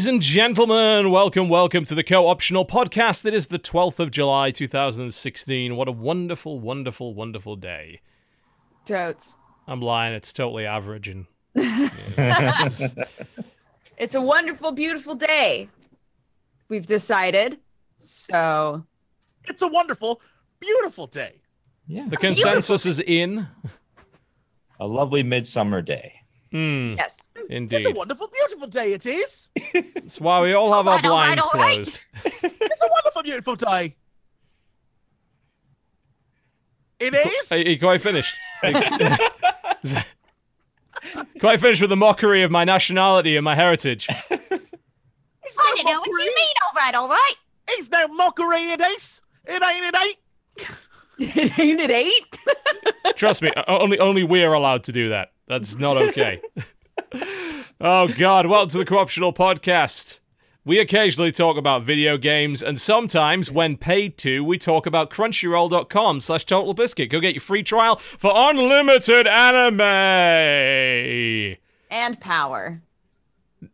Ladies and gentlemen, welcome, welcome to the co-optional podcast. It is the 12th of July, 2016. What a wonderful, wonderful, wonderful day. Totes. I'm lying, it's totally average and It's a wonderful, beautiful day. We've decided. So It's a wonderful, beautiful day. Yeah. the consensus is in. A lovely midsummer day. Hmm, yes. It's a wonderful, beautiful day. It is. That's why we all have our Alright, alright, blinds alright. closed. It's a wonderful, beautiful day. It is. Hey, quite finished. quite finished with the mockery of my nationality and my heritage. It's I don't know what you mockery. mean, all right, all right. It's no mockery. It is. It ain't. It ain't. It ain't it eight? Trust me, only only we're allowed to do that. That's not okay. oh God! Welcome to the Co-optional Podcast. We occasionally talk about video games, and sometimes, when paid to, we talk about Crunchyroll.com slash Total Biscuit. Go get your free trial for unlimited anime. And power.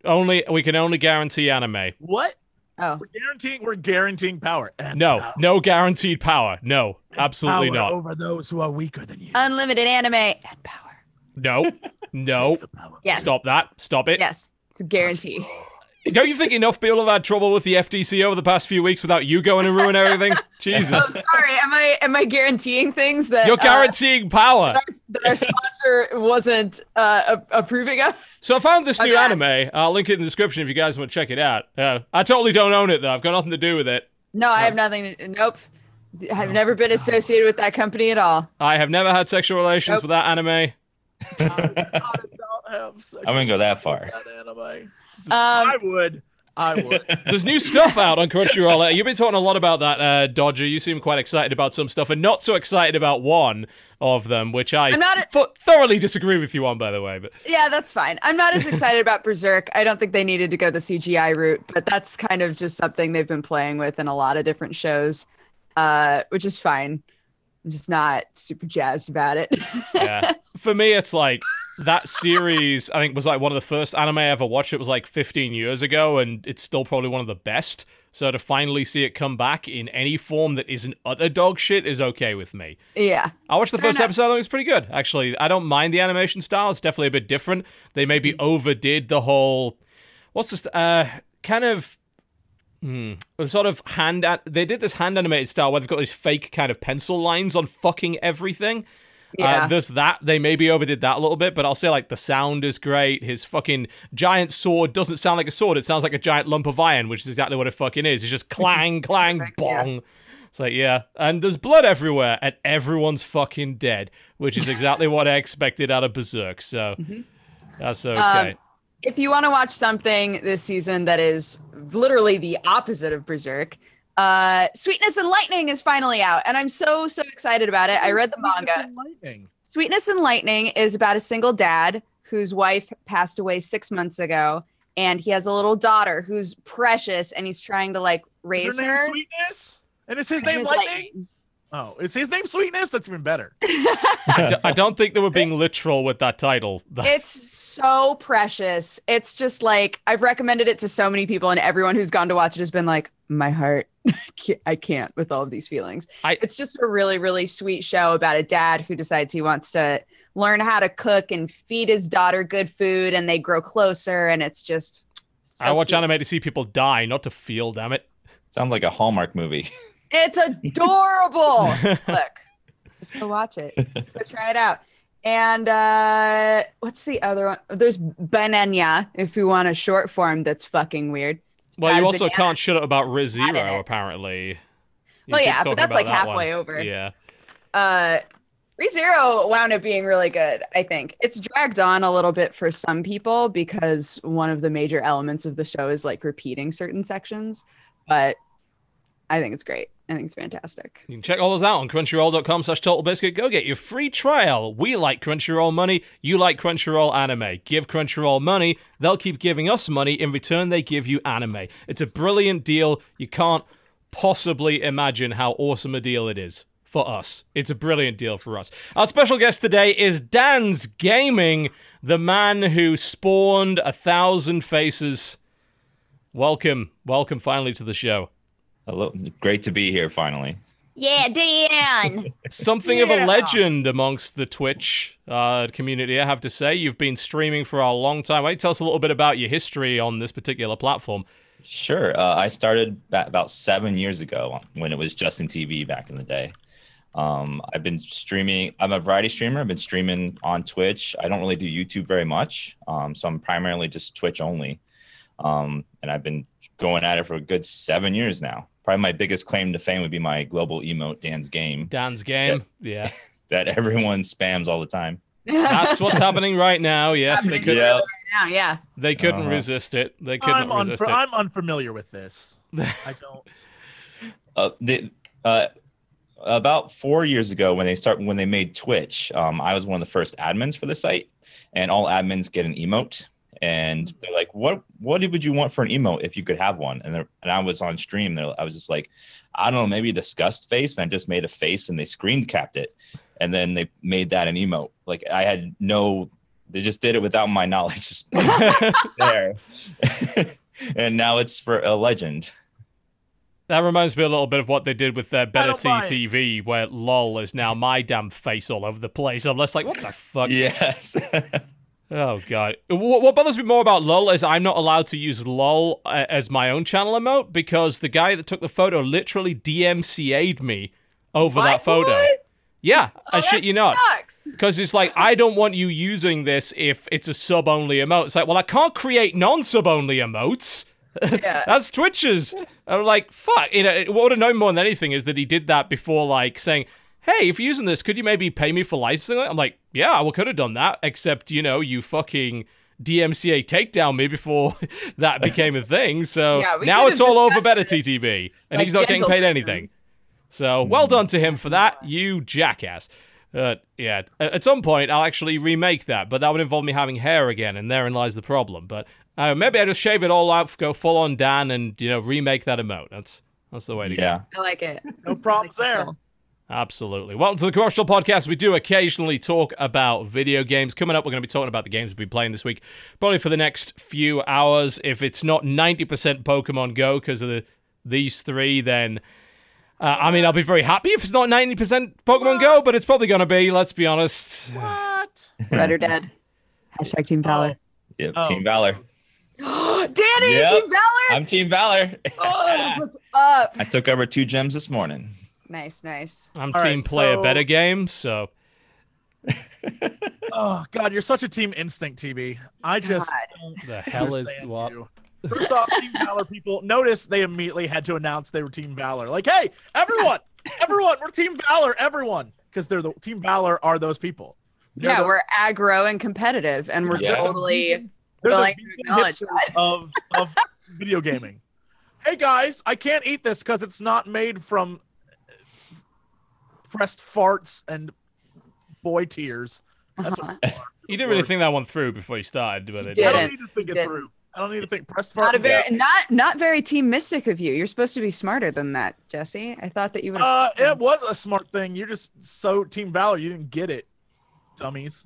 Only we can only guarantee anime. What? Oh. We're guaranteeing. We're guaranteeing power. And No, power. no guaranteed power. No, absolutely Power not. over those who are weaker than you. Unlimited anime and power. No, no. Yes. Stop that. Stop it. Yes. It's a guarantee. Don't you think enough people have had trouble with the FTC over the past few weeks without you going and ruin everything? Jesus. Oh, sorry. Am I am I guaranteeing things that You're uh, guaranteeing power. that, our, that our sponsor wasn't uh, approving of? So I found this new Okay. anime. I'll link it in the description if you guys want to check it out. Uh, I totally don't own it though. I've got nothing to do with it. No, I have nothing. To, nope. I've never been associated with that company at all. I have never had sexual relations Nope. with that anime. I don't have such I wouldn't go that far. that anime. Um, I would. I would. There's new stuff out on Crunchyroll. Uh, You've been talking a lot about that, uh, Dodger. You seem quite excited about some stuff, and not so excited about one of them, which I I'm not a- th- thoroughly disagree with you on, by the way. But Yeah, that's fine. I'm not as excited about Berserk. I don't think they needed to go the CGI route, but that's kind of just something they've been playing with in a lot of different shows, uh, which is fine. I'm just not super jazzed about it. yeah. For me, it's like that series. I think was like one of the first anime I ever watched. It was like 15 years ago, and it's still probably one of the best. So to finally see it come back in any form that isn't utter dog shit is okay with me. yeah. I watched the Fair first enough. episode. and It was pretty good, actually. I don't mind the animation style. It's definitely a bit different. They maybe Mm-hmm. overdid the whole. What's this? Uh, kind of. Hmm. Sort of hand. At, they did this hand animated style where they've got these fake kind of pencil lines on fucking everything. Yeah. Uh, there's that. They maybe overdid that a little bit, but I'll say like the sound is great. His fucking giant sword doesn't sound like a sword. It sounds like a giant lump of iron, which is exactly what it fucking is. It's just clang, clang, perfect, yeah. bong. It's like, yeah. And there's blood everywhere, and everyone's fucking dead, which is exactly what I expected out of Berserk. So that's okay. Um, if you want to watch something this season that is literally the opposite of Berserk, uh, Sweetness and Lightning is finally out, and I'm so so excited about it. I read the Sweetness manga. and lightning. Sweetness and Lightning is about a single dad whose wife passed away six months ago, and he has a little daughter who's precious, and he's trying to like raise her name her. Sweetness? And is his Her name is Lightning? Oh, is his name Sweetness? That's even better. I, d- I don't think they were being literal with that title. It's so precious. It's just like I've recommended it to so many people, and everyone who's gone to watch it has been like, "My heart, I can't- with all of these feelings." I- it's just a really, really sweet show about a dad who decides he wants to learn how to cook and feed his daughter good food, and they grow closer, and it's just. So I watch cute. anime to see people die, not to feel. Damn it. Sounds like a Hallmark movie. It's adorable. Look, just go watch it. Go try it out. And uh what's the other one? There's Bananya, if you want a short form that's fucking weird. Well, you also can't shut up about in ReZero, apparently. You Well, yeah, but that's like that halfway one. over. Yeah. Uh ReZero wound up being really good, I think. It's dragged on a little bit for some people because one of the major elements of the show is like repeating certain sections, but I think it's great. I think it's fantastic. You can check all those out on crunchyroll.com slash totalbiscuit. Go get your free trial. We like Crunchyroll money. You like Crunchyroll anime. Give Crunchyroll money. They'll keep giving us money. In return, they give you anime. It's a brilliant deal. You can't possibly imagine how awesome a deal it is for us. It's a brilliant deal for us. Our special guest today is DansGaming, the man who spawned a thousand faces welcome, welcome finally to the show. Hello. Great to be here finally. Yeah, Dan. Something of a legend amongst the Twitch uh, community, I have to say. You've been streaming for a long time. Why don't you tell us a little bit about your history on this particular platform? Sure. Uh, I started ba- about seven years ago when it was Justin TV back in the day. Um, I've been streaming. I'm a variety streamer. I've been streaming on Twitch. I don't really do YouTube very much, um, so I'm primarily just Twitch only. Um, and I've been going at it for a good seven years now. Probably my biggest claim to fame would be my global emote DansGame Dan's game. Yeah. that everyone spams all the time. That's what's happening right now. Yes, they could Yeah. right now, yeah. they couldn't Uh-huh. resist it. They couldn't I'm, resist unf- it. I'm unfamiliar with this. I don't. uh, the, uh, about four years ago when they start when they made Twitch, um, I was one of the first admins for the site, and all admins get an emote. And mm-hmm. they're like, "What? What would you want for an emote if you could have one?" And and I was on stream. There, I was just like, "I don't know, maybe a disgust face." And I just made a face, and they screen capped it, and then they made that an emote. Like I had no, they just did it without my knowledge. Just there, and now it's for a legend. That reminds me a little bit of what they did with their Better don't buy it. TV, where LOL is now my damn face all over the place. I'm just like, what the fuck? Yes. Oh god. What, bothers me more about LOL is I'm not allowed to use LOL uh, as my own channel emote because the guy that took the photo literally DMCA'd me over that photo. What? Yeah, Oh, I shit you not. Because it's like, I don't want you using this if it's a sub only emote. It's like, well, I can't create non sub only emotes. Yeah. That's Twitch's. I'm like, fuck. You know, what would annoy me more than anything is that he did that before, like, saying, hey, if you're using this, could you maybe pay me for licensing it? I'm like, yeah, I could have done that, except, you know, you fucking DMCA takedown me before that became a thing. So Yeah, now it's all over Better this TTV, and like he's not getting paid gentlepersons. anything. So well done to him for that, you jackass. Uh, yeah, at at some point I'll actually remake that, but that would involve me having hair again, and therein lies the problem. But uh, maybe I just shave it all out, go full on Dan, and you know remake that emote. That's that's the way to go. I like it. No problems there. Absolutely. Welcome to the Commercial Podcast. We do occasionally talk about video games. Coming up, we're going to be talking about the games we've been playing this week, probably for the next few hours. If it's not 90% Pokemon Go because of the, these three, then. Uh, I mean, I'll be very happy if it's not 90% Pokemon Go, but it's probably going to be, let's be honest. What? Red or dead. Hashtag Team Valor. Yep. Oh. Team Valor. Danny, Yep. Team Valor. I'm Team Valor. Oh, that's what's up. I took over two gyms this morning. Nice, nice. I'm All team right, play a better game, so. Oh God, you're such a team instinct, TB. I just don't The hell is what? you. First off, Team Valor people notice they immediately had to announce they were Team Valor. Like, hey, everyone, everyone, we're Team Valor, everyone, because they're the Team Valor are those people. They're yeah, the- we're aggro and competitive, and we're Yeah. totally. they're the willing to acknowledge of of video gaming. Hey guys, I can't eat this because it's not made from pressed farts and boy tears. That's what Uh-huh. You didn't really think that one through before you started, but it Did I don't need to think it Didn't. through. I don't need to think pressed fart. Not a and- very not not very team mystic of you. You're supposed to be smarter than that, Jesse. I thought that you would. Uh, it was a smart thing. You're just so Team Valor. You didn't get it, dummies.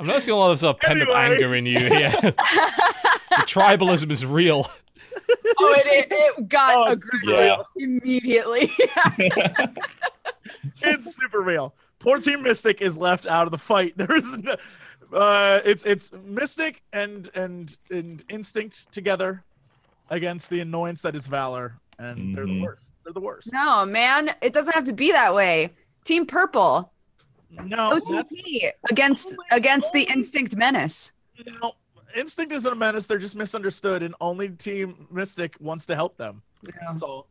I'm noticing a lot of sort of pent up Anyway. anger in you here. the tribalism is real. oh, it, it, it got Oh, it's aggressive super immediately. It's super real. Poor Team Mystic is left out of the fight. There's no, uh, it's it's Mystic and and and Instinct together against the annoyance that is Valor, and they're the Mhm. worst. They're the worst. no, man, it doesn't have to be that way. Team Purple, No, OTP against against the Instinct Menace. no. Instinct isn't a menace. They're just misunderstood, and only Team Mystic wants to help them. That's all.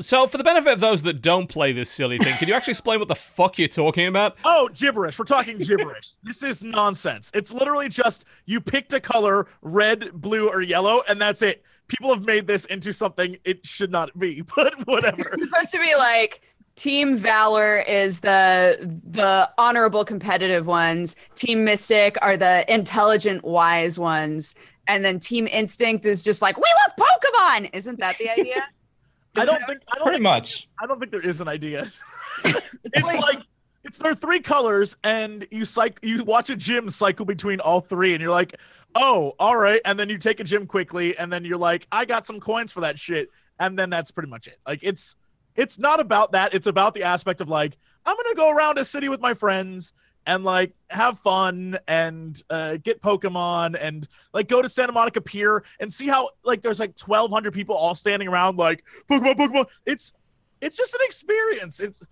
So, for the benefit of those that don't play this silly thing, can you actually explain what the fuck you're talking about? Oh, gibberish. We're talking gibberish. this is nonsense. It's literally just you picked a color, red, blue, or yellow, and that's it. People have made this into something it should not be, but whatever. It's supposed to be like Team Valor is the the honorable competitive ones. Team Mystic are the intelligent wise ones. And then Team Instinct is just like, we love Pokemon. Isn't that the idea? I don't think I don't Pretty think, much. I don't think there is an idea. It's It's like- like it's there are three colors, and you cycle. You watch a gym cycle between all three, and you're like, oh, all right. And then you take a gym quickly, and then you're like, I got some coins for that shit, and then that's pretty much it. Like it's it's not about that. It's about the aspect of like I'm gonna go around a city with my friends and like have fun and uh, get Pokemon and like go to Santa Monica Pier and see how like there's like 1,200 people all standing around like Pokemon, Pokemon. It's it's just an experience. It's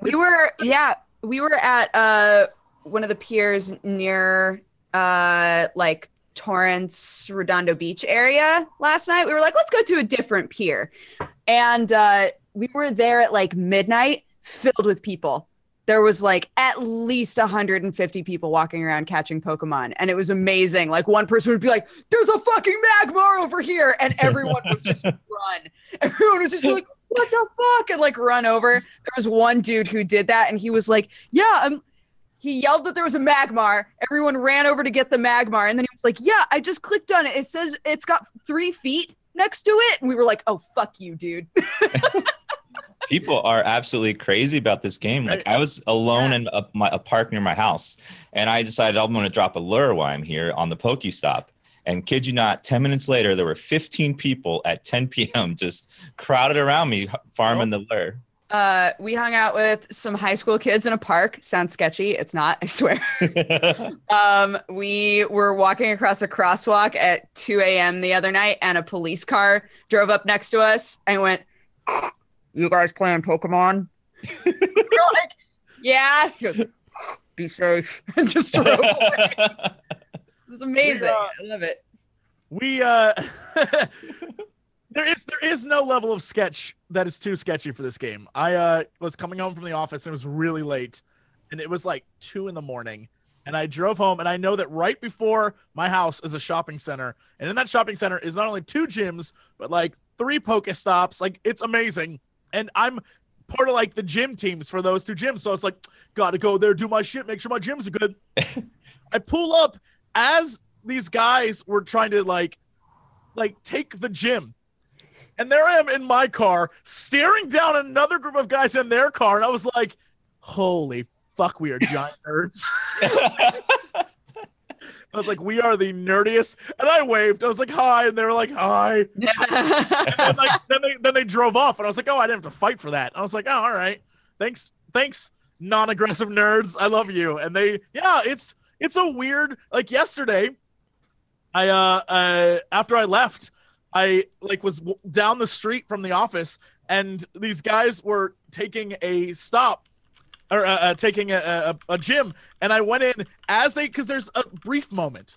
We It's- were yeah, we were at uh one of the piers near uh like Torrance Redondo Beach area last night. We were like, let's go to a different pier. And uh we were there at like midnight filled with people. There was like at least 150 people walking around catching Pokemon, and it was amazing. Like one person would be like, "There's a fucking Magmar over here," and everyone would just run. Everyone would just be like, "What the fuck?" and like run over. There was one dude who did that, and he was like, "Yeah, I'm." He yelled that there was a Magmar. Everyone ran over to get the Magmar, and then he was like, "Yeah, I just clicked on it. It says it's got three feet next to it." And we were like, "Oh fuck you, dude." People are absolutely crazy about this game. Like I was alone Yeah. in a, my, a park near my house, and I decided I'm going to drop a lure while I'm here on the Pokestop. And kid you not, 10 minutes later, there were 15 people at 10 p.m. just crowded around me farming the lure. Uh, we hung out with some high school kids in a park. Sounds sketchy. It's not, I swear. Um, we were walking across a crosswalk at 2 a.m. the other night, and a police car drove up next to us and went, You guys playing Pokemon? we're like, Yeah. He goes, Be safe. And just drove away. It was amazing. uh, I love it. we uh there is there is no level of sketch that is too sketchy for this game. I uh was coming home from the office and it was really late and it was like two in the morning and i drove home and i know that right before my house is a shopping center and in that shopping center is not only two gyms but like three pokestops like it's amazing. And i'm part of like the gym teams for those two gyms. So it's like gotta go there do my shit make sure my gyms are good. I pull up as these guys were trying to like like take the gym. And there I am in my car staring down another group of guys in their car and I was like, "Holy fuck, we are giant nerds." I was like, "We are the nerdiest." And I waved. I was like, "Hi." And they were like, "Hi." And like then they then they drove off and I was like, "Oh, I didn't have to fight for that." I was like, "Oh, all right. Thanks. Thanks non-aggressive nerds. I love you." And they yeah, it's it's a weird like yesterday I uh, uh after I left, I like was w- down the street from the office, and these guys were taking a stop or uh, uh, taking a, a a gym, and I went in as they because there's a brief moment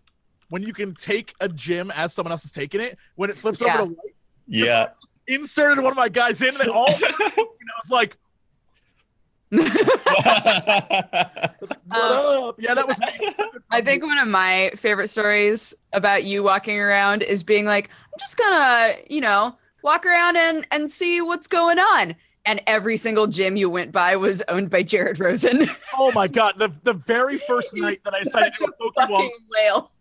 when you can take a gym as someone else is taking it when it flips Yeah. over to white. yeah. Inserted one of my guys in, and they all and I was like, I was like, "What um, up?" Yeah, that was. I think one of my favorite stories about you walking around is being like, I'm just gonna, you know, walk around and and see what's going on. And every single gym you went by was owned by Jared Rosen. Oh my god, the the very first night that I decided to Such do a a Pokemon whale.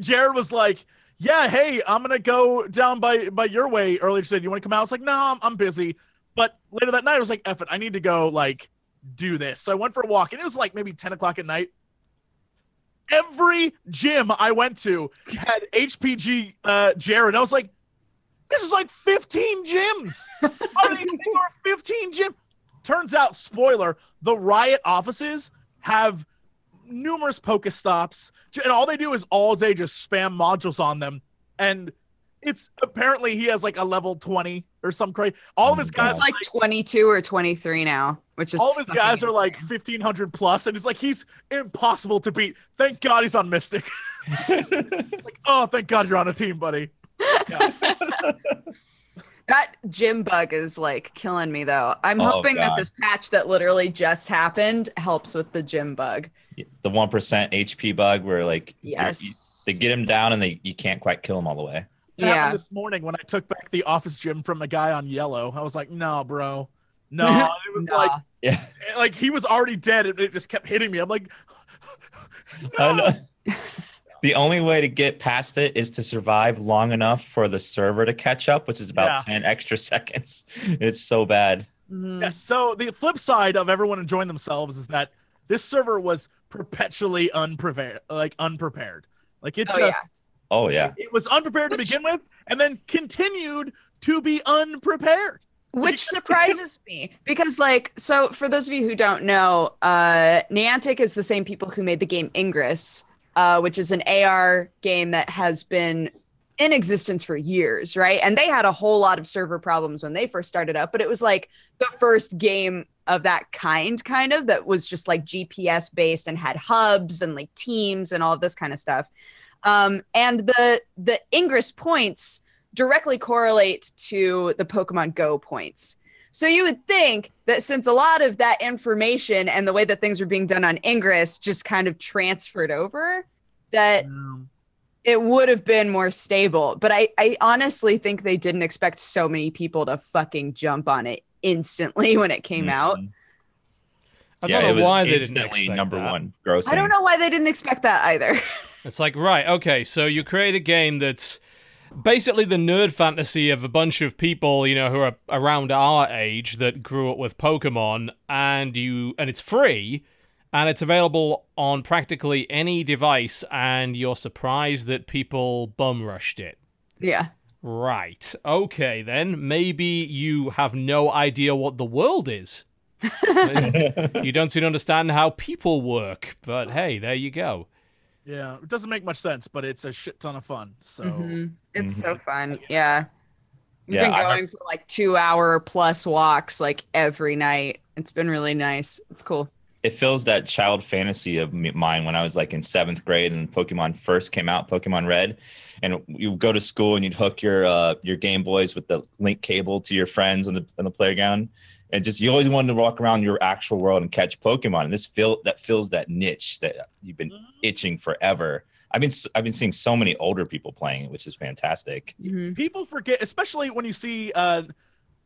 Jared was like, "Yeah, hey, I'm gonna go down by by your way earlier today. Do you want to come out?" I was like, "No, I'm, I'm busy." But later that night, I was like, "Eff it, I need to go like do this." So I went for a walk, and it was like maybe 10 o'clock at night. Every gym I went to had HPG uh, Jared. I was like, "This is like 15 gyms. How do you think there 15 gyms?" Turns out, spoiler: the Riot offices have numerous Pokestops, and all they do is all day just spam modules on them. And it's apparently he has like a level 20 or some crazy. All of oh his guys, It's like 22 or 23 now, which is all of his fucking guys are like insane. 1500 plus, and it's like he's impossible to beat. Thank God he's on Mystic. like, oh, thank God you're on a team, buddy. That gym bug is like killing me though. I'm Oh, hoping that this patch that literally just happened helps with the gym bug. the 1% HP bug where like you- you- Yes. they get him down and they you can't quite kill him all the way. It happened Yeah. This morning when I took back the office gym from a guy on yellow, I was like, no, bro. No, it was Nah. like, Yeah. like he was already dead, and it just kept hitting me. I'm like, I know. the only way to get past it is to survive long enough for the server to catch up, which is about Yeah. 10 extra seconds. It's so bad. Mhm. Yes. So the flip side of everyone enjoying themselves is that this server was perpetually unprepared, like unprepared. Like it Oh, just yeah. Oh yeah. it was unprepared Which- to begin with, and then continued to be unprepared. Which surprises me because, like, so for those of you who don't know, uh, Niantic is the same people who made the game Ingress, uh, which is an AR game that has been in existence for years, right? And they had a whole lot of server problems when they first started up, but it was like the first game of that kind, kind of that was just like GPS based and had hubs and like teams and all of this kind of stuff. Um, and the the Ingress points directly correlate to the Pokemon Go points. So you would think that since a lot of that information and the way that things were being done on Ingress just kind of transferred over, that it would have been more stable. But I, I honestly think they didn't expect so many people to fucking jump on it instantly when it came out. Mhm. I yeah, don't it know was why they didn't instantly expect number that. one grossing. I don't know why they didn't expect that either. It's like, right, okay, so you create a game that's basically the nerd fantasy of a bunch of people, you know, who are around our age that grew up with Pokemon, and you and it's free, and it's available on practically any device, and you're surprised that people bum rushed it. yeah. Right. Okay, then maybe you have no idea what the world is. you don't seem to understand how people work, but hey, there you go. Yeah, it doesn't make much sense, but it's a shit ton of fun. So Mhm. It's so fun. Yeah. We've Yeah, been I heard- going for like two hour plus walks like every night. It's been really nice. It's cool. it fills that child fantasy of mine when I was like in seventh grade and Pokemon first came out, Pokemon Red, and you go to school and you'd hook your uh, your Game Boys with the link cable to your friends on the on the playground, and just you always wanted to walk around your actual world and catch Pokemon. And this fill that fills that niche that you've been itching forever. I've been I've been seeing so many older people playing it, which is fantastic. Mhm. people forget, especially when you see uh,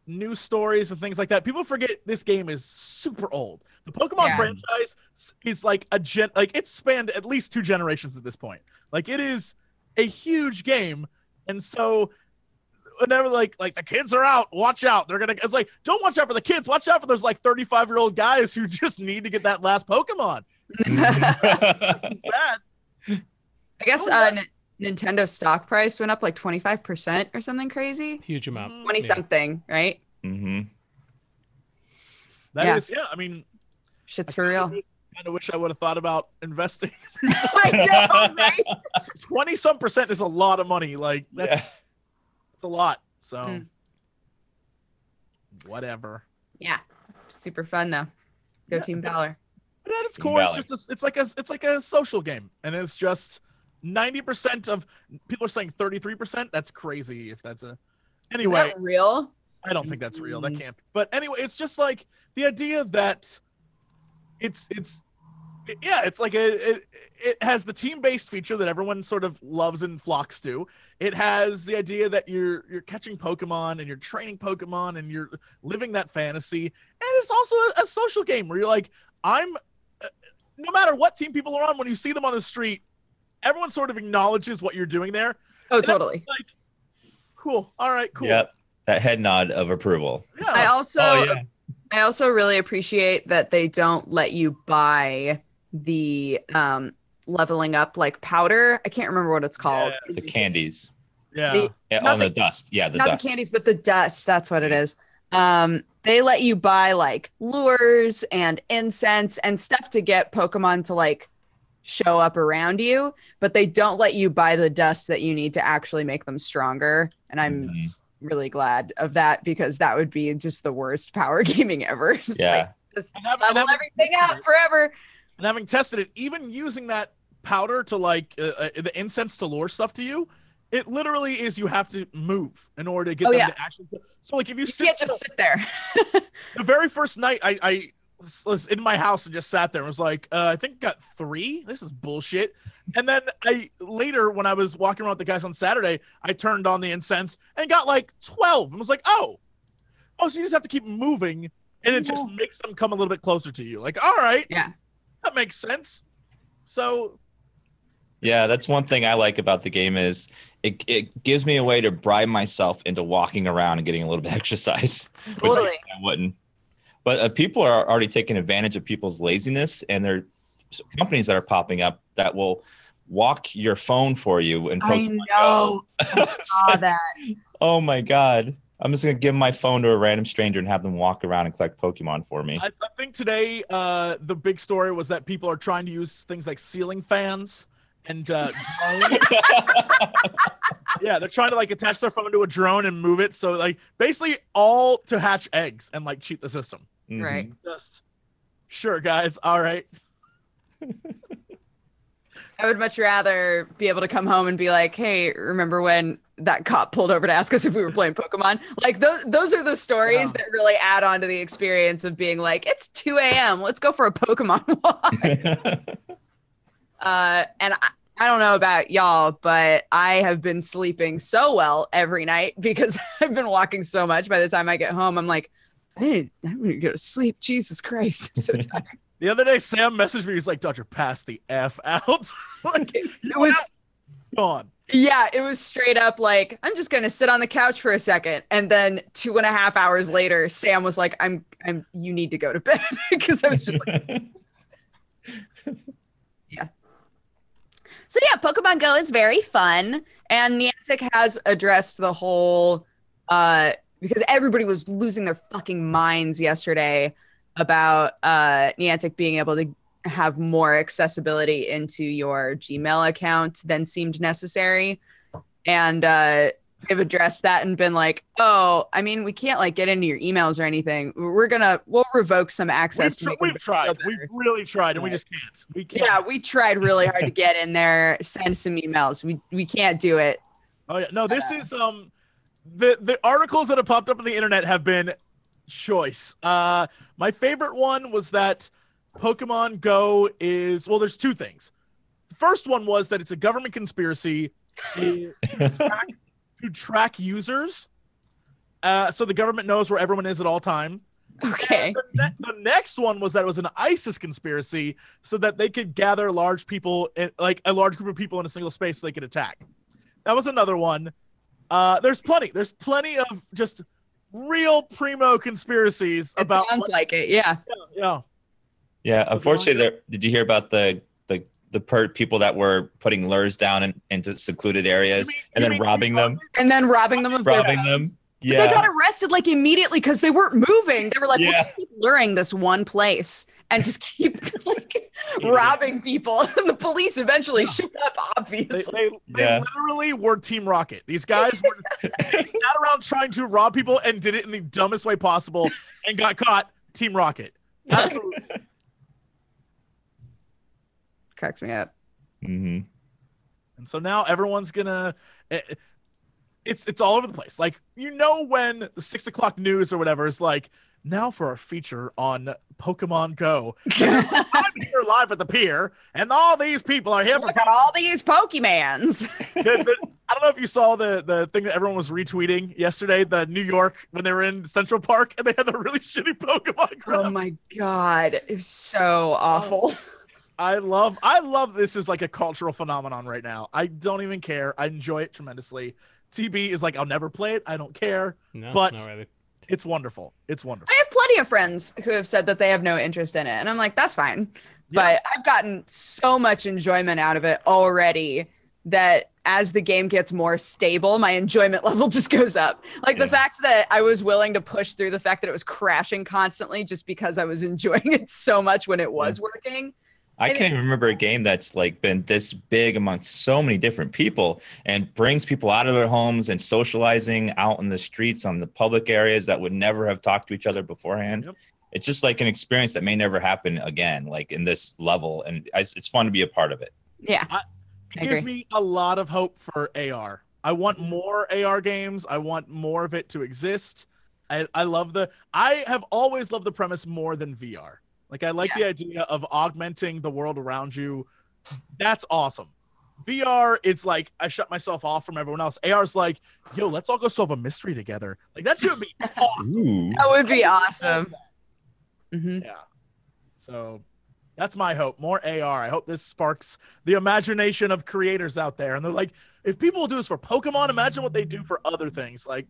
news stories and things like that. People forget this game is super old. The Pokemon Yeah. franchise is like a gen, like it's spanned at least two generations at this point. Like it is a huge game, and so whenever like like the kids are out, watch out. They're gonna. It's like don't watch out for the kids. Watch out for those like thirty five year old guys who just need to get that last Pokemon. This is bad. I guess Oh, uh. N- Nintendo stock price went up like 25% or something crazy. Huge amount. 20 Yeah. something, right? hmm That Yeah. is, yeah. I mean, Shit's for real. Kind of wish I would have thought about investing. I know, right? Twenty some percent is a lot of money. Like that's Yeah. That's a lot. So Mm. whatever. Yeah. Super fun though. Go Yeah. Team Valor. But at its core, it's just a, it's like a it's like a social game, and it's just ninety percent of people are saying thirty three percent. That's crazy. If that's a Is anyway, that real? I don't think that's real. That Mm. can't. Be. But anyway, it's just like the idea that it's it's it- yeah, it's like a it, it has the team based feature that everyone sort of loves and flocks to. It has the idea that you're you're catching Pokemon and you're training Pokemon and you're living that fantasy, and it's also a, a social game where you're like, I'm. uh, No matter what team people are on, when you see them on the street, everyone sort of acknowledges what you're doing there. Oh, And totally. Like, cool. All right. Cool. Yep. That head nod of approval. Yeah. I also oh yeah. I also really appreciate that they don't let you buy the um leveling up like powder. I can't remember what it's called. The candies. yeah. The- Yeah, Not oh, the- the dust. Yeah, the Not dust. the candies, but the dust. That's what it is. Um, they let you buy like lures and incense and stuff to get Pokemon to like show up around you, but they don't let you buy the dust that you need to actually make them stronger. And I'm Mhm. really glad of that because that would be just the worst power gaming ever. Just Yeah. like just And have- and level everything out forever. And having tested it, even using that powder to like uh, uh, the incense to lure stuff to you, it literally is you have to move in order to get Oh, them yeah. to actually. So like if you, You sit can't still, just sit there. the very first night, I I was in my house and just sat there and was like, uh, I think got three. This is bullshit. And then I later when I was walking around with the guys on Saturday, I turned on the incense and got like twelve and was like, oh, oh, so you just have to keep moving. And it just makes them come a little bit closer to you. Like, all right, Yeah. That makes sense. So Yeah, that's one thing I like about the game is it, it gives me a way to bribe myself into walking around and getting a little bit of exercise. Which Totally. I wouldn't. But uh, people are already taking advantage of people's laziness, and there are companies that are popping up that will walk your phone for you and I know. I saw that. oh my god! I'm just gonna give my phone to a random stranger and have them walk around and collect Pokemon for me. I, I think today uh, the big story was that people are trying to use things like ceiling fans and uh, drones. yeah, they're trying to like attach their phone to a drone and move it. So like basically all to hatch eggs and like cheat the system. Mhm. Right. Just sure, guys. All right. I would much rather be able to come home and be like, "Hey, remember when that cop pulled over to ask us if we were playing Pokemon?" Like those those are the stories that really add on to the experience of being like, "It's 2 a.m. Let's go for a Pokemon walk." uh, and I, I don't know about y'all, but I have been sleeping so well every night because I've been walking so much. By the time I get home, I'm like, "Hey, I'm gonna go to sleep." Jesus Christ, I'm so tired. The other day, Sam messaged me. He's like, "Doctor, pass the f out." like, it was gone. Yeah, it was straight up like, I'm just gonna sit on the couch for a second. And then two and a half hours later, Sam was like, I'm I'm you need to go to bed. Because I was just like, "Yeah." So yeah, Pokemon Go is very fun. And Niantic has addressed the whole uh because everybody was losing their fucking minds yesterday about uh Niantic being able to have more accessibility into your Gmail account than seemed necessary. And uh they've addressed that and been like, oh, I mean, we can't like get into your emails or anything. We're gonna we'll revoke some access We've, to tr- we've tried. feel We've really tried, and we just can't. We can't. Yeah, we tried really hard to get in there, send some emails. We we can't do it. Oh yeah. No, this is um the the articles that have popped up on the internet have been choice. Uh my favorite one was that Pokemon Go is well, there's two things. The first one was that it's a government conspiracy to track, to track users. Uh, so the government knows where everyone is at all time. Okay. The, ne- the next one was that it was an ISIS conspiracy, so that they could gather large people, in, like a large group of people in a single space, so they could attack. That was another one. Uh, there's plenty. There's plenty of just real primo conspiracies It about. sounds what- like it. Yeah. yeah, yeah, unfortunately, there. Did you hear about the the the per- people that were putting lures down in, into secluded areas mean- and then robbing them, And then robbing them of robbing phones. them? But They got arrested like immediately because they weren't moving. They were like, we'll just keep luring this one place and just keep like robbing people. And the police eventually showed up, obviously. they, they Yeah. literally were Team Rocket. These guys were they sat around trying to rob people and did it in the dumbest way possible and got caught. Team Rocket. Absolutely. Cracks me up. hmm And so now everyone's gonna. eh, It's it's all over the place. Like you know when the six o'clock news or whatever is like now for our feature on Pokemon Go. I'm here live at the pier, and all these people are here for. Look at all these Pokemans. The- the- I don't know if you saw the the thing that everyone was retweeting yesterday. The New York when they were in Central Park and they had the really shitty Pokemon. Oh my god. It was so awful. Oh. I love I love this is like a cultural phenomenon right now. I don't even care. I enjoy it tremendously. TB is like I'll never play it. I don't care. No, But- not really. It's wonderful. It's wonderful. I have plenty of friends who have said that they have no interest in it. And I'm like, that's fine. But I've gotten so much enjoyment out of it already that as the game gets more stable, my enjoyment level just goes up. Like the fact that I was willing to push through the fact that it was crashing constantly just because I was enjoying it so much when it was working. I can't even remember a game that's like been this big amongst so many different people and brings people out of their homes and socializing out in the streets on the public areas that would never have talked to each other beforehand. Yep. It's just like an experience that may never happen again, like in this level, and it's it's fun to be a part of it. Yeah. It I gives agree. me a lot of hope for AR. I want mm-hmm. more AR games. I want more of it to exist. I, I love the I have always loved the premise more than VR. Like I like the idea of augmenting the world around you. That's awesome. VR, it's like I shut myself off from everyone else. AR's like, yo, let's all go solve a mystery together. Like that should be awesome. Ooh. That would be awesome. hmm Yeah. So that's my hope. More AR. I hope this sparks the imagination of creators out there. And they're like, if people will do this for Pokemon, imagine what they do for other things. Like,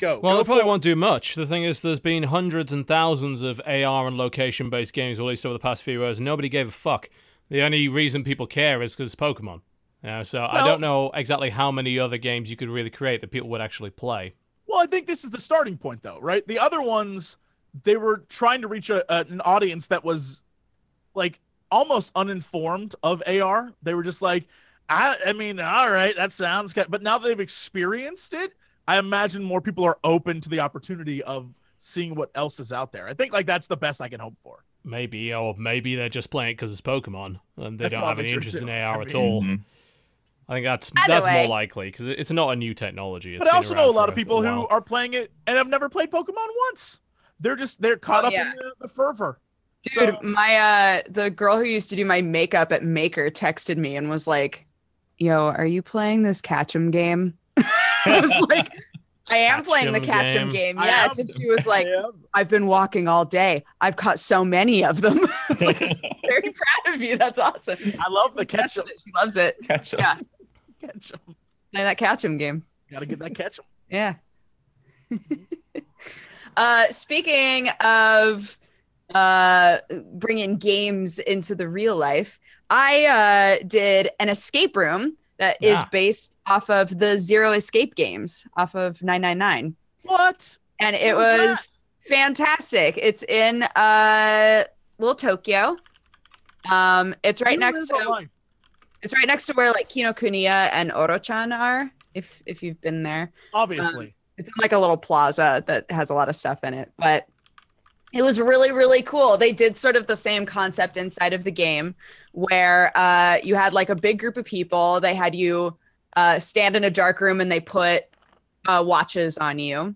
Go. Well, Go it probably won't do much. The thing is, there's been hundreds and thousands of AR and location based games released over the past few years, and nobody gave a fuck. The only reason people care is because Pokemon. Yeah, so I don't know exactly how many other games you could really create that people would actually play. Well, I think this is the starting point, though, right? The other ones, they were trying to reach a, a- an audience that was like almost uninformed of AR. They were just like, I, I mean, all right, that sounds good. But now that they've experienced it, I imagine more people are open to the opportunity of seeing what else is out there. I think like that's the best I can hope for. Maybe, or maybe they're just playing it because it's Pokemon and they That's don't have any interest too. in AR I at mean- all. Mhm. I think that's Either that's way. more likely because it's not a new technology. It's but I also know a lot of people who are playing it and have never played Pokemon once. They're just they're caught Oh, up yeah. in the, the fervor. Dude, So- my uh the girl who used to do my makeup at Maker texted me and was like, "Yo, are you playing this Catchem game?" I was like, "I am playing the Catchem Catchem game. game." Yes, and she was like, "I've been walking all day. I've caught so many of them." I was like, "Very proud of you. That's awesome." I love the That's ketchup. it. She loves it. Catch up. Yeah. Ketchup. Play that Catchem game. Gotta get that ketchup. Yeah. uh, speaking of uh, bringing games into the real life, I uh, did an escape room that is Ah. based off of the Zero Escape games, off of 999. What? And it What was was fantastic. It's in uh, Little Tokyo. Um, it's right Who next to online? it's right next to where like Kinokuniya and Orochon are. If if you've been there, Obviously. it's in like a little plaza that has a lot of stuff in it, but it was really really cool. They did sort of the same concept inside of the game where uh, you had like a big group of people. They had you uh, stand in a dark room and they put uh, watches on you.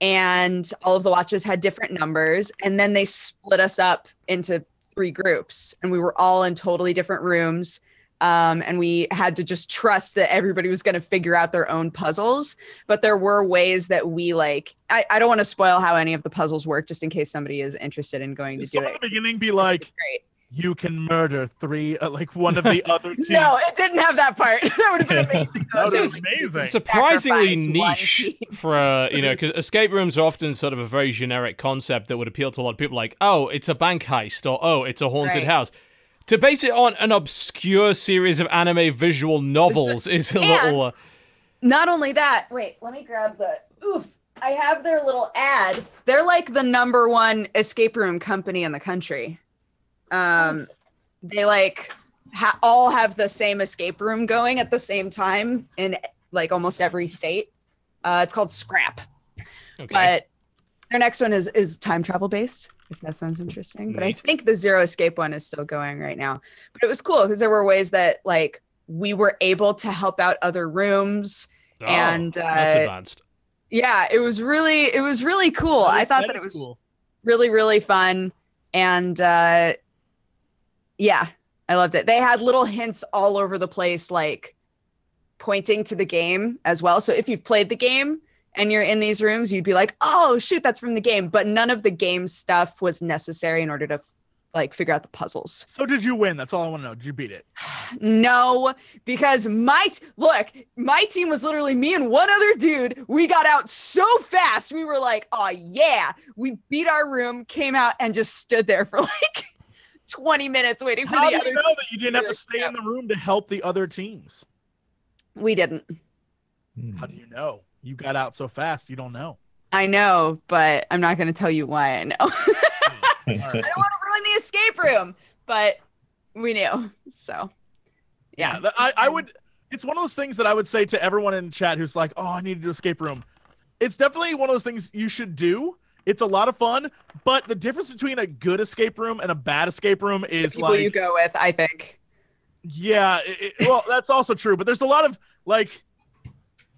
And all of the watches had different numbers. And then they split us up into three groups. And we were all in totally different rooms. Um, and we had to just trust that everybody was going to figure out their own puzzles. But there were ways that we like, I, I don't want to spoil how any of the puzzles work just in case somebody is interested in going to do it. the beginning be like, great. You can murder three, uh, like one of the other teams? No, it didn't have that part. that would have been amazing. That It was was amazing. surprisingly niche for uh, you know because escape rooms are often sort of a very generic concept that would appeal to a lot of people like oh it's a bank heist or oh it's a haunted Right. house to base it on an obscure series of anime visual novels is a and- little uh, Not only that, wait, let me grab the oof. I have their little ad. They're like the number one escape room company in the country. Um, they like ha- all have the same escape room going at the same time in like almost every state. Uh, it's called Scrap, okay but their next one is is time travel based. If that sounds interesting, but I think the Zero Escape one is still going right now. But it was cool because there were ways that like we were able to help out other rooms Oh, and, that's uh, advanced yeah it was really it was really cool That i is- thought that it was cool. really really fun and uh yeah i loved it they had little hints all over the place like pointing to the game as well so if you've played the game and you're in these rooms you'd be like oh shoot that's from the game but none of the game stuff was necessary in order to like figure out the puzzles So did you win? That's all I want to know. Did you beat it? no, because my t- look, my team was literally me and one other dude. We got out so fast. We were like, "Oh yeah!" We beat our room, came out, and just stood there for like twenty minutes waiting for How the do other. you know that you didn't have to stay in the room to help the other teams? We didn't. Hmm. How do you know? You got out so fast. You don't know. I know, but I'm not going to tell you why I know. Hmm. I don't want to ruin the escape room, but we knew. So, yeah. th- I, I would. It's one of those things that I would say to everyone in chat who's like, "Oh, I need to do escape room." It's definitely one of those things you should do. It's a lot of fun, but the difference between a good escape room and a bad escape room The is people like, you go with, I think. yeah, it, it- well, that's also true. But there's a lot of like,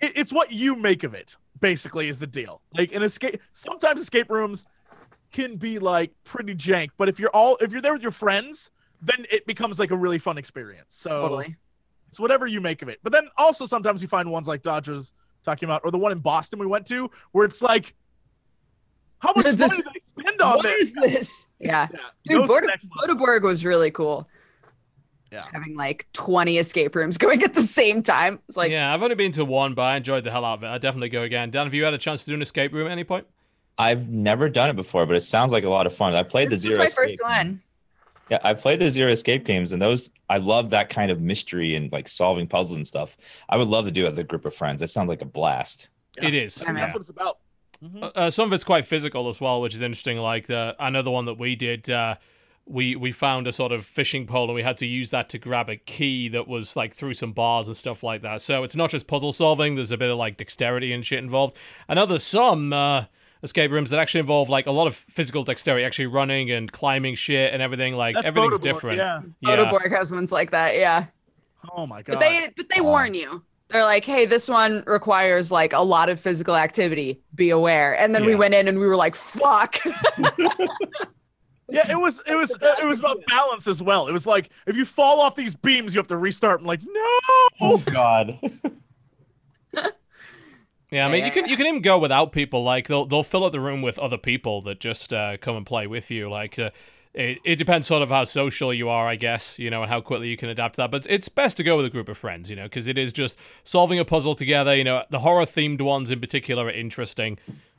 it, it's what you make of it. Basically, is the deal. Like an escape. Sometimes escape rooms can be like pretty jank, but if you're all if you're there with your friends, then it becomes like a really fun experience. So Totally. it's whatever you make of it. But then also sometimes you find ones like Dodgers talking about, or the one in Boston we went to, where it's like, how much This- money did they spend on What this? is this? Yeah. Yeah, Dude, goes to Border- the next level. Bodeborg was really cool. Yeah. having like 20 escape rooms going at the same time. It's like, yeah, I've only been to one, but I enjoyed the hell out of it. I'd definitely go again. Dan, have you had a chance to do an escape room at any point? I've never done it before, but it sounds like a lot of fun. I played this the was zero. my first escape one. Yeah, I played the zero escape games, and those I love that kind of mystery and like solving puzzles and stuff. I would love to do it with a group of friends. That sounds like a blast. Yeah. It is. I mean, yeah. That's what it's about. Mhm. Uh, some of it's quite physical as well, which is interesting. Like the another one that we did, uh, we we found a sort of fishing pole and we had to use that to grab a key that was like through some bars and stuff like that. So it's not just puzzle solving. There's a bit of like dexterity and shit involved. I know some uh, escape rooms that actually involve like a lot of physical dexterity, actually running and climbing shit and everything. Like That's everything's Photoborg, different. Yeah. Yeah. Photoborg has ones like that. Yeah. Oh my god. But they but they Wow. warn you. They're like, hey, this one requires like a lot of physical activity. Be aware. And then we went in and we were like, fuck. yeah, it was it was uh, it was about balance as well. It was like if you fall off these beams, you have to restart. I'm like, no. Oh God. Yeah, I mean, Yeah, you can you can even go without people. Like they'll they'll fill up the room with other people that just uh, come and play with you. Like uh, it, it depends sort of how social you are, I guess. You know, and how quickly you can adapt to that. But it's best to go with a group of friends. You know, because it is just solving a puzzle together. You know, the horror themed ones in particular are interesting.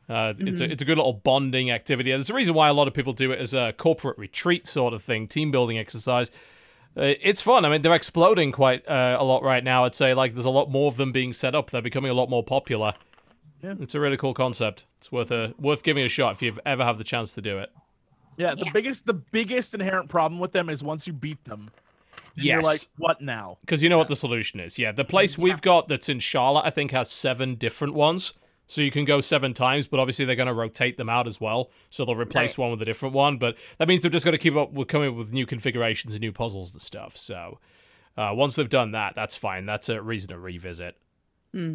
Uh, It's a it's a good little bonding activity. There's a reason why a lot of people do it as a corporate retreat sort of thing, team building exercise. Uh, it's fun. I mean, they're exploding quite uh, a lot right now. I'd say like there's a lot more of them being set up. They're becoming a lot more popular. Yeah. It's a really cool concept. It's worth a worth giving a shot if you ever have the chance to do it. Yeah, the Yeah. biggest the biggest inherent problem with them is once you beat them, then you're Yes. like, what now? Because you know what the solution is. Yeah, the place we've got that's in Charlotte, I think, has seven different ones. So you can go seven times, but obviously they're going to rotate them out as well. So they'll replace one with a different one. But that means they're just going to keep up with coming up with new configurations and new puzzles and stuff. So uh, once they've done that, that's fine. That's a reason to revisit. Yeah,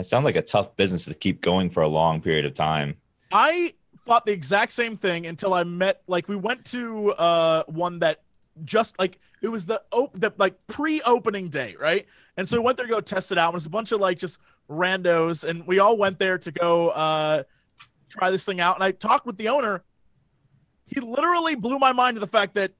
it sounds like a tough business to keep going for a long period of time. I thought the exact same thing until I met like we went to uh one that just like it was the op the like pre-opening day, right? And so we went there to go test it out. It was a bunch of like just randos, and we all went there to go uh try this thing out. And I talked with the owner. He literally blew my mind to the fact that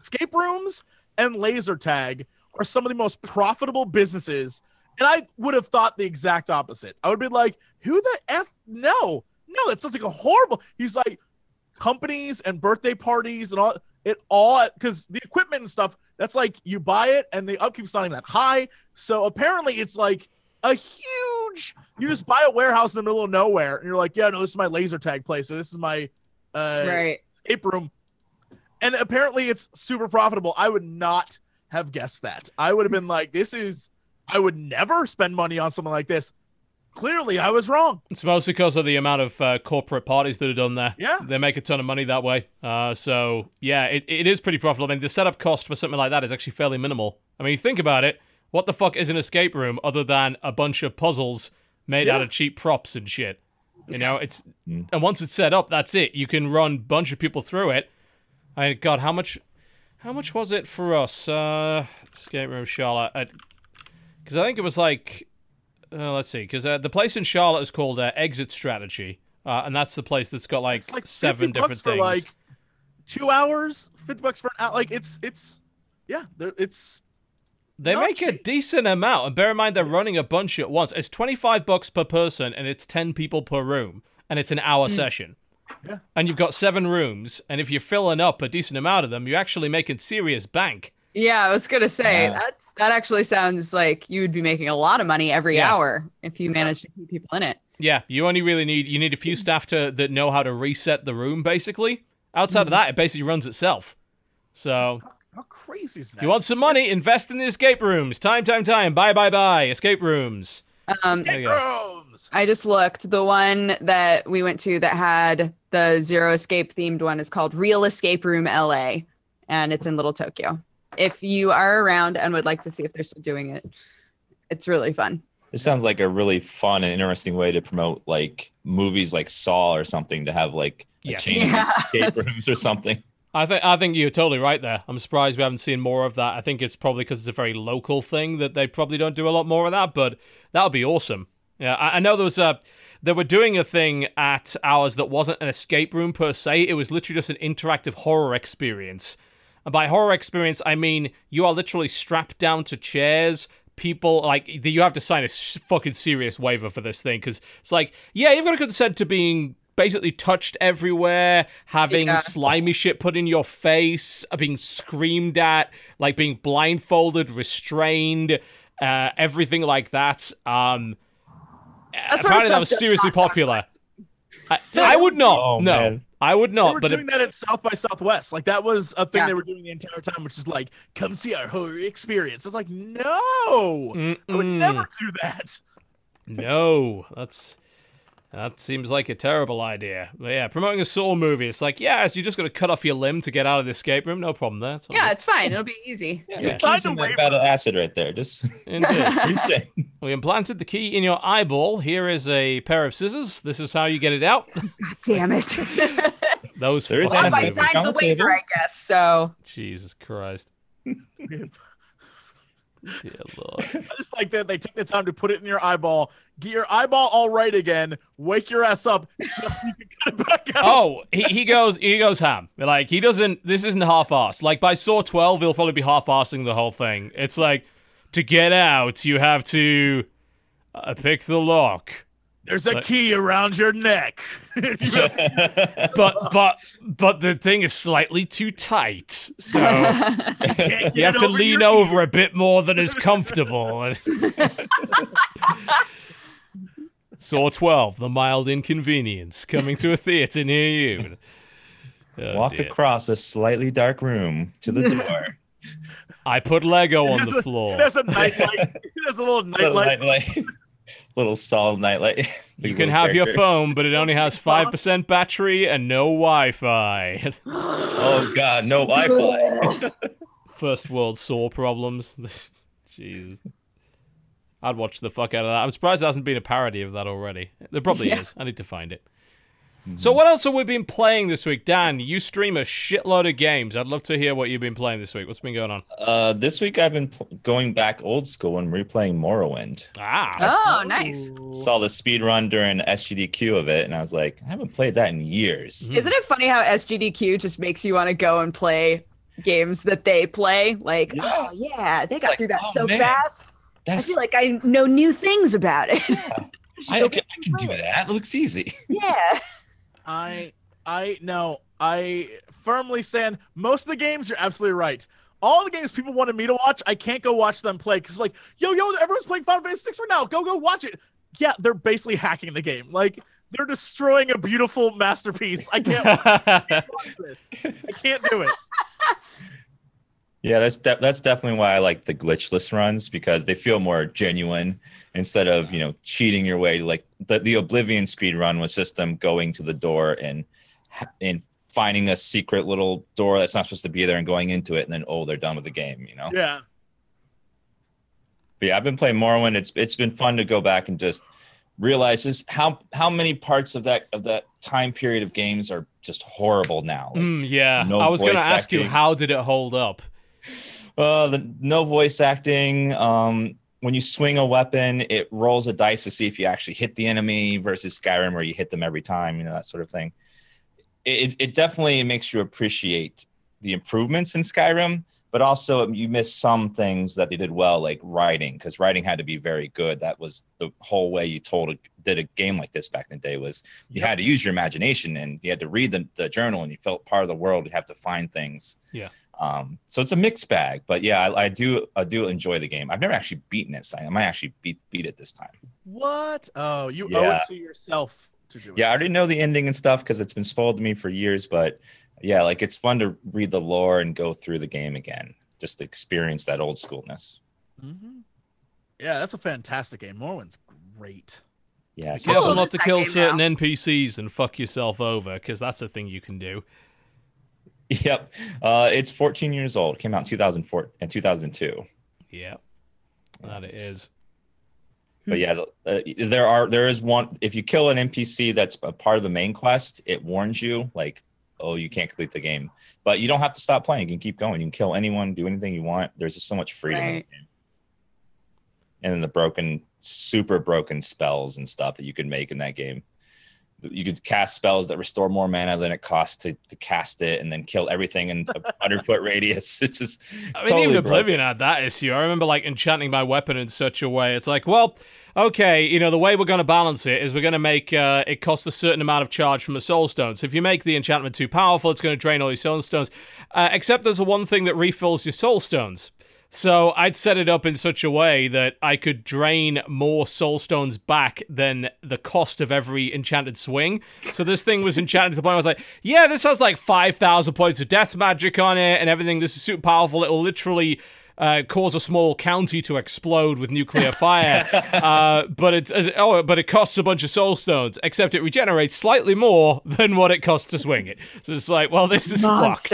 escape rooms and laser tag are some of the most profitable businesses. And I would have thought the exact opposite. I would be like, who the F? No, no, that sounds like a horrible. He's like, companies and birthday parties and all it all because the equipment and stuff that's like you buy it and the upkeep's not even that high so apparently it's like a huge you just buy a warehouse in the middle of nowhere and you're like yeah no this is my laser tag place so this is my uh right. escape room and apparently it's super profitable i would not have guessed that i would have been like this is i would never spend money on something like this clearly i was wrong It's mostly because of the amount of uh, corporate parties that are done there. Yeah. They make a ton of money that way. Uh, so, yeah, it, it is pretty profitable. I mean, the setup cost for something like that is actually fairly minimal. I mean, you think about it. What the fuck is an escape room other than a bunch of puzzles made out of cheap props and shit? You know, it's Mm. and once it's set up, that's it. You can run a bunch of people through it. I mean, God, how much, how much was it for us? Uh, escape room Charlotte, because I think it was like uh, let's see, because uh, the place in Charlotte is called uh, Exit Strategy, uh, and that's the place that's got like, like seven different things. like two hours 50 bucks for an hour like it's it's yeah it's they make a decent amount, and bear in mind they're running a bunch at once. It's twenty five bucks per person, and it's ten people per room, and it's an hour session. Yeah. And you've got seven rooms, and if you're filling up a decent amount of them, you're actually making serious bank. Yeah, I was gonna say Yeah. that's that actually sounds like you would be making a lot of money every Yeah. hour if you manage to keep people in it. Yeah, you only really need you need a few staff to that know how to reset the room. Basically, outside Mm-hmm. of that, it basically runs itself. So how crazy is that You want some money? Invest in the escape rooms. Time, time, time. Bye, bye, bye. Escape rooms. Um, Escape rooms I just looked. The one that we went to that had the zero escape themed one is called Real Escape Room LA, and it's in Little Tokyo. If you are around and would like to see if they're still doing it, it's really fun. This sounds like a really fun and interesting way to promote like movies like Saw or something to have like a Yes. chain Yeah, of escape rooms or something. I think I think you're totally right there. I'm surprised we haven't seen more of that. I think it's probably because it's a very local thing that they probably don't do a lot more of that. But that would be awesome. Yeah, I, I know there was a they were doing a thing at ours that wasn't an escape room per se. It was literally just an interactive horror experience. And by horror experience, I mean you are literally strapped down to chairs. People like you have to sign a fucking serious waiver for this thing because it's like, yeah, you've got to consent to being basically touched everywhere, having Yeah. slimy shit put in your face, uh, being screamed at, like being blindfolded, restrained, uh, everything like that. Um, That of apparently that was seriously popular. I, I would not. Oh, no, man. I would not. They were But doing it, that at South by Southwest. Like that was a thing Yeah. they were doing the entire time, which is like, come see our horror experience. I was like, no, I would never do that. no, that's that seems like a terrible idea. But yeah, promoting a Saw movie, it's like, yes, you're just got to cut off your limb to get out of the escape room. No problem there. It's Yeah, good. it's fine. It'll be easy. Yeah, Yeah. the key's in Find a that battle acid right there. Just Indeed. we implanted the key in your eyeball. Here is a pair of scissors. This is how you get it out. God damn it. Those There is fucking- Well, I acid. Signed on the the waiver, table. I guess. So Jesus Christ. Dear Lord. I just like that they took the time to put it in your eyeball, get your eyeball all right again, wake your ass up, just so you can get it back out. Oh, he, he goes he goes ham. Like he doesn't this isn't half assed. Like by Saw 12, he'll probably be half assing the whole thing. It's like to get out, you have to uh, pick the lock. There's a But- key around your neck. But but but the thing is slightly too tight. So you have to over lean your over a bit more than is comfortable. Saw 12, The Mild Inconvenience, coming to a theater near you. Oh, Walk dear. across a slightly dark room to the door. I put Lego on the a- floor. It has a nightlight. it has a little little nightlight. Nightlight. little solid nightlight. You can little have your phone, but it only has 5% battery and no Wi Fi. Oh god, no Wi-Fi. First world saw problems. Jeez. I'd watch the fuck out of that. I'm surprised there hasn't been a parody of that already. There probably Yeah. is. I need to find it. So, what else have we been playing this week? Dan, you stream a shitload of games. I'd love to hear what you've been playing this week. What's been going on? Uh, this week I've been pl- going back old school and replaying Morrowind. Ah. oh, nice. Saw the speed run during SGDQ of it, and I was like, I haven't played that in years. Mhm. Isn't it funny how SGDQ just makes you want to go and play games that they play? Like, Yeah. oh yeah, they It's got like, through that oh, so man. fast. I feel like I know new things about it. I, I can I can do that. It looks easy. yeah. I I no, I firmly stand. Most of the games, you're absolutely right. All the games people wanted me to watch, I can't go watch them play because like, yo, yo, everyone's playing Final Fantasy Six right now. Go, go watch it. Yeah, they're basically hacking the game. Like they're destroying a beautiful masterpiece. I can't watch this. I can't do it. Yeah, that's de- that's definitely why I like the glitchless runs because they feel more genuine instead of you know cheating your way. Like the the Oblivion speed run was just them going to the door and ha- and finding a secret little door that's not supposed to be there and going into it, and then oh, they're done with the game. You know. Yeah. But yeah, I've been playing Morrowind. It's it's been fun to go back and just realize just how how many parts of that of that time period of games are just horrible now. Like, Mm, yeah. No I was going to voice ask you, how did it hold up? Uh, the no voice acting. Um, when you swing a weapon, it rolls a dice to see if you actually hit the enemy versus Skyrim, where you hit them every time. You know that sort of thing. It it definitely makes you appreciate the improvements in Skyrim, but also you miss some things that they did well, like writing, because writing had to be very good. That was the whole way you told a, did a game like this back in the day was you Yep. had to use your imagination and you had to read the, the journal and you felt part of the world. You have to find things. Yeah. Um, so it's a mixed bag, but yeah, I, I do I do enjoy the game. I've never actually beaten it, so I might actually beat beat it this time. What? Oh, you owe it to yourself to do it. Yeah, I already know the ending and stuff because it's been spoiled to me for years, but yeah, like it's fun to read the lore and go through the game again, just to experience that old schoolness. Mm-hmm. Yeah, that's a fantastic game. Morrowind's great. Yeah, Be so- careful I'll not to kill certain now. NPCs and fuck yourself over, because that's a thing you can do. yep. Uh, it's 14 years old. Came out in 2004 and 2002. Yeah, that It's- But yeah, uh, there are there is one. If you kill an NPC that's a part of the main quest, it warns you like, oh, you can't complete the game. But you don't have to stop playing. You can keep going. You can kill anyone, do anything you want. There's just so much freedom. in the Right. game. And then the broken, super broken spells and stuff that you can make in that game. You could cast spells that restore more mana than it costs to, to cast it, and then kill everything in a hundred foot radius. It's just I mean, totally even broken. Oblivion had that issue. I remember like enchanting my weapon in such a way. It's like, well, okay, you know, the way we're going to balance it is we're going to make uh, it cost a certain amount of charge from a soul stone. So if you make the enchantment too powerful, it's going to drain all your soul stones. Uh, except there's a one thing that refills your soul stones. So I'd set it up in such a way that I could drain more soul stones back than the cost of every enchanted swing. So this thing was enchanted to the point where I was like, yeah, this has like 5,000 points of death magic on it and everything. This is super powerful. It will literally uh, cause a small county to explode with nuclear fire. uh, but it's as- oh, but it costs a bunch of soul stones. Except it regenerates slightly more than what it costs to swing it. So it's like, well, this is fucked.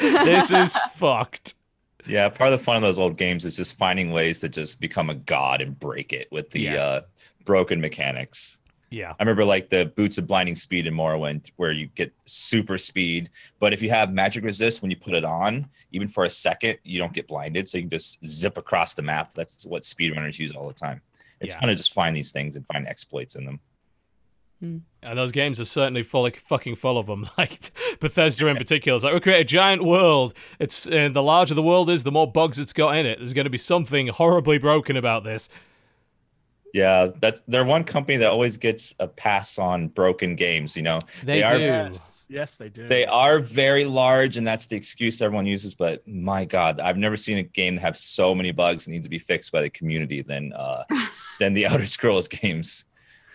This is fucked. Yeah, part of the fun of those old games is just finding ways to just become a god and break it with the Yes. uh, broken mechanics. Yeah. I remember like the boots of blinding speed in Morrowind, where you get super speed, but if you have magic resist when you put it on, even for a second, you don't get blinded, so you can just zip across the map. That's what speedrunners use all the time. It's Yeah. fun to just find these things and find exploits in them. And those games are certainly full, fucking full of them. Like Bethesda in particular, it's like we create a giant world. It's uh, the larger the world is, the more bugs it's got in it. There's going to be something horribly broken about this. Yeah, that's they're one company that always gets a pass on broken games. You know, They, are do. Yes, yes, they do. they are very large, and that's the excuse everyone uses. But my God, I've never seen a game that have so many bugs that need to be fixed by the community than uh, than the Elder Scrolls games.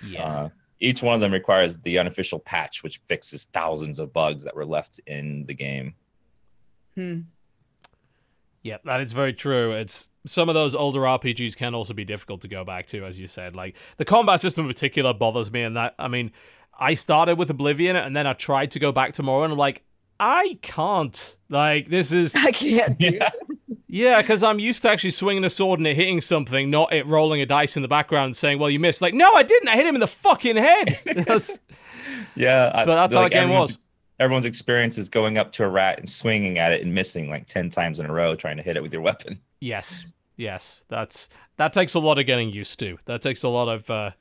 Yeah. Uh, each one of them requires the unofficial patch, which fixes thousands of bugs that were left in the game. Hmm. Yeah, that is very true. It's some of those older RPGs can also be difficult to go back to, as you said. Like the combat system in particular bothers me, and that I mean, I started with Oblivion, and then I tried to go back to more, and I'm like, I can't. Like this is I can't do Yeah. yeah, because I'm used to actually swinging a sword and it hitting something, not it rolling a dice in the background and saying, "Well, you missed." Like, no, I didn't. I hit him in the fucking head. That's- Yeah, I- But that's how like, the game everyone's- was. Everyone's experience is going up to a rat and swinging at it and missing like ten times in a row, trying to hit it with your weapon. yes, yes. That's that takes a lot of getting used to. That takes a lot of uh,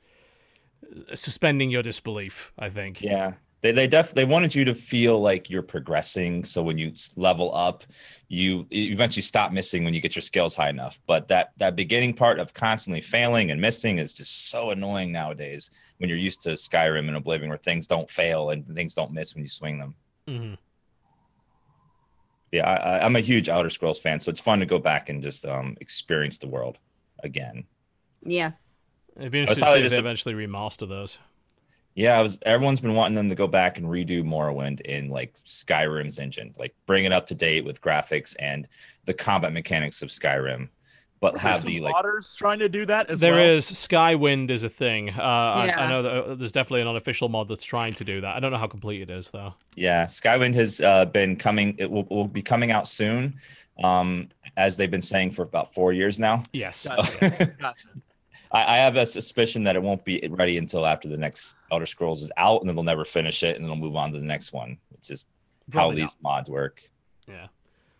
suspending your disbelief. I think. Yeah. They they def they wanted you to feel like you're progressing. So when you level up, you you eventually stop missing when you get your skills high enough. But that that beginning part of constantly failing and missing is just so annoying nowadays when you're used to Skyrim and Oblivion where things don't fail and things don't miss when you swing them. Mhm. Yeah, I, I, I'm a huge Elder Scrolls fan, so it's fun to go back and just um, experience the world again. Yeah. It'd be interesting to see if they disap- eventually remaster those. Yeah, I was. Everyone's been wanting them to go back and redo Morrowind in like Skyrim's engine, like bring it up to date with graphics and the combat mechanics of Skyrim, but There's have some the like. modders trying to do that as There well. is Skywind is a thing. Uh, I, I know that uh, there's definitely an unofficial mod that's trying to do that. I don't know how complete it is though. Yeah, Skywind has uh, been coming. It will, will be coming out soon, um, as they've been saying for about four years now. Yes. Gotcha. Gotcha. I, I have a suspicion that it won't be ready until after the next Elder Scrolls is out, and then they'll never finish it, and then they'll move on to the next one, which is how Probably these mods work. Yeah.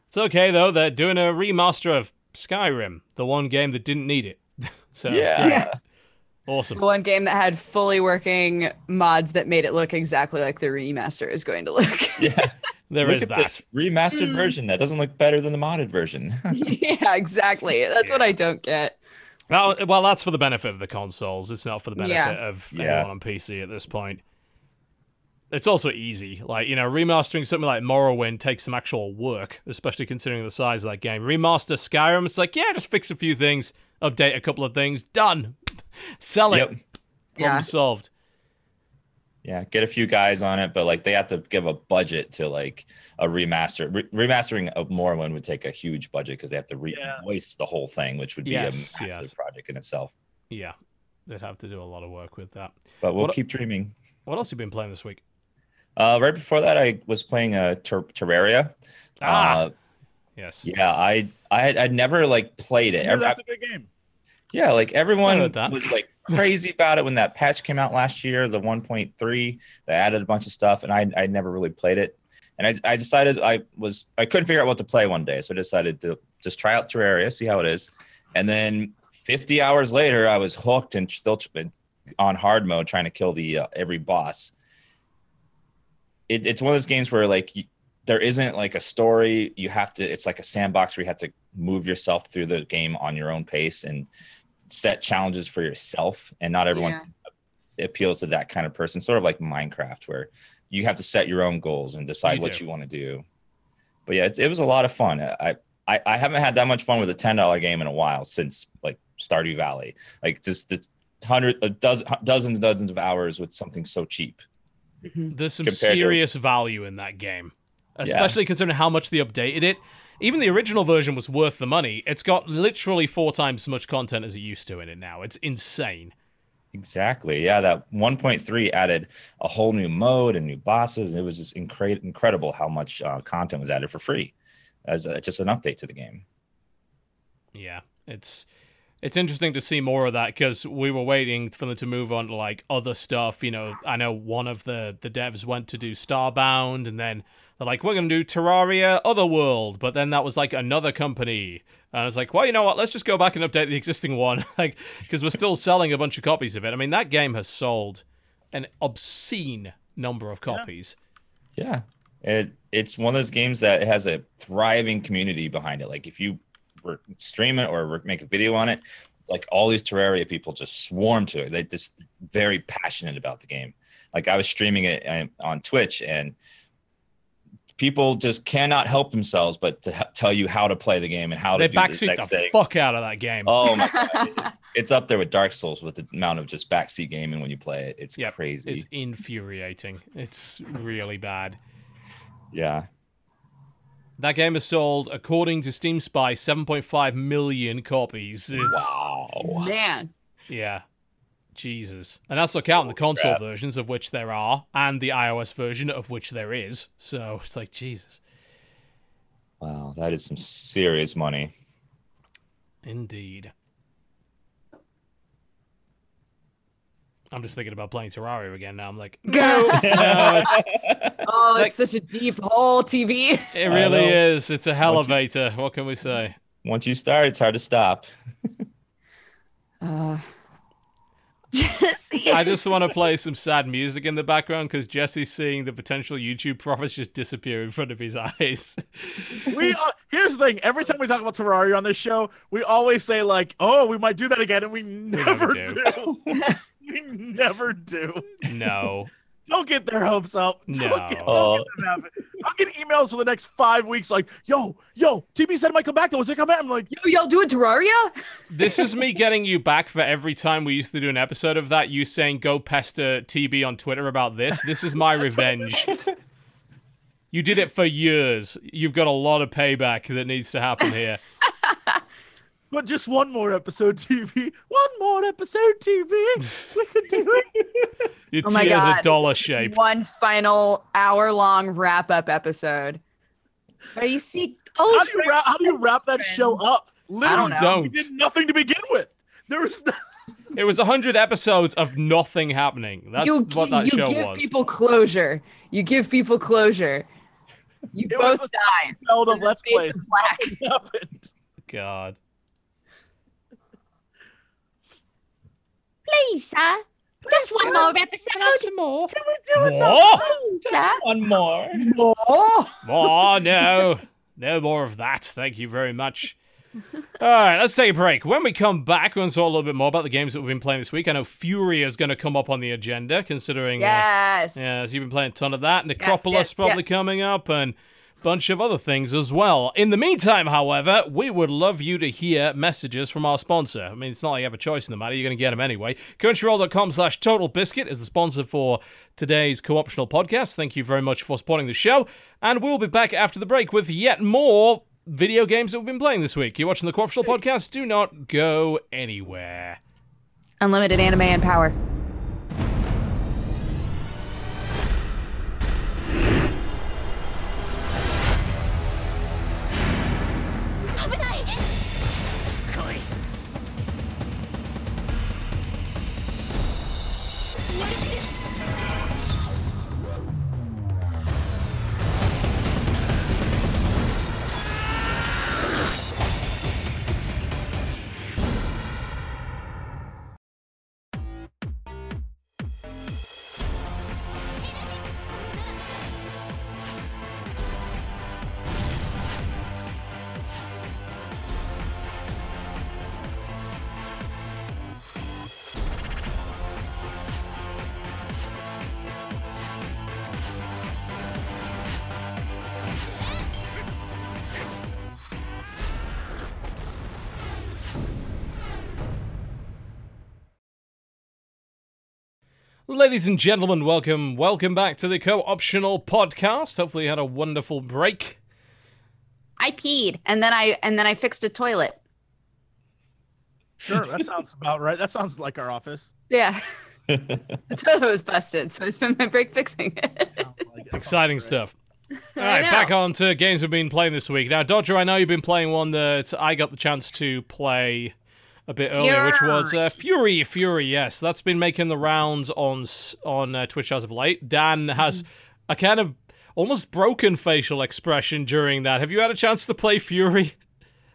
It's okay though. They're doing a remaster of Skyrim, the one game that didn't need it. so Yeah. Yeah. awesome. The one game that had fully working mods that made it look exactly like the remaster is going to look. Yeah. There Look is at that. this remastered Mm. version that doesn't look better than the modded version. yeah, exactly. That's what I don't get. Well, well, that's for the benefit of the consoles. It's not for the benefit Yeah. of Yeah. anyone on PC at this point. It's also easy. Like, you know, remastering something like Morrowind takes some actual work, especially considering the size of that game. Remaster Skyrim, it's like, yeah, just fix a few things, update a couple of things, done. Sell it. yep. Problem Yeah. solved. Yeah, get a few guys on it, but like they have to give a budget to like a remaster. Re- remastering of Morrowind would take a huge budget because they have to Yeah. re-voice the whole thing, which would be Yes, a massive yes. project in itself. Yeah. They'd have to do a lot of work with that. But we'll What- keep dreaming. What else have you been playing this week? Uh, right before that, I was playing a ter- Terraria. Ah, Uh, yes. yeah, I I had I'd never like played it. Yeah, that's a good game. Yeah, like everyone was like crazy about it when that patch came out last year, the 1.3. They added a bunch of stuff, and I I never really played it. And I, I decided I was I couldn't figure out what to play one day, so I decided to just try out Terraria, see how it is. And then 50 hours later, I was hooked and still on hard mode trying to kill the uh, every boss. it, it's one of those games where like you, there isn't like a story. You have to. It's like a sandbox where you have to move yourself through the game on your own pace and set challenges for yourself. And not everyone Yeah. appeals to that kind of person. Sort of like Minecraft, where you have to set your own goals and decide You what do. you want to do. But yeah, it, it was a lot of fun. I, I I haven't had that much fun with a ten dollar game in a while since like Stardew Valley. Like just the hundred, a dozen, dozens, and dozens of hours with something so cheap. There's some Compared to- serious value in that game, especially considering how much they updated it. Even the original version was worth the money. It's got literally four times as much content as it used to in it now. It's insane. Exactly. Yeah, that 1.3 added a whole new mode and new bosses. and It was just incre- incredible how much uh, content was added for free as a, just an update to the game. Yeah, it's it's interesting to see more of that because we were waiting for them to move on to like other stuff. You know, I know one of the the devs went to do Starbound, and then they're like, we're gonna do Terraria Otherworld, but then that was like another company. And I was like, well, you know what? Let's just go back and update the existing one, like because we're still selling a bunch of copies of it. I mean, that game has sold an obscene number of copies. Yeah. It it's one of those games that has a thriving community behind it. Like if you were stream it or make a video on it, like all these Terraria people just swarm to it. They're just very passionate about the game. Like I was streaming it uh, on Twitch and people just cannot help themselves but to h- tell you how to play the game and how They to do the backseat next the thing. fuck out of that game. Oh my god. It- it's up there with Dark Souls with the amount of just backseat gaming when you play it. It's Yep, crazy. It's infuriating. It's really bad. yeah. That game has sold, according to Steam Spy, 7.5 million copies. It's, Wow. Man. Yeah. Jesus. And that's not counting the console crap. versions, of which there are, and the iOS version, of which there is. So it's like, Jesus. Wow, that is some serious money. Indeed. I'm just thinking about playing Terraria again now. I'm like, Go. no, it's, Oh, Like- it's such a deep hole, TB. it really is. It's a elevator. What can we say? Once you start, it's hard to stop. Uh, Jesse. I just want to play some sad music in the background because Jesse's seeing the potential YouTube profits just disappear in front of his eyes. We uh, here's the thing. Every time we talk about Terraria on this show, we always say like, "Oh, we might do that again," and we never never do. do. we never do. no. Don't get their hopes up. Don't No. get, don't Oh. get. I'll get emails for the next five weeks like, "Yo, yo, TB said it might come back. Though, is it come back?" I'm like, yo, y'all doing Terraria? This is me getting you back for every time we used to do an episode of that. You saying go pester TB on Twitter about this. This is my revenge. You did it for years. You've got a lot of payback that needs to happen here. But just one more episode, TB. One more episode, TB. We could do it. Your Oh my tears are dollar shaped. One final hour-long wrap-up episode. Where you see oh, How do you wrap? How do you wrap that show up? Literally, don't we did nothing to begin with. There was. No- It was 100 episodes of nothing happening. That's you, what that you show give people closure. You give people closure. You It was both the die. Zelda Let's face Plays. is black. Nothing happened. God. Please, sir. Just one more episode. Some more. do it More? Please, sir. One more. Oh, Oh, no. No more of that. Thank you very much. All right, let's take a break. When we come back, we're going to talk a little bit more about the games that we've been playing this week. I know Furi is going to come up on the agenda, considering. uh, yes. yeah, so you've been playing a ton of that. Necropolis yes, probably yes. coming up, and a bunch of other things as well. In the meantime, however, we would love you to hear messages from our sponsor. I mean, it's not like you have a choice in the matter. You're going to get them anyway. Crunchyroll.com slash Total Biscuit is the sponsor for today's co-optional podcast. Thank you very much for supporting the show. And we'll be back after the break with yet more video games that we've been playing this week. You're watching the co-optional podcast. Do not go anywhere. Unlimited anime and power. Ladies and gentlemen, welcome, welcome back to the co-optional podcast. Hopefully, you had a wonderful break. I peed and then I and then I fixed a toilet. Sure, that sounds about right. That sounds like our office. Yeah. the toilet was busted, so I spent my break fixing it. Like it. Exciting Sounds stuff. All right, back on to games we've been playing this week. Now, Dodger, I know you've been playing one that I got the chance to play a bit earlier, which was uh, Furi. Furi, yes, that's been making the rounds on on uh, Twitch as of late. Dan has a kind of almost broken facial expression during that. Have you had a chance to play Furi?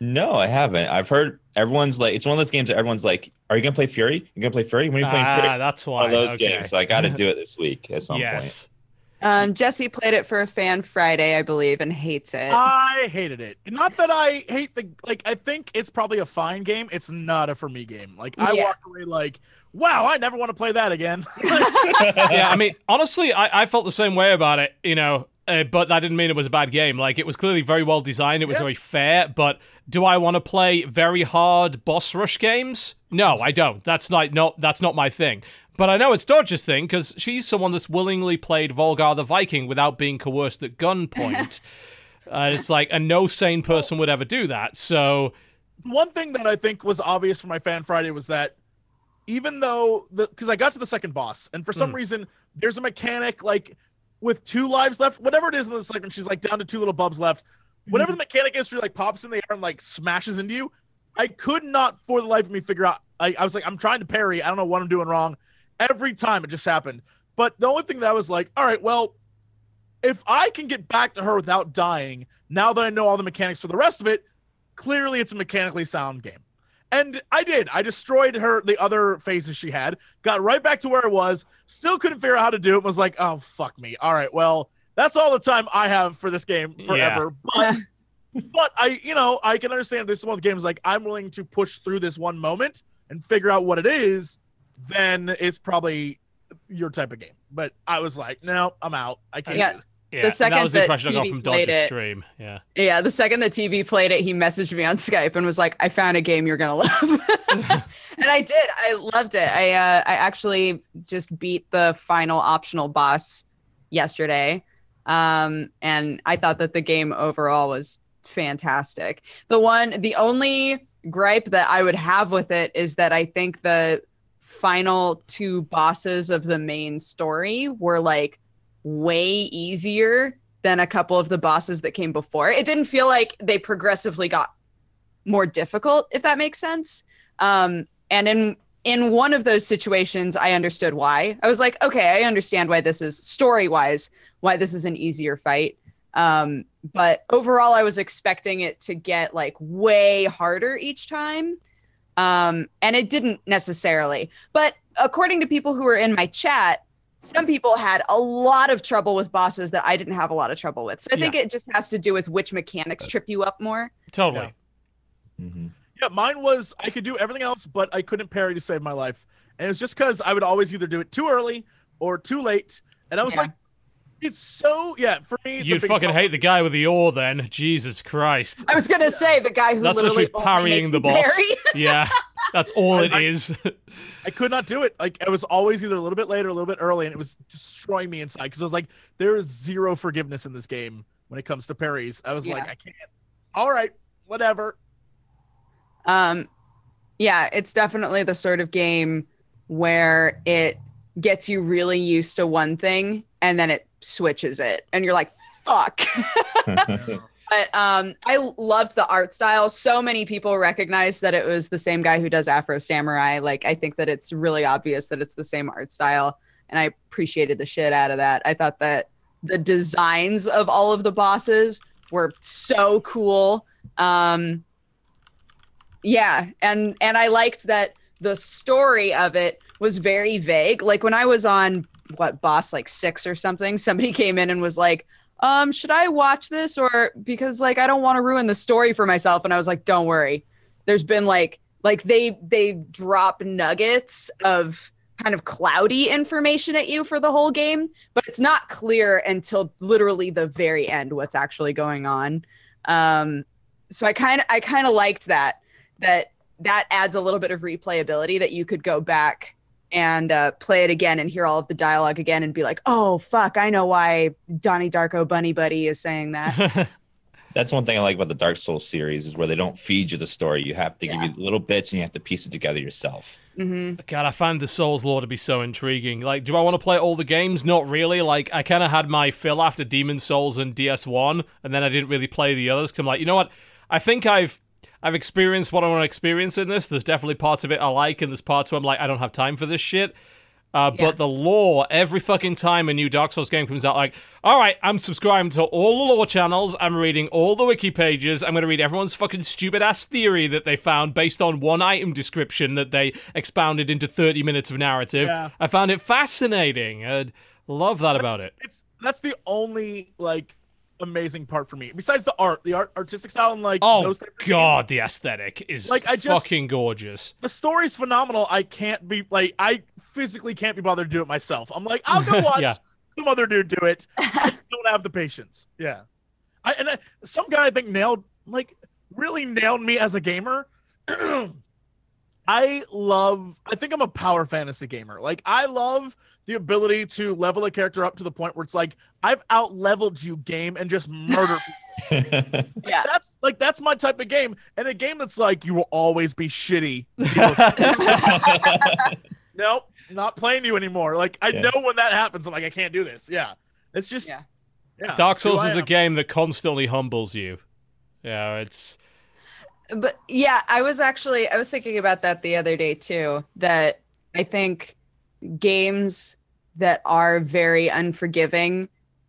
No, I haven't. I've heard everyone's like, it's one of those games that everyone's like, "Are you gonna play Furi? You gonna play Furi? When are you playing Ah, Furi?" that's why. One of those okay. games. So I got to do it this week at some point. Yes. Um, Jesse played it for a fan Friday, I believe, and hates it. I hated it. Not that I hate the like. I think it's probably a fine game. It's not a for me game. Like I Yeah. walked away like, wow, I never want to play that again. yeah, I mean, honestly, I, I felt the same way about it, you know, uh, but that didn't mean it was a bad game. Like, it was clearly very well designed, it was Yeah. very fair, but do I want to play very hard boss rush games? No, I don't. That's not, not, that's not my thing. But I know it's Dodge's thing because she's someone that's willingly played Volgar the Viking without being coerced at gunpoint. uh, it's like, and no sane person would ever do that. So, one thing that I think was obvious for my fan Friday was that even though the because I got to the second boss and for some Mm. reason there's a mechanic like with two lives left, whatever it is in the second, she's like down to two little bubs left. Whatever the mechanic is, she like pops in the air and like smashes into you. I could not for the life of me figure out. I, I was like, I'm trying to parry. I don't know what I'm doing wrong. Every time it just happened. But the only thing that I was like, all right, well, if I can get back to her without dying, now that I know all the mechanics for the rest of it, clearly it's a mechanically sound game. And I did. I destroyed her the other phases she had, got right back to where I was, still couldn't figure out how to do it, was like, oh fuck me. All right, well, that's all the time I have for this game forever. But but I, you know, I can understand this is one of the games like I'm willing to push through this one moment and figure out what it is, then it's probably your type of game. But I was like, no, I'm out. I can't. Yeah. do this. yeah, second that was the that impression I got TB from played Dodger's it- stream. Yeah. Yeah, the second the TB played it, he messaged me on Skype and was like, "I found a game you're gonna love," and I did. I loved it. I uh, I actually just beat the final optional boss yesterday, um, and I thought that the game overall was fantastic. The one, the only gripe that I would have with it is that I think the final two bosses of the main story were like way easier than a couple of the bosses that came before. It didn't feel like they progressively got more difficult, if that makes sense. Um, and in in one of those situations, I understood why. I was like, okay, I understand why this is story wise, why this is an easier fight. Um, but overall, I was expecting it to get like way harder each time. Um, and it didn't necessarily. But according to people who were in my chat, some people had a lot of trouble with bosses that I didn't have a lot of trouble with. So I think it just has to do with which mechanics trip you up more. Totally. mm-hmm Yeah, mine was I could do everything else, but I couldn't parry to save my life. And it was just because I would always either do it too early or too late. And I was Yeah. like, it's so yeah, for me. You'd fucking problem- hate the guy with the oar then. Jesus Christ. I was gonna say the guy who That's literally literally parrying the me boss. Yeah, that's all it I- is. I could not do it. Like I was always either a little bit late or a little bit early, and it was destroying me inside because I was like, there is zero forgiveness in this game when it comes to parries. I was like, I can't. All right, whatever. Um, yeah, it's definitely the sort of game where it gets you really used to one thing and then it switches it, and you're like, fuck. But um, I loved the art style. So many people recognized that it was the same guy who does Afro Samurai. Like, I think that it's really obvious that it's the same art style, and I appreciated the shit out of that. I thought that the designs of all of the bosses were so cool. Um, yeah, and and I liked that the story of it was very vague. Like when I was on what boss like six or something, somebody came in and was like um should i watch this? Or because like i don't want to ruin the story for myself. And i was like don't worry. There's been like like they they drop nuggets of kind of cloudy information at you for the whole game but it's not clear until literally the very end what's actually going on. Um so i kind of i kind of liked that that that adds a little bit of replayability that you could go back and uh, play it again and hear all of the dialogue again and be like, oh fuck, I know why Donnie Darko Bunny Buddy is saying that. That's one thing I like about the Dark Souls series is where they don't feed you the story. You have to Yeah. give you little bits and you have to piece it together yourself. hmm God, I find the Souls lore to be so intriguing. Like, do I want to play all the games? Not really. Like, I kind of had my fill after Demon Souls and DS1, and then I didn't really play the others because I'm like, you know what? I think I've I've experienced what I want to experience in this. There's definitely parts of it I like, and there's parts where I'm like, I don't have time for this shit. Uh, Yeah. But the lore, every fucking time a new Dark Souls game comes out, like, all right, I'm subscribing to all the lore channels. I'm reading all the wiki pages. I'm going to read everyone's fucking stupid ass theory that they found based on one item description that they expounded into 30 minutes of narrative. Yeah. I found it fascinating. I love that about it. It's that's the only like amazing part for me. Besides the art, the art artistic style and like Oh, those types games. God, the aesthetic is Like, I just- fucking gorgeous. the story's phenomenal. I can't be like I physically can't be bothered to do it myself. I'm like, I'll go watch Yeah. some other dude do it. I don't have the patience. Yeah. I and I, some guy I think nailed like really nailed me as a gamer. I love I think I'm a power fantasy gamer. Like I love the ability to level a character up to the point where it's like I've out leveled you game and just murder people. Yeah. That's like that's my type of game. And a game that's like you will always be shitty. nope, not playing you anymore. Like I Yeah. know when that happens, I'm like, I can't do this. Yeah. It's just Yeah. yeah. Dark Souls is a game that constantly humbles you. Yeah, it's But yeah, I was actually I was thinking about that the other day too. That I think games that are very unforgiving,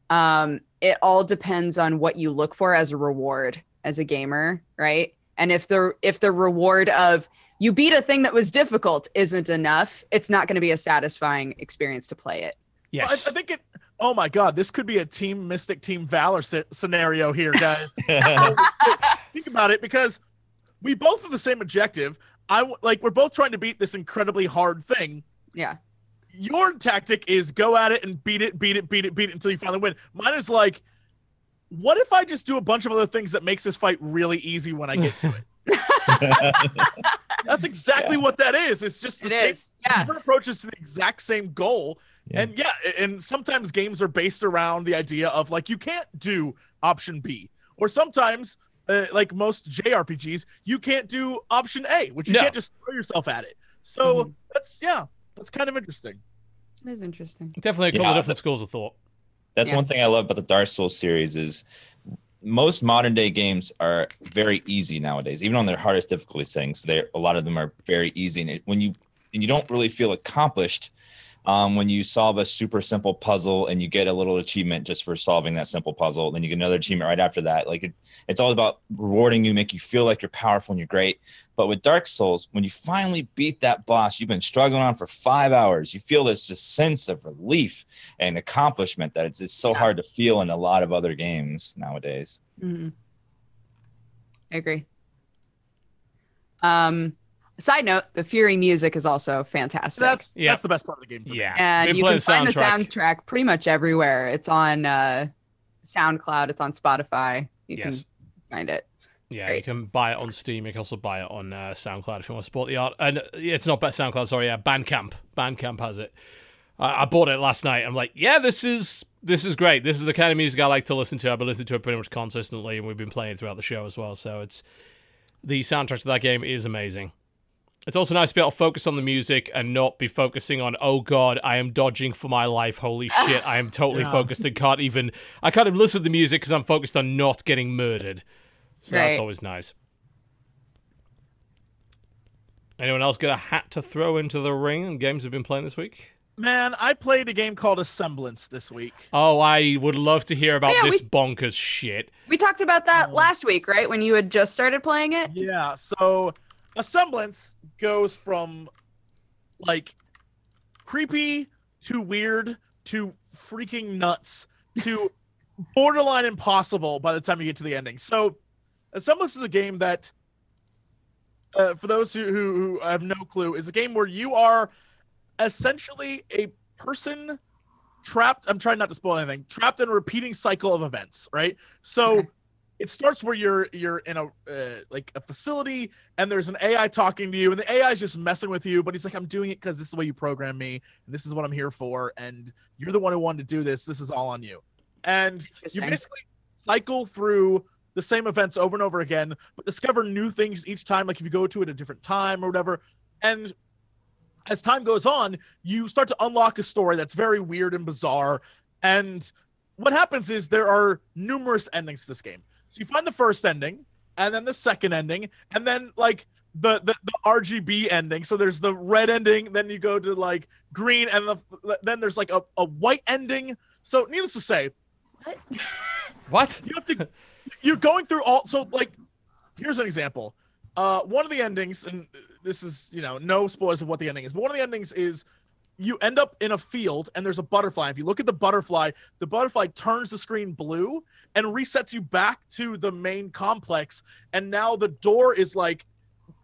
um, it all depends on what you look for as a reward as a gamer, right? And if the if the reward of you beat a thing that was difficult isn't enough, it's not going to be a satisfying experience to play it. Well, I, yes. I think it Oh my god, this could be a team Mystic Team Valor sce- scenario here, guys. Think about it because we both have the same objective. I w- like we're both trying to beat this incredibly hard thing. Yeah. Your tactic is go at it and beat it, beat it, beat it, beat it until you finally win. Mine is like, what if I just do a bunch of other things that makes this fight really easy when I get to it? That's exactly what that is. It's just the It same is. Yeah. different approaches to the exact same goal. Yeah. And yeah, and sometimes games are based around the idea of like you can't do option B, or sometimes, uh, like most JRPGs, you can't do option A, which you No. can't just throw yourself at it. So Mhm. that's yeah, that's kind of interesting. It is interesting. Definitely a couple Yeah, of different schools of thought. That's Yeah. one thing I love about the Dark Souls series is most modern day games are very easy nowadays, even on their hardest difficulty settings. They a lot of them are very easy, and it, when you and you don't really feel accomplished um, when you solve a super simple puzzle and you get a little achievement just for solving that simple puzzle. Then you get another achievement right after that. Like it, it's all about rewarding you, make you feel like you're powerful and you're great. But with Dark Souls, when you finally beat that boss you've been struggling on for five hours, you feel this just sense of relief and accomplishment that it's, it's so Yeah. hard to feel in a lot of other games nowadays. Mhm. I agree. Um, side note: the Furi music is also fantastic, That's Yeah. that's the best part of the game. For me. Yeah. and Been you playing can find the soundtrack. soundtrack pretty much everywhere. It's on uh, SoundCloud. It's on Spotify. You Yes. can find it. Yeah, you can buy it on Steam. You can also buy it on uh, SoundCloud if you want to support the art. And uh, it's not best SoundCloud, sorry, yeah, Bandcamp. Bandcamp has it. I I bought it last night. I'm like, yeah, this is this is great. This is the kind of music I like to listen to. I've been listening to it pretty much consistently, and we've been playing it throughout the show as well. So it's the soundtrack to that game is amazing. It's also nice to be able to focus on the music and not be focusing on, oh god, I am dodging for my life. Holy shit, I am totally Yeah. focused and can't even. I can't even listen to the music because I'm focused on not getting murdered. So that's always nice. Anyone else got a hat to throw into the ring and games have been playing this week? Man, I played a game called Assemblance this week. Oh, I would love to hear about Yeah, this we- bonkers shit. We talked about that Um, last week, right? When you had just started playing it. Yeah, so Assemblance goes from like creepy to weird to freaking nuts to borderline impossible by the time you get to the ending. So Assemblance is a game that uh, for those who, who, who have no clue, is a game where you are essentially a person trapped. I'm trying not to spoil anything. Trapped in a repeating cycle of events, right? So Okay. It starts where you're you're in a uh, like a facility and there's an AI talking to you and the AI is just messing with you, but he's like, I'm doing it because this is the way you program me and this is what I'm here for, and you're the one who wanted to do this. This is all on you, and you basically cycle through the same events over and over again, but discover new things each time. Like if you go to it at a different time or whatever, and as time goes on, you start to unlock a story that's very weird and bizarre. And what happens is there are numerous endings to this game. So you find the first ending, and then the second ending, and then like the the, the RGB ending. So there's the red ending, then you go to like green, and the, then there's like a, a white ending. So needless to say, What? you have to you're going through all so like here's an example uh one of the endings and this is you know no spoilers of what the ending is but one of the endings is you end up in a field and there's a butterfly. If you look at the butterfly the butterfly turns the screen blue and resets you back to the main complex. And now the door is like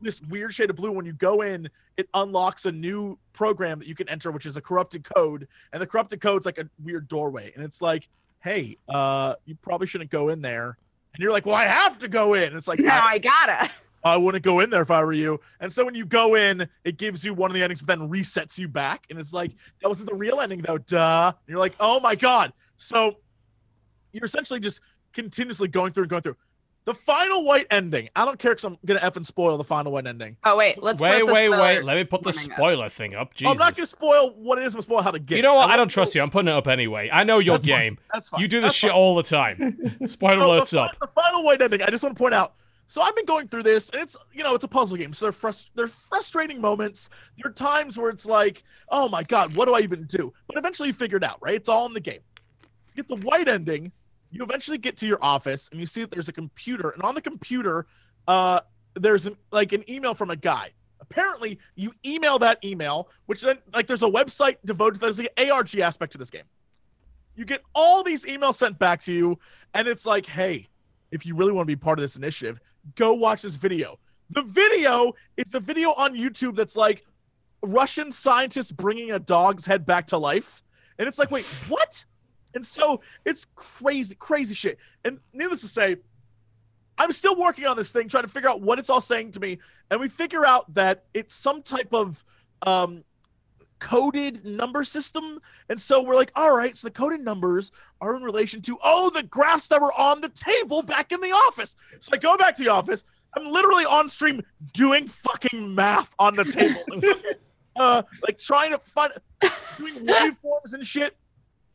this weird shade of blue. When you go in it unlocks a new program that you can enter which is a corrupted code. And the corrupted code's like a weird doorway. And it's like hey uh you probably shouldn't go in there. And you're like well i have to go in. It's like now I, I gotta. I wouldn't go in there if i were you and so when you go in it gives you one of the endings but then resets you back and it's like that wasn't the real ending though duh and you're like oh my god so you're essentially just continuously going through and going through the final white ending i don't care because i'm gonna effing spoil the final white ending Oh wait, let's wait, wait, wait. Let me put the warning up. spoiler thing up. Jesus. i'm not gonna spoil what it is i'm spoil how to get you know what? I won't don't trust you. I'm putting it up anyway. I know your That's fine. game. that's fine You do this That's shit fine. all the time. Spoiler So alerts the, up. The final white ending. I just want to point out. So I've been going through this, and it's you know it's a puzzle game. So there frust- there's frustrating moments. There are times where it's like, oh my god, what do I even do? But eventually you figure it out, right? It's all in the game. You get the white ending. You eventually get to your office, and you see that there's a computer, and on the computer, uh, there's an, like an email from a guy. Apparently, you email that email, which then like there's a website devoted. There's the ARG aspect to this game. You get all these emails sent back to you, and it's like, hey, if you really want to be part of this initiative, go watch this video. The video is a video on YouTube that's like Russian scientists bringing a dog's head back to life. And it's like, wait, what? And so it's crazy, crazy shit. And needless to say, I'm still working on this thing, trying to figure out what it's all saying to me. And we figure out that it's some type of um, coded number system. And so we're like, all right, so the coded numbers are in relation to, oh, the graphs that were on the table back in the office. So I go back to the office. I'm literally on stream doing fucking math on the table. uh, like trying to find, doing waveforms and shit.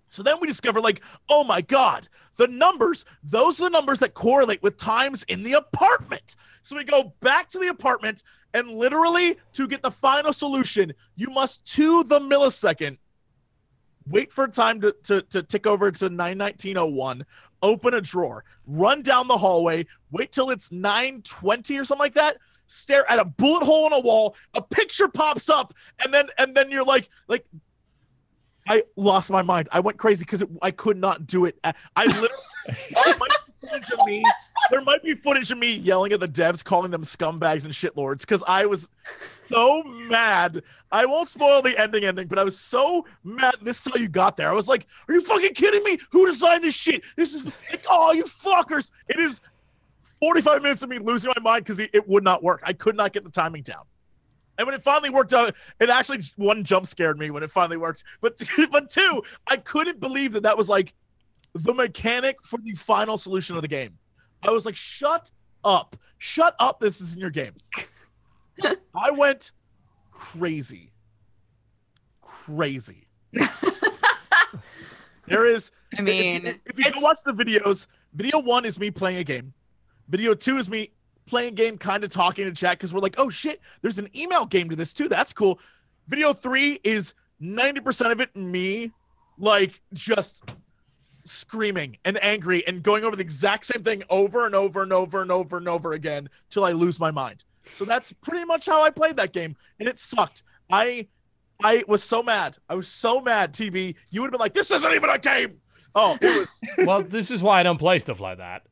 So then we discover, like, oh my God, the numbers, those are the numbers that correlate with times in the apartment. So we go back to the apartment, and literally, to get the final solution, you must, to the millisecond, wait for time to, to, to tick over to 91901, open a drawer, run down the hallway, wait till it's 920 or something like that, stare at a bullet hole in a wall, a picture pops up, and then and then you're like, like I lost my mind. I went crazy because I could not do it. I literally there might be footage of me. There might be footage of me yelling at the devs, calling them scumbags and shitlords, because I was so mad. I won't spoil the ending ending, but I was so mad. This is how you got there. I was like, "Are you fucking kidding me? Who designed this shit? This is like, oh, you fuckers!" It is 45 minutes of me losing my mind because it would not work. I could not get the timing down. And when it finally worked out, it actually one jump scared me when it finally worked. But but two, I couldn't believe that that was like the mechanic for the final solution of the game. I was like, shut up, shut up. This is in your game. I went crazy, crazy. there is. I mean, if you, if you go watch the videos, video one is me playing a game. Video two is me playing game, kind of talking to chat because we're like, oh shit, there's an email game to this too. That's cool. Video three is 90% of it me, like just screaming and angry and going over the exact same thing over and over and over and over and over again till I lose my mind. So that's pretty much how I played that game, and it sucked. I I was so mad. I was so mad, TB. You would have been like, this isn't even a game. Oh, it was well, this is why I don't play stuff like that.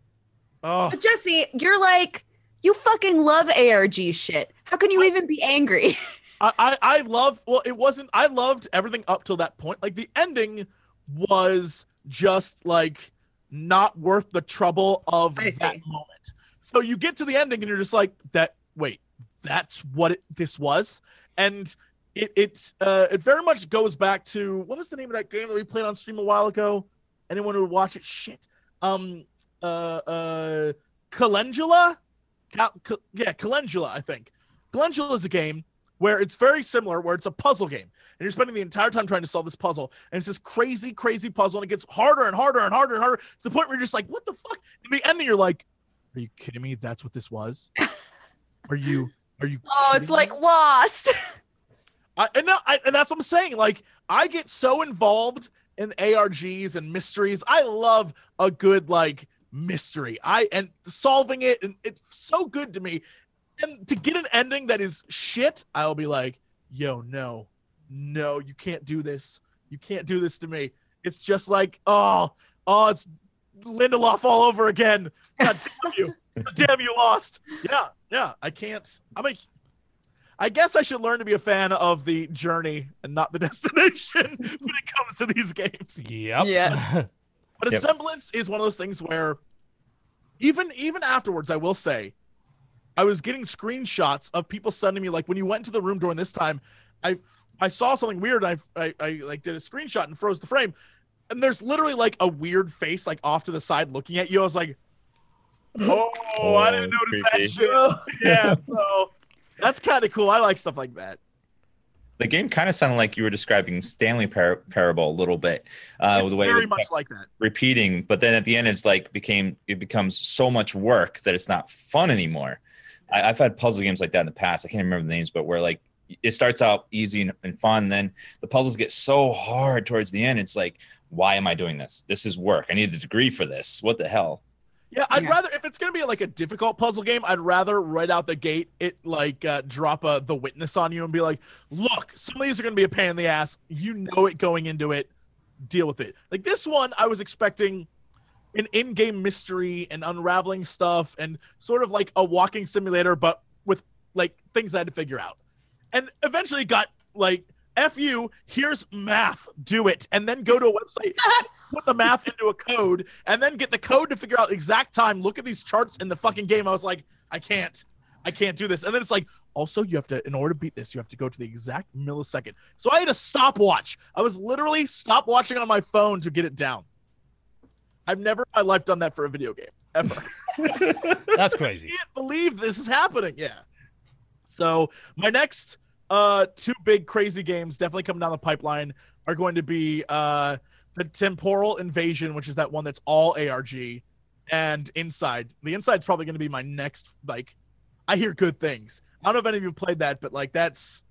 oh But Jesse, you're like, you fucking love ARG shit. How can you even be angry? I, I I love well it wasn't I loved everything up till that point. Like the ending was just like not worth the trouble of I that see. moment. So you get to the ending and you're just like, that wait, that's what it, this was. And it it uh it very much goes back to what was the name of that game that we played on stream a while ago? Anyone who would watch it? Shit. Um uh uh Calendula? Cal- Cal- yeah, Calendula, I think. Calendula is a game where it's very similar, where it's a puzzle game. And you're spending the entire time trying to solve this puzzle. And it's this crazy, crazy puzzle, and it gets harder and harder and harder and harder to the point where you're just like, what the fuck? In the ending, you're like, Are you kidding me? That's what this was? Are you are you Oh, it's me? like lost. I, and, no, I, and that's what I'm saying. Like, I get so involved in ARGs and mysteries. I love a good like mystery. I and solving it, and it's so good to me. And to get an ending that is shit, I'll be like, "Yo, no, no, you can't do this. You can't do this to me." It's just like, oh, oh, it's Lindelof all over again. God damn you! God damn you, lost. Yeah, yeah. I can't. I'm a I guess I should learn to be a fan of the journey and not the destination when it comes to these games. Yep. Yeah. But a Yep. semblance is one of those things where even even afterwards, I will say, I was getting screenshots of people sending me like when you went into the room during this time, I I saw something weird and I I, I like did a screenshot and froze the frame. And there's literally like a weird face like off to the side looking at you. I was like, Oh, I didn't Oh, notice creepy. that shit. Yeah, so that's kind of cool. I like stuff like that. The game kind of sounded like you were describing Stanley Par- Parable a little bit, uh, it's the way it very was much like that. repeating. But then at the end, it's like became it becomes so much work that it's not fun anymore. I, I've had puzzle games like that in the past. I can't remember the names, but where like it starts out easy and, and fun, then the puzzles get so hard towards the end. It's like, why am I doing this? This is work. I need a degree for this. What the hell? Yeah, I'd Yeah. rather if it's gonna be like a difficult puzzle game, I'd rather right out the gate it like uh, drop a the witness on you and be like, look, some of these are gonna be a pain in the ass. You know it going into it. Deal with it. Like this one, I was expecting an in-game mystery and unraveling stuff and sort of like a walking simulator, but with like things I had to figure out. And eventually got like F you, here's math, do it. And then go to a website, put the math into a code, and then get the code to figure out exact time. Look at these charts in the fucking game. I was like, I can't. I can't do this. And then it's like, also, you have to, in order to beat this, you have to go to the exact millisecond. So I had a stopwatch. I was literally stopwatching on my phone to get it down. I've never in my life done that for a video game, ever. That's crazy. I can't believe this is happening. Yeah. So my next uh two big crazy games definitely coming down the pipeline are going to be uh the Temporal Invasion, which is that one that's all ARG, and Inside. The Inside's probably going to be my next like. I hear good things. I don't know if any of you have played that, but like that's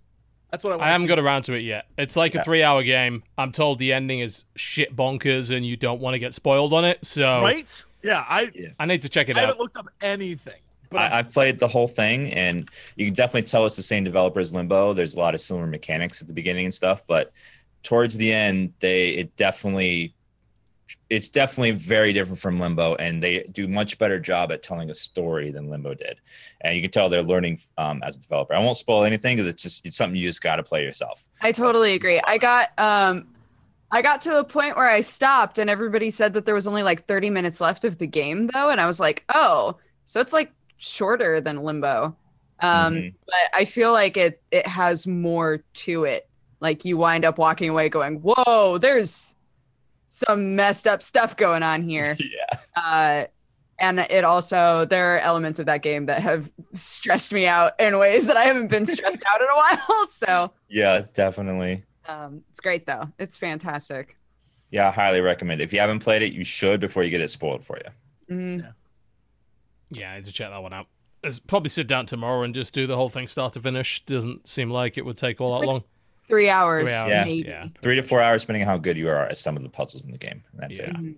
that's what I want. I haven't got around to it yet. It's like a three-hour game. I'm told the ending is shit bonkers, and you don't want to get spoiled on it. So right. Yeah, I I need to check it I out. haven't looked up anything. I, I've played the whole thing, and you can definitely tell it's the same developer as Limbo. There's a lot of similar mechanics at the beginning and stuff, but towards the end, they it definitely it's definitely very different from Limbo, and they do much better job at telling a story than Limbo did. And you can tell they're learning um, as a developer. I won't spoil anything because it's just it's something you just got to play yourself. I totally agree. I got um I got to a point where I stopped and everybody said that there was only like 30 minutes left of the game though and I was like, "Oh, so it's like shorter than Limbo." Um Mhm. but I feel like it it has more to it. Like you wind up walking away going, "Whoa, there's some messed up stuff going on here." yeah. uh, and it also there are elements of that game that have stressed me out in ways that I haven't been stressed out in a while. So Yeah, definitely. um, it's great though. It's fantastic. Yeah, I highly recommend it. If you haven't played it, you should before you get it spoiled for you. Mhm. Yeah, I need to check that one out. Let's probably sit down tomorrow and just do the whole thing start to finish. Doesn't seem like it would take all It's that like- long. Three hours, Three hours, Yeah. maybe. yeah. Three to four hours, depending on how good you are at some of the puzzles in the game. And That's Yeah. it. Mhm.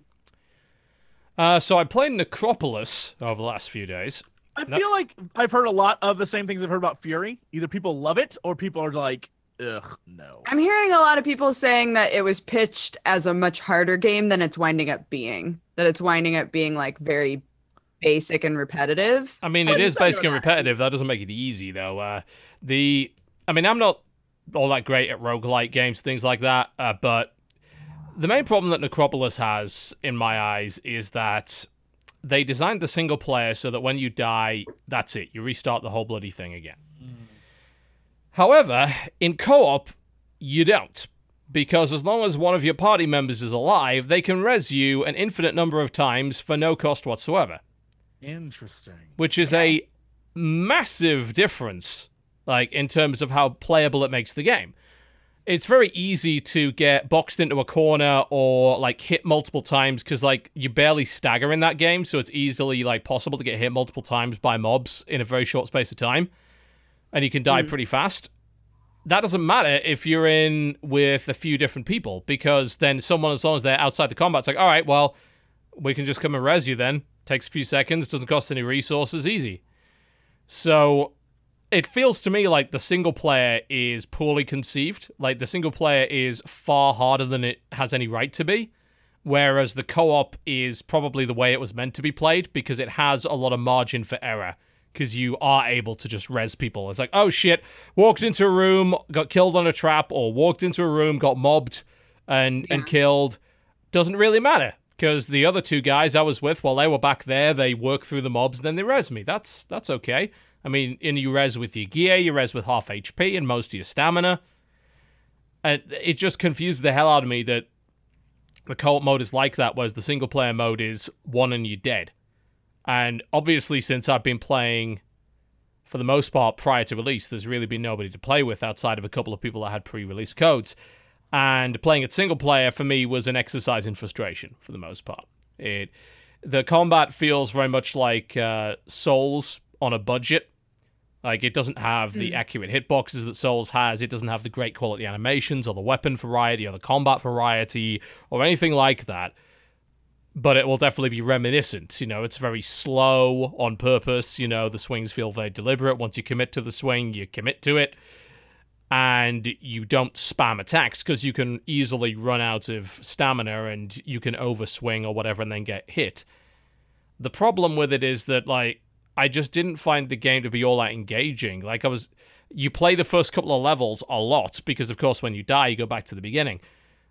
Uh, so I played Necropolis over the last few days. I No. feel like I've heard a lot of the same things I've heard about Furi. Either people love it or people are like, ugh, no. I'm hearing a lot of people saying that it was pitched as a much harder game than it's winding up being. That it's winding up being like very basic and repetitive. I mean, Oh, it's basic and repetitive. That doesn't make it easy, though. Uh, the, I mean, I'm not all that great at roguelike games, things like that. Uh, but The main problem that Necropolis has, in my eyes, is that they designed the single player so that when you die, that's it. You restart the whole bloody thing again. However, in co op, you don't. Because as long as one of your party members is alive, they can res you an infinite number of times for no cost whatsoever. Interesting. Which is a massive difference, like in terms of how playable it makes the game. It's very easy to get boxed into a corner or like hit multiple times because like you barely stagger in that game, so it's easily like possible to get hit multiple times by mobs in a very short space of time, and you can die hmm. pretty fast. That doesn't matter if you're in with a few different people because then someone as long as they're outside the combat it's like all right well we can just come and res you then. Takes a few seconds doesn't cost any resources easy. So it feels to me like the single player is poorly conceived like the single player is far harder than it has any right to be whereas the co-op is probably the way it was meant to be played because it has a lot of margin for error because you are able to just res people. It's like, oh shit, walked into a room, got killed on a trap, or walked into a room, got mobbed and and killed. Doesn't really matter because the other two guys I was with while they were back there, they work through the mobs, then they res me. That's that's okay. I mean, and you res with your gear, you res with half HP and most of your stamina. And it just confused the hell out of me that the co-op mode is like that, whereas the single player mode is one and you're dead. And obviously, since I've been playing for the most part prior to release, there's really been nobody to play with outside of a couple of people that had pre release codes. And playing it single player for me was an exercise in frustration for the most part. It the combat feels very much like uh, Souls on a budget. Like it doesn't have the hmm. accurate hitboxes that Souls has. It doesn't have the great quality animations or the weapon variety or the combat variety or anything like that but it will definitely be reminiscent. You know, it's very slow on purpose. You know, the swings feel very deliberate. Once you commit to the swing, you commit to it. And you don't spam attacks because you can easily run out of stamina and you can overswing or whatever and then get hit. The problem with it is that, like, I just didn't find the game to be all that engaging. Like, I was. You play the first couple of levels a lot because, of course, when you die, you go back to the beginning.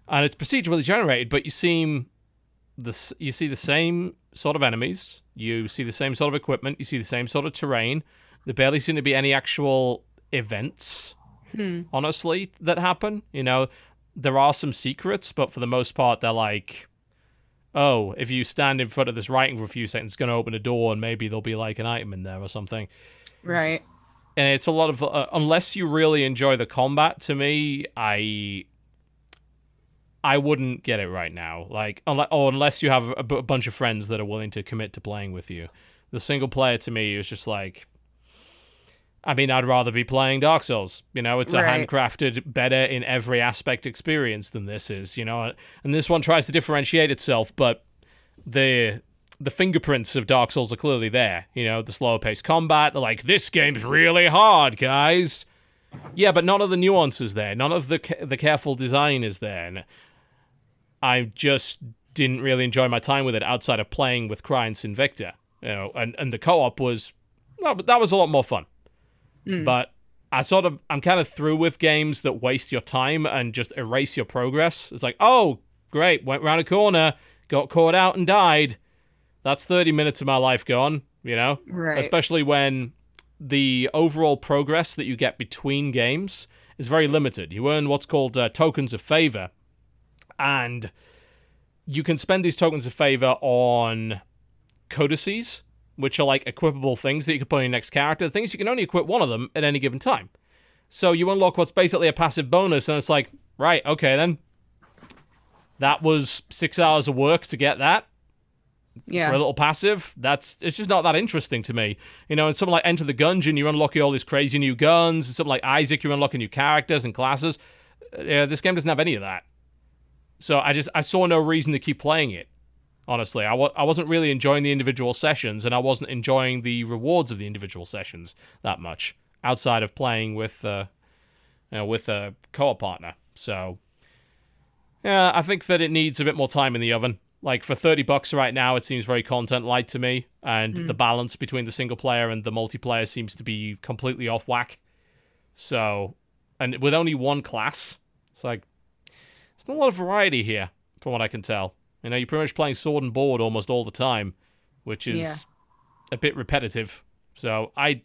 And it's procedurally generated, but you seem the you see the same sort of enemies, you see the same sort of equipment, you see the same sort of terrain. There barely seem to be any actual events, hmm. honestly, that happen. You know, there are some secrets, but for the most part, they're like, oh, if you stand in front of this writing for a few seconds, it's going to open a door, and maybe there'll be like an item in there or something. Right. And it's a lot of uh, unless you really enjoy the combat. To me, I I wouldn't get it right now. Like, or unless you have a, b- a bunch of friends that are willing to commit to playing with you. The single player to me is just like, I mean, I'd rather be playing Dark Souls. You know, it's a Right. handcrafted, better in every aspect experience than this is. You know, and this one tries to differentiate itself, but the the fingerprints of Dark Souls are clearly there. You know, the slower paced combat. They're like, this game's really hard, guys. Yeah, but none of the nuances there. None of the ca- the careful design is there. And I just didn't really enjoy my time with it outside of playing with Cry and Sinvicta. You know, and, and the co-op was well, but that was a lot more fun. But I sort of I'm kind of through with games that waste your time and just erase your progress. It's like, oh, great, went round a corner, got caught out and died. That's 30 minutes of my life gone, you know? Right. Especially when the overall progress that you get between games is very limited. You earn what's called uh, tokens of favor, and you can spend these tokens of favor on codices, which are like equipable things that you can put on your next character. The thing is, you can only equip one of them at any given time. So you unlock what's basically a passive bonus, and it's like, right, okay, then. That was six hours of work to get that Yeah. for a little passive. That's it's just not that interesting to me. You know, and something like Enter the Gungeon, you're unlocking all these crazy new guns. And something like Isaac, you're unlocking new characters and classes. Uh, Yeah, this game doesn't have any of that. So I just I saw no reason to keep playing it. Honestly, I w- I wasn't really enjoying the individual sessions, and I wasn't enjoying the rewards of the individual sessions that much outside of playing with uh, you know, with a co-op partner. So yeah, I think that it needs a bit more time in the oven. Like for 30 bucks right now, it seems very content light to me, and the balance between the single player and the multiplayer seems to be completely off whack. So, and with only one class, it's like, there's not a lot of variety here from what I can tell. You know, you're pretty much playing sword and board almost all the time, which is Yeah. a bit repetitive. So I, I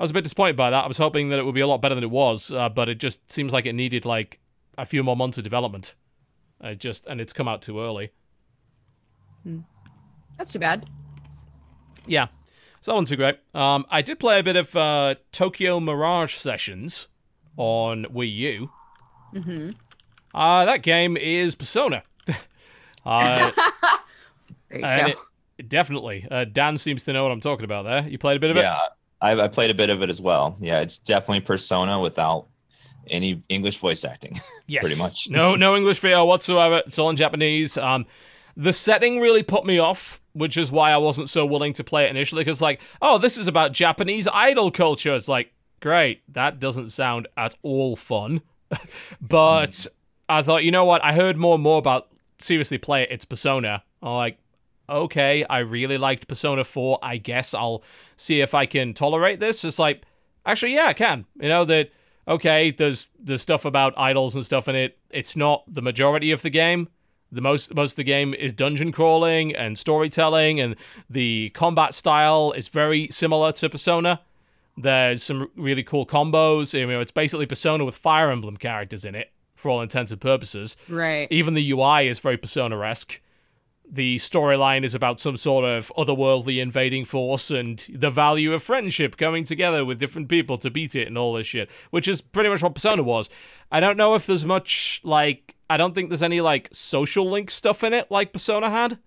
was a bit disappointed by that. I was hoping that it would be a lot better than it was, uh, but it just seems like it needed like a few more months of development. It just and it's come out too early. That's too bad. Yeah, so that wasn't too great. Um, I did play a bit of uh, Tokyo Mirage Sessions on Wii U. Mm-hmm. Uh, that game is Persona. Uh, There you go. it, definitely. Uh, Dan seems to know what I'm talking about there. You played a bit of it? Yeah, I, I played a bit of it as well. Yeah, it's definitely Persona without any English voice acting. Yes. pretty much. no, no English VO whatsoever. It's all in Japanese. Um, the setting really put me off, which is why I wasn't so willing to play it initially. Because like, oh, this is about Japanese idol culture. It's like, great, that doesn't sound at all fun. but I thought, you know what? I heard more and more about seriously play it. It's Persona. I'm like, okay, I really liked Persona 4. I guess I'll see if I can tolerate this. It's like, actually, yeah, I can. You know, that, okay, there's there's stuff about idols and stuff in it. It's not the majority of the game. The most most of the game is dungeon crawling and storytelling, and the combat style is very similar to Persona. There's some really cool combos. You know, it's basically Persona with Fire Emblem characters in it for all intents and purposes. Right. Even the UI is very Persona-esque. The storyline is about some sort of otherworldly invading force and the value of friendship coming together with different people to beat it and all this shit, which is pretty much what Persona was. I don't know if there's much, like, I don't think there's any, like, social link stuff in it like Persona had.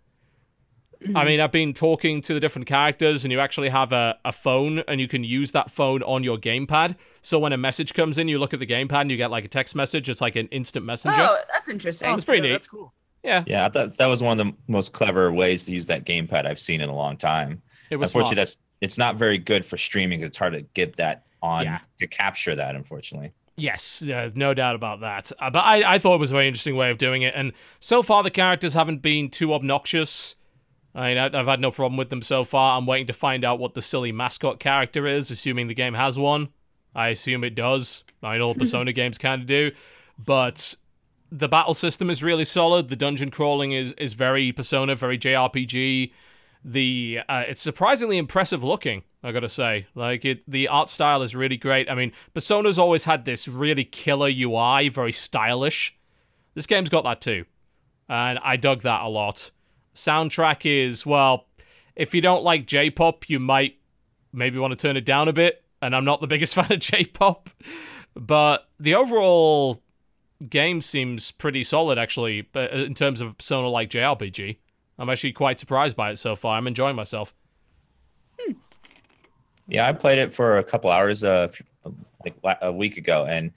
I mean, I've been talking to the different characters, and you actually have a, a phone, and you can use that phone on your gamepad. So when a message comes in, you look at the gamepad, and you get like a text message. It's like an instant messenger. Oh, that's interesting. It's pretty Yeah, neat. That's cool. Yeah, yeah, I thought that was one of the most clever ways to use that gamepad I've seen in a long time. it was Unfortunately, smart. that's it's not very good for streaming. 'cause It's hard to get that on Yeah. to capture that. Unfortunately. Yes, uh, no doubt about that. Uh, but I, I thought it was a very interesting way of doing it. And so far, the characters haven't been too obnoxious. I mean, I- I've had no problem with them so far. I'm waiting to find out what the silly mascot character is, assuming the game has one. I assume it does. I know all Persona games kind of do. But the battle system is really solid. The dungeon crawling is, is very Persona, very JRPG. The uh, it's surprisingly impressive looking. I gotta say, like it, the art style is really great. I mean, Persona's always had this really killer UI, very stylish. This game's got that too, and I dug that a lot. Soundtrack is well, if you don't like J-pop, you might maybe want to turn it down a bit. And I'm not the biggest fan of J-pop, but the overall game seems pretty solid actually. But in terms of Persona like JRPG, I'm actually quite surprised by it so far. I'm enjoying myself. Yeah, I played it for a couple hours, uh, like a week ago, and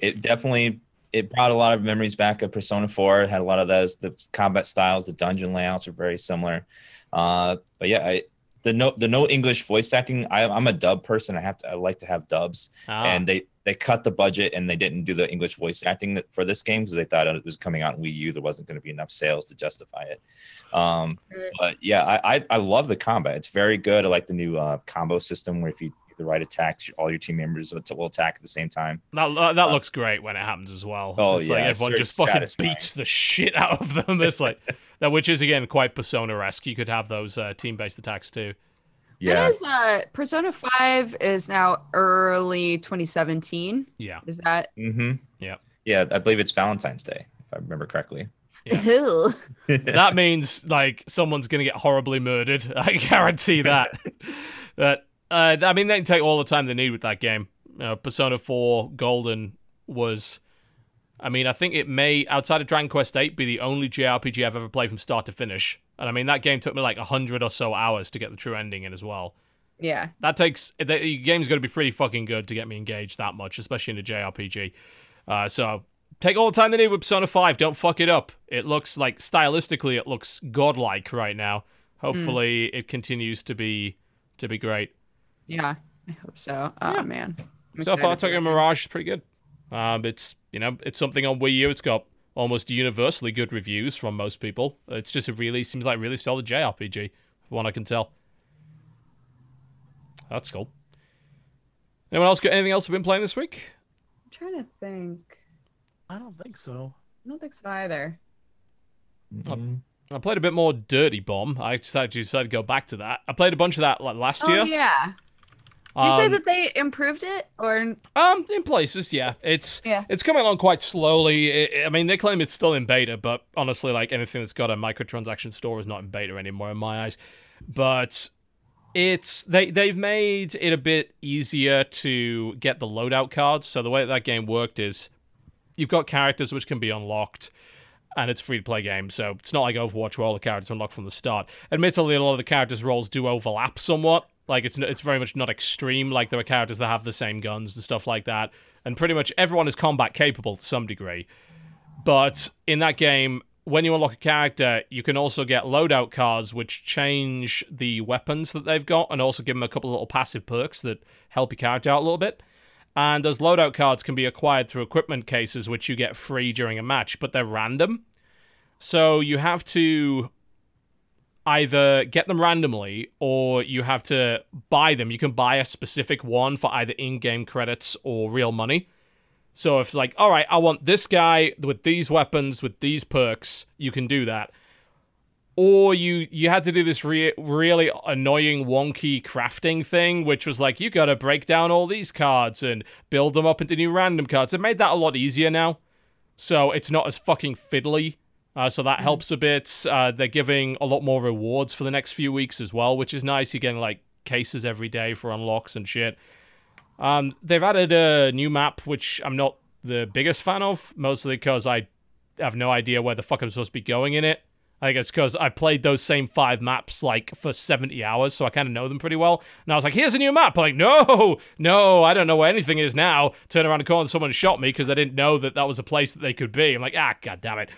it definitely it brought a lot of memories back of Persona 4. It had a lot of those the combat styles, the dungeon layouts are very similar. Uh, but yeah, I, the no the no English voice acting. I, I'm a dub person. I have to I like to have dubs, Ah, and they they cut the budget and they didn't do the English voice acting for this game because they thought it was coming out in Wii U. There wasn't going to be enough sales to justify it. Um, but yeah, I, I I love the combat. It's very good. I like the new uh, combo system where if you do the right attacks, all your team members will will attack at the same time. that, uh, that looks great when it happens as well. Oh, it's yeah, it's everyone very just fucking satisfying. beats the shit out of them. It's like that, which is again quite Persona-esque. You could have those uh, team-based attacks too. Yeah, It is, uh, Persona 5 is now early 2017. Yeah, Is that? mm-hmm. Yeah. yeah. I believe it's Valentine's Day if I remember correctly. Ew. that means like someone's gonna get horribly murdered. I guarantee that. that uh, I mean, they can take all the time they need with that game. Uh, Persona 4 Golden was, I mean, I think it may outside of Dragon Quest 8 be the only JRPG I've ever played from start to finish. And I mean, that game took me like hundred or so hours to get the true ending in as well. Yeah. That takes the the game's got to be pretty fucking good to get me engaged that much, especially in a JRPG. Uh, so take all the time they need with Persona 5. Don't fuck it up. It looks like stylistically, it looks godlike right now. Hopefully, it continues to be to be great. Yeah. I hope so. Oh, Yeah. man. I'm so far, excited for Tokyo. Mirage is pretty good. Um, it's you know it's something on Wii U. It's got almost universally good reviews from most people. It's just a really seems like a really solid JRPG, from what I can tell. That's cool. Anyone else got anything else they've been playing this week? I'm trying to think. I don't think so. I don't think so either. I played a bit more Dirty Bomb. I decided, decided to go back to that. I played a bunch of that like last Oh year. yeah. Did you say Um, that they improved it or Um, in places, yeah. It's Yeah. it's coming along quite slowly. I I mean, they claim it's still in beta, but honestly, like anything that's got a microtransaction store is not in beta anymore in my eyes. But it's they they've made it a bit easier to get the loadout cards. So the way that that game worked is you've got characters which can be unlocked. And it's a free to play game, so it's not like Overwatch where all the characters unlock from the start. Admittedly, a lot of the characters' roles do overlap somewhat. Like it's it's very much not extreme. Like there are characters that have the same guns and stuff like that, and pretty much everyone is combat capable to some degree. But in that game, when you unlock a character, you can also get loadout cards which change the weapons that they've got, and also give them a couple of little passive perks that help your character out a little bit. And those loadout cards can be acquired through equipment cases, which you get free during a match, but they're random. So you have to either get them randomly or you have to buy them. You can buy a specific one for either in game credits or real money. So if it's like, all right, I want this guy with these weapons, with these perks, you can do that. Or you you had to do this re- really annoying wonky crafting thing, which was like you got to break down all these cards and build them up into new random cards. It made that a lot easier now, so it's not as fucking fiddly. Uh, so that helps a bit. Uh, they're giving a lot more rewards for the next few weeks as well, which is nice. You're getting like cases every day for unlocks and shit. Um, they've added a new map, which I'm not the biggest fan of, mostly because I have no idea where the fuck I'm supposed to be going in it. I guess because I played those same five maps like for 70 hours, so I kind of know them pretty well. And I was like, here's a new map. I'm like, no, no, I don't know where anything is now. Turn around the corner, someone shot me because I didn't know that that was a place that they could be. I'm like, ah, god damn it.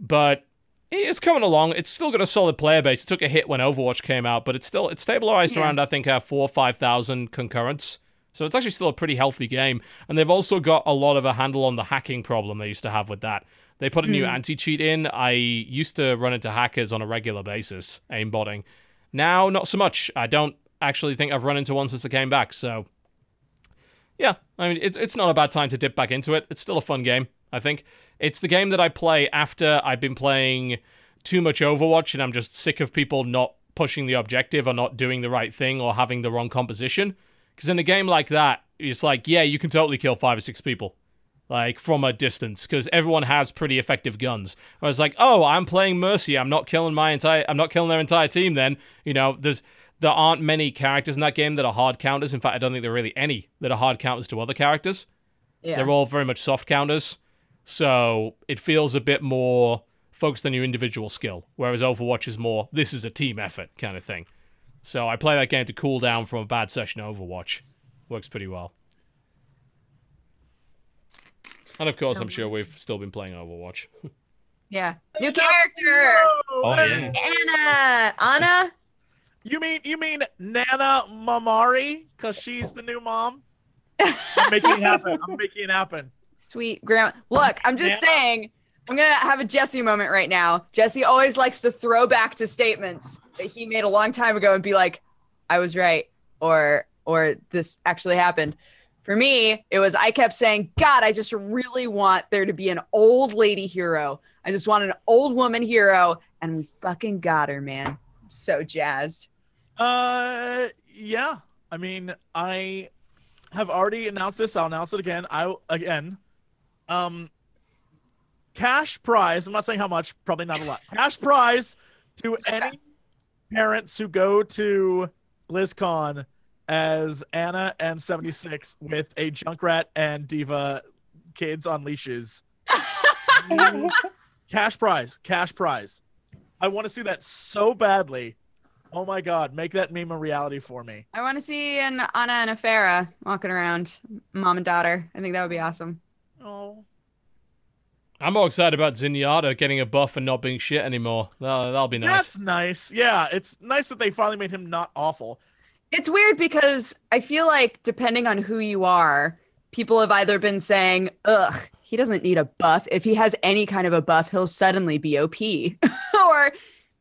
But it's coming along. It's still got a solid player base. It took a hit when Overwatch came out, but it's still it's stabilized Yeah. around I think uh, four or five thousand concurrents. So it's actually still a pretty healthy game. And they've also got a lot of a handle on the hacking problem they used to have with that. They put a new anti cheat in. I used to run into hackers on a regular basis, aimbotting. Now, not so much. I don't actually think I've run into one since I came back. So, yeah, I mean, it's, it's not a bad time to dip back into it. It's still a fun game, I think. It's the game that I play after I've been playing too much Overwatch and I'm just sick of people not pushing the objective or not doing the right thing or having the wrong composition. Because in a game like that, it's like, yeah, you can totally kill five or six people, like from a distance, because everyone has pretty effective guns. I was like, oh, I'm playing Mercy. I'm not killing my entire. I'm not killing their entire team. Then you know, there's there aren't many characters in that game that are hard counters. In fact, I don't think there are really any that are hard counters to other characters. yeah. They're all very much soft counters. So it feels a bit more focused on your individual skill, whereas Overwatch is more this is a team effort kind of thing. So I play that game to cool down from a bad session of Overwatch. Works pretty well. And of course, I'm sure we've still been playing Overwatch. yeah. New character. Oh, oh, yeah. Ana. Ana? You mean you mean Nana Mamari? Cause she's the new mom. I'm making it happen. I'm making it happen. Sweet grandma. Look, I'm just Yeah. saying, I'm gonna have a Jesse moment right now. Jesse always likes to throw back to statements that he made a long time ago and be like, "I was right," or "or this actually happened." For me, it was I kept saying, "God, I just really want there to be an old lady hero. I just want an old woman hero," and we fucking got her, man. I'm so jazzed. Uh, yeah. I mean, I have already announced this. I'll announce it again. I again, um, cash prize. I'm not saying how much. Probably not a lot. Cash prize to any parents who go to BlizzCon as Ana and 76 with a Junkrat and D.Va kids on leashes. cash prize. Cash prize. I want to see that so badly. Oh my god, make that meme a reality for me. I want to see an Ana and a Pharah walking around, mom and daughter. I think that would be awesome. Oh. I'm more excited about Zenyatta getting a buff and not being shit anymore. That'll, that'll be nice. That's nice. Yeah, it's nice that they finally made him not awful. It's weird because I feel like depending on who you are, people have either been saying, ugh, he doesn't need a buff. If he has any kind of a buff, he'll suddenly be OP. or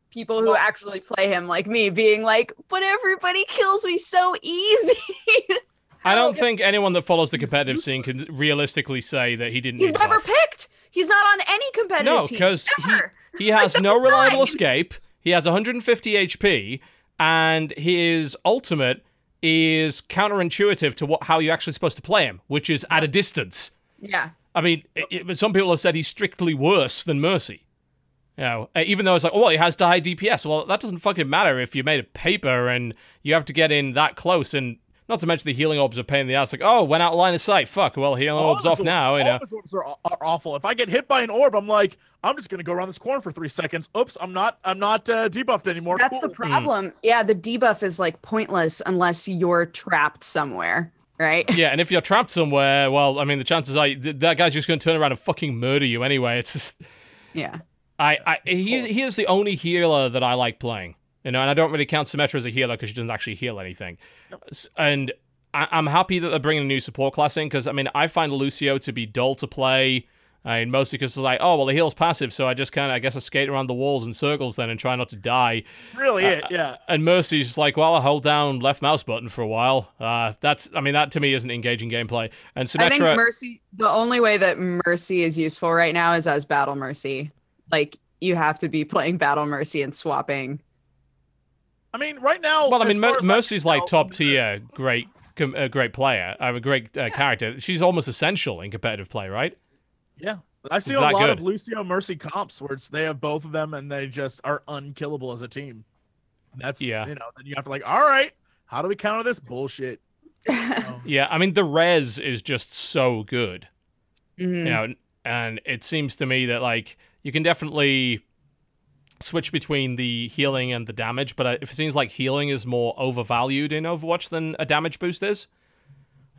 people who actually play him like me being like, but everybody kills me so easy. I don't think anyone that follows the competitive scene can realistically say that he didn't. He's never picked. He's not on any competitive No, team. because he he has that's no reliable sign. escape. He has 150 HP, and his ultimate is counterintuitive to what how you're actually supposed to play him, which is at a distance. Yeah. I mean, it, it- some people have said he's strictly worse than Mercy. You know, even though it's like, oh, well, he has the high DPS. Well, that doesn't fucking matter if you made a paper and you have to get in that close. And not to mention the healing orbs are a pain in the ass. Like, oh, went out of line of sight. Fuck. Well, healing All orbs off his now. You know. of orbs are, are awful. If I get hit by an orb, I'm like, I'm just gonna go around this corner for three seconds. Oops, I'm not. I'm not uh, debuffed anymore. That's the Cool. problem. Yeah, the debuff is like pointless unless you're trapped somewhere, right? Yeah, and if you're trapped somewhere, well, I mean, the chances are that guy's just going to turn around and fucking murder you anyway. It's just, Yeah. I, I he, he is the only healer that I like playing. You know, and I don't really count Symmetra as a healer because she doesn't actually heal anything. S- And I, I'm happy that they're bringing a new support class in because I mean, I find Lucio to be dull to play. I mean, mostly because it's like, oh well, the heal's passive, so I just kind of, I guess, I skate around the walls in circles then and try not to die. Really, Uh, it. Yeah. And Mercy's just like, well, I hold down left mouse button for a while. Uh, that's, I mean, that to me isn't engaging gameplay. And I think Symmetra, Mercy, the only way that Mercy is useful right now is as Battle Mercy. Like, you have to be playing Battle Mercy and swapping. I mean, right now. well, I mean, Mer- Mercy's like top tier, great, com- a great player, uh, a great uh, character. She's almost essential in competitive play, right? Yeah, I've seen a that lot of? Lucio Mercy comps where it's they have both of them and they just are unkillable as a team. That's Yeah. You know, then you have to like, all right, how do we counter this bullshit? So, Yeah, I mean, the res is just so good. Mhm. you know and it seems to me that like you can definitely switch between the healing and the damage but it seems like healing is more overvalued in overwatch than a damage boost is.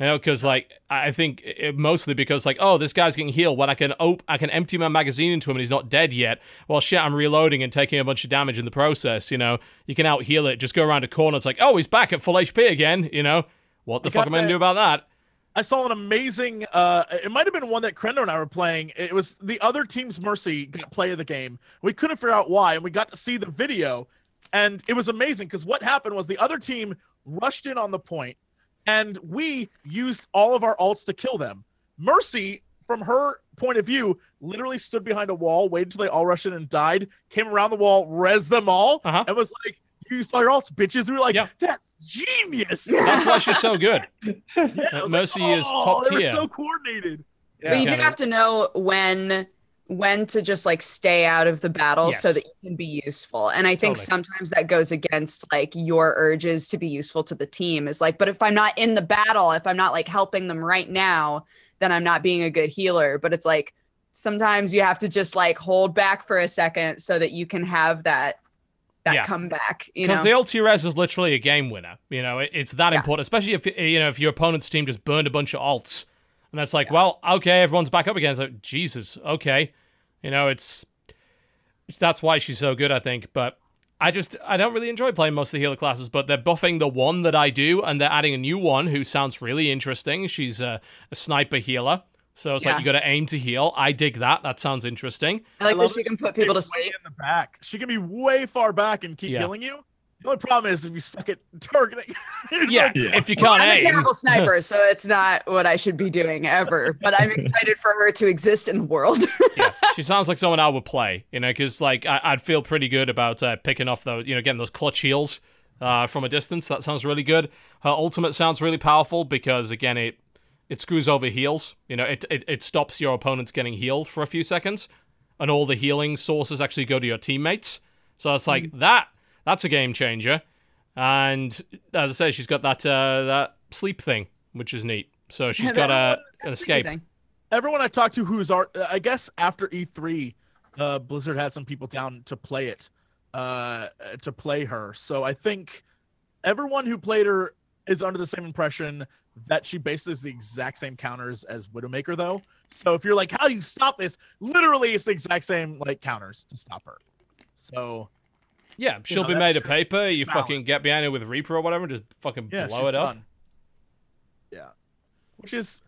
You know because like i think it, mostly because like oh this guy's getting healed when i can op- i can empty my magazine into him and he's not dead yet. Well shit i'm reloading and taking a bunch of damage in the process you know? You can out heal it just go around a corner it's like oh he's back at full hp again you know? What the You fuck am i gonna do about that I saw an amazing. Uh, it might have been one that Krendo and I were playing. It was the other team's Mercy got play of the game. We couldn't figure out why, and we got to see the video, and it was amazing because what happened was the other team rushed in on the point, and we used all of our ults to kill them. Mercy, from her point of view, literally stood behind a wall, waited until they all rushed in and died, came around the wall, res them all, Uh-huh. and was like, "You used all your ults, bitches." We were like, Yeah. "That's genius." that's why she's so good Yeah, Mercy like, is "Oh, top they were tier." so coordinated. But you do have to know when when to just like stay out of the battle so that you can be useful. And I think Totally. sometimes that goes against like your urges to be useful to the team is like, but if I'm not in the battle, if I'm not like helping them right now, then I'm not being a good healer. But it's like sometimes you have to just like hold back for a second so that you can have that that Yeah. comeback. Because the ulti res is literally a game winner. You know, it, it's that Yeah. important, especially if eh, you know if your opponent's team just burned a bunch of ults, and that's like, well, okay, everyone's back up again. It's like, Jesus, okay, you know, it's that's why she's so good, I think. But I just I don't really enjoy playing most of the healer classes, but they're buffing the one that I do, and they're adding a new one who sounds really interesting. She's a, a sniper healer. So it's Yeah. like you got to aim to heal. I dig that. That sounds interesting. I like love that she can can put stay people to sleep. in the back. She can be way far back and keep Yeah. killing you. The only problem is if you suck at targeting. Yeah, like, Yeah. if you can't I'm a terrible sniper, so it's not what I should be doing ever. But I'm excited for her to exist in the world. yeah, she sounds like someone I would play, you know, because like I- I'd feel pretty good about uh, picking off those, you know, getting those clutch heals uh, from a distance. That sounds really good. Her ultimate sounds really powerful because again, it it screws over heals. You know, it, it it stops your opponents getting healed for a few seconds, and all the healing sources actually go to your teammates. So it's like that. That's a game changer. And as I say, she's got that uh, that sleep thing, which is neat. So she's got a, an That's escape. everyone I talked to who's art, I guess after E3, uh, Blizzard had some people down to play it, uh, to play her. So I think everyone who played her is under the same impression that she basically is the exact same counters as Widowmaker, though. So if you're like, how do you stop this? Literally, it's the exact same like counters to stop her. So Yeah, she'll know, be made of paper. You fucking get behind it with Reaper or whatever, and just fucking yeah, blow she's it up. Yeah, which is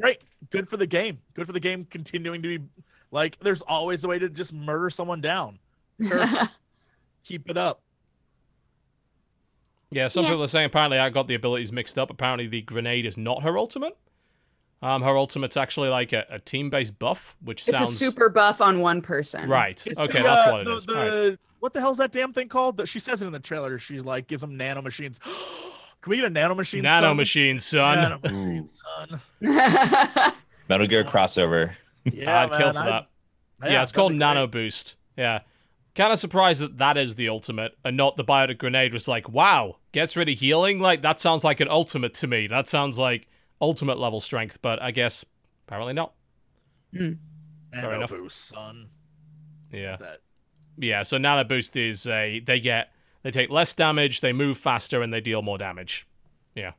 great. Good for the game. Good for the game continuing to be like. There's always a way to just murder someone down. Perfect. Keep it up. Yeah, some Yeah. people are saying apparently I got the abilities mixed up. Apparently the grenade is not her ultimate. Um, her ultimate's actually like a, a team-based buff, which It's sounds a super buff on one person. right. It's Okay, the, that's uh, what it the, is. The, All right. What the hell's that damn thing called? That she says it in the trailer. She like gives them nano machines. Can we get a nano machine? Nano son? machine, son. Nano machine, son. Metal Gear crossover. Yeah, I'd kill man, for I- that. Yeah, yeah, it's called Nano. Boost. Yeah. Kind of surprised that that is the ultimate and not the biotic grenade was like, wow, gets rid of healing? Like, that sounds like an ultimate to me. That sounds like ultimate level strength, but I guess apparently not. Hmm. Nano enough. boost, son. Yeah. That Yeah, so Nano Boost is a, they get, they take less damage, they move faster, and they deal more damage. Yeah.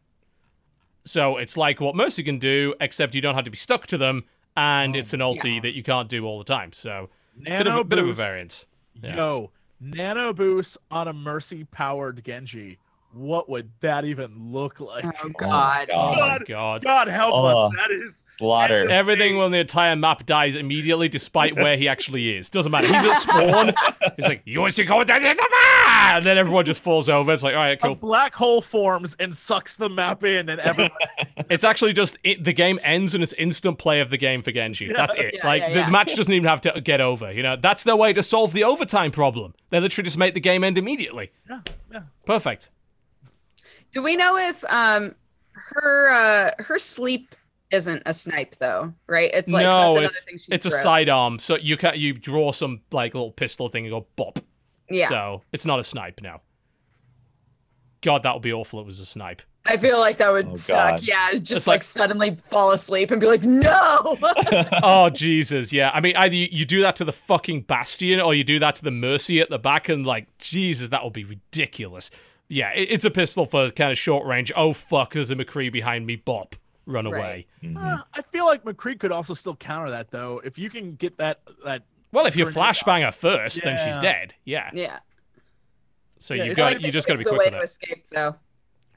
So it's like what Mercy can do, except you don't have to be stuck to them, and oh, it's an ulti yeah. that you can't do all the time. So, bit of, nano a, bit of a boost. variance. Yeah. Yo, nano boost on a mercy powered Genji. What would that even look like? oh God. Oh my God. god. God oh, help Oh. us. That is Slaughter. Everything on the entire map dies immediately, despite where he actually is. Doesn't matter. He's at spawn. He's like, "You want to go down the map?" and then everyone just falls over. It's like, all right, a cool. black hole forms and sucks the map in, and everyone. It's actually just it, the game ends and it's instant play of the game for Genji. That's it. Yeah, like yeah, the match doesn't even have to get over. You know, that's their way to solve the overtime problem. They literally just make the game end immediately. yeah, yeah. Perfect. Do we know if um her uh her sleep isn't a snipe though, right? It's like that's no, another it's thing she it's a throws. sidearm. So you can you draw some like little pistol thing and go bop. Yeah. So it's not a snipe now. God, that would be awful. It was a snipe. I feel like that would Oh, suck. God. Yeah, just It's like, like- suddenly fall asleep and be like, no. oh Jesus, yeah. I mean, either you, you do that to the fucking Bastion, or you do that to the Mercy at the back, and like Jesus, that would be ridiculous. Yeah, it, it's a pistol for kind of short range. Oh fuck, there's a McCree behind me. Bop, run away. Right. Uh, I feel like McCree could also still counter that though. If you can get that that Well, if you Grenade flashbang her first, then she's dead. Yeah. yeah. So Yeah, you've got like you just got to be It's a quick way with to it. escape though.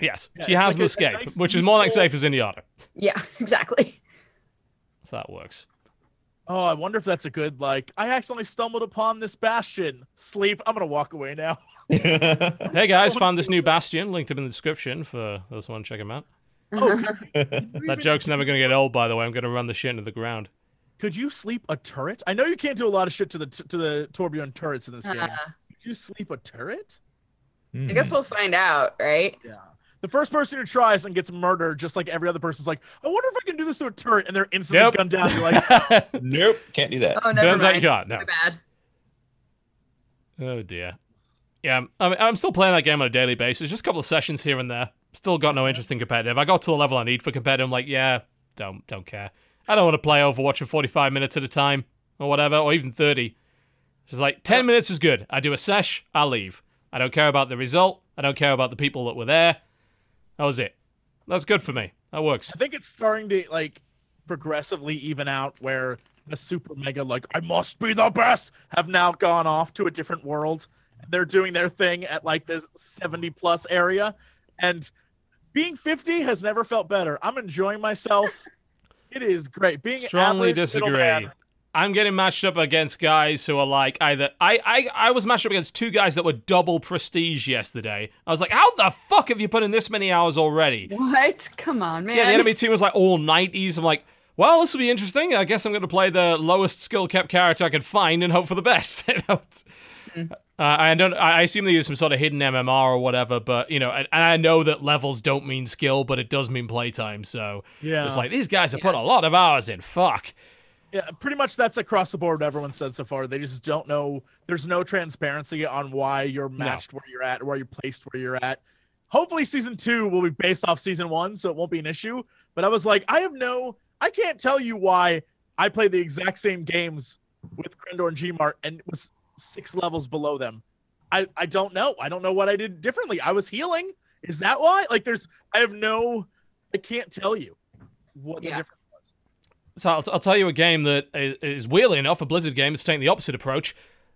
Yes, Yeah, she has like an a- a escape, nice, which is more like safe as Zenyatta. Yeah, exactly. So that works. Oh, I wonder if that's a good like. I accidentally stumbled upon this bastion. Sleep. I'm gonna walk away now. Hey guys, found this new Bastion. Linked up in the description for those who want to check him out. Oh, That joke's never going to get old, by the way. I'm going to run the shit into the ground. Could you sleep a turret? I know you can't do a lot of shit to the to the Torbjorn turrets in this game. Uh, Could you sleep a turret? I guess we'll find out, right? Yeah. The first person who tries and gets murdered, just like every other person's like, I wonder if I can do this to a turret, and they're instantly Nope. gunned down. You're like, nope, can't do that. Oh, never Turns out you can't, no. Bad. Oh dear. Yeah, I mean, I'm still playing that game on a daily basis. Just a couple of sessions here and there. Still got no interest in competitive. I got to the level I need for competitive. I'm like, yeah, don't don't care. I don't want to play Overwatch for 45 minutes at a time or whatever, or even 30. Just like 10 minutes is good. I do a sesh, I'll leave. I don't care about the result. I don't care about the people that were there. That was it. That's good for me. That works. I think it's starting to like progressively even out where the super mega like I must be the best have now gone off to a different world. They're doing their thing at like this 70 plus area and being 50 has never felt better. I'm enjoying myself. It is great. Being Strongly average, disagree. man- I'm getting matched up against guys who are like either I, I I was matched up against two guys that were double prestige yesterday. I was like, how the fuck have you put in this many hours already? What? Come on, man. Yeah, the enemy team was like all 90s. I'm like, well, this will be interesting. I guess I'm going to play the lowest skill kept character I can find and hope for the best. you know? Mm. Uh, I don't. I assume they use some sort of hidden MMR or whatever, but you know, and, and I know that levels don't mean skill, but it does mean playtime. So Yeah. it's like these guys have put a lot of hours in. Fuck. Yeah, pretty much that's across the board what everyone said so far. They just don't know there's no transparency on why you're matched where you're at, where you're placed where you're at. Hopefully season two will be based off season one, so it won't be an issue. But I was like, I have no I can't tell you why I played the exact same games with Krendor and Gmart and it was six levels below them. I, I don't know. I don't know what I did differently. I was healing. Is that why? Like there's I have no I can't tell you what the difference was. So I'll, I'll tell you a game that is, is weirdly enough a Blizzard game that's taking the opposite approach.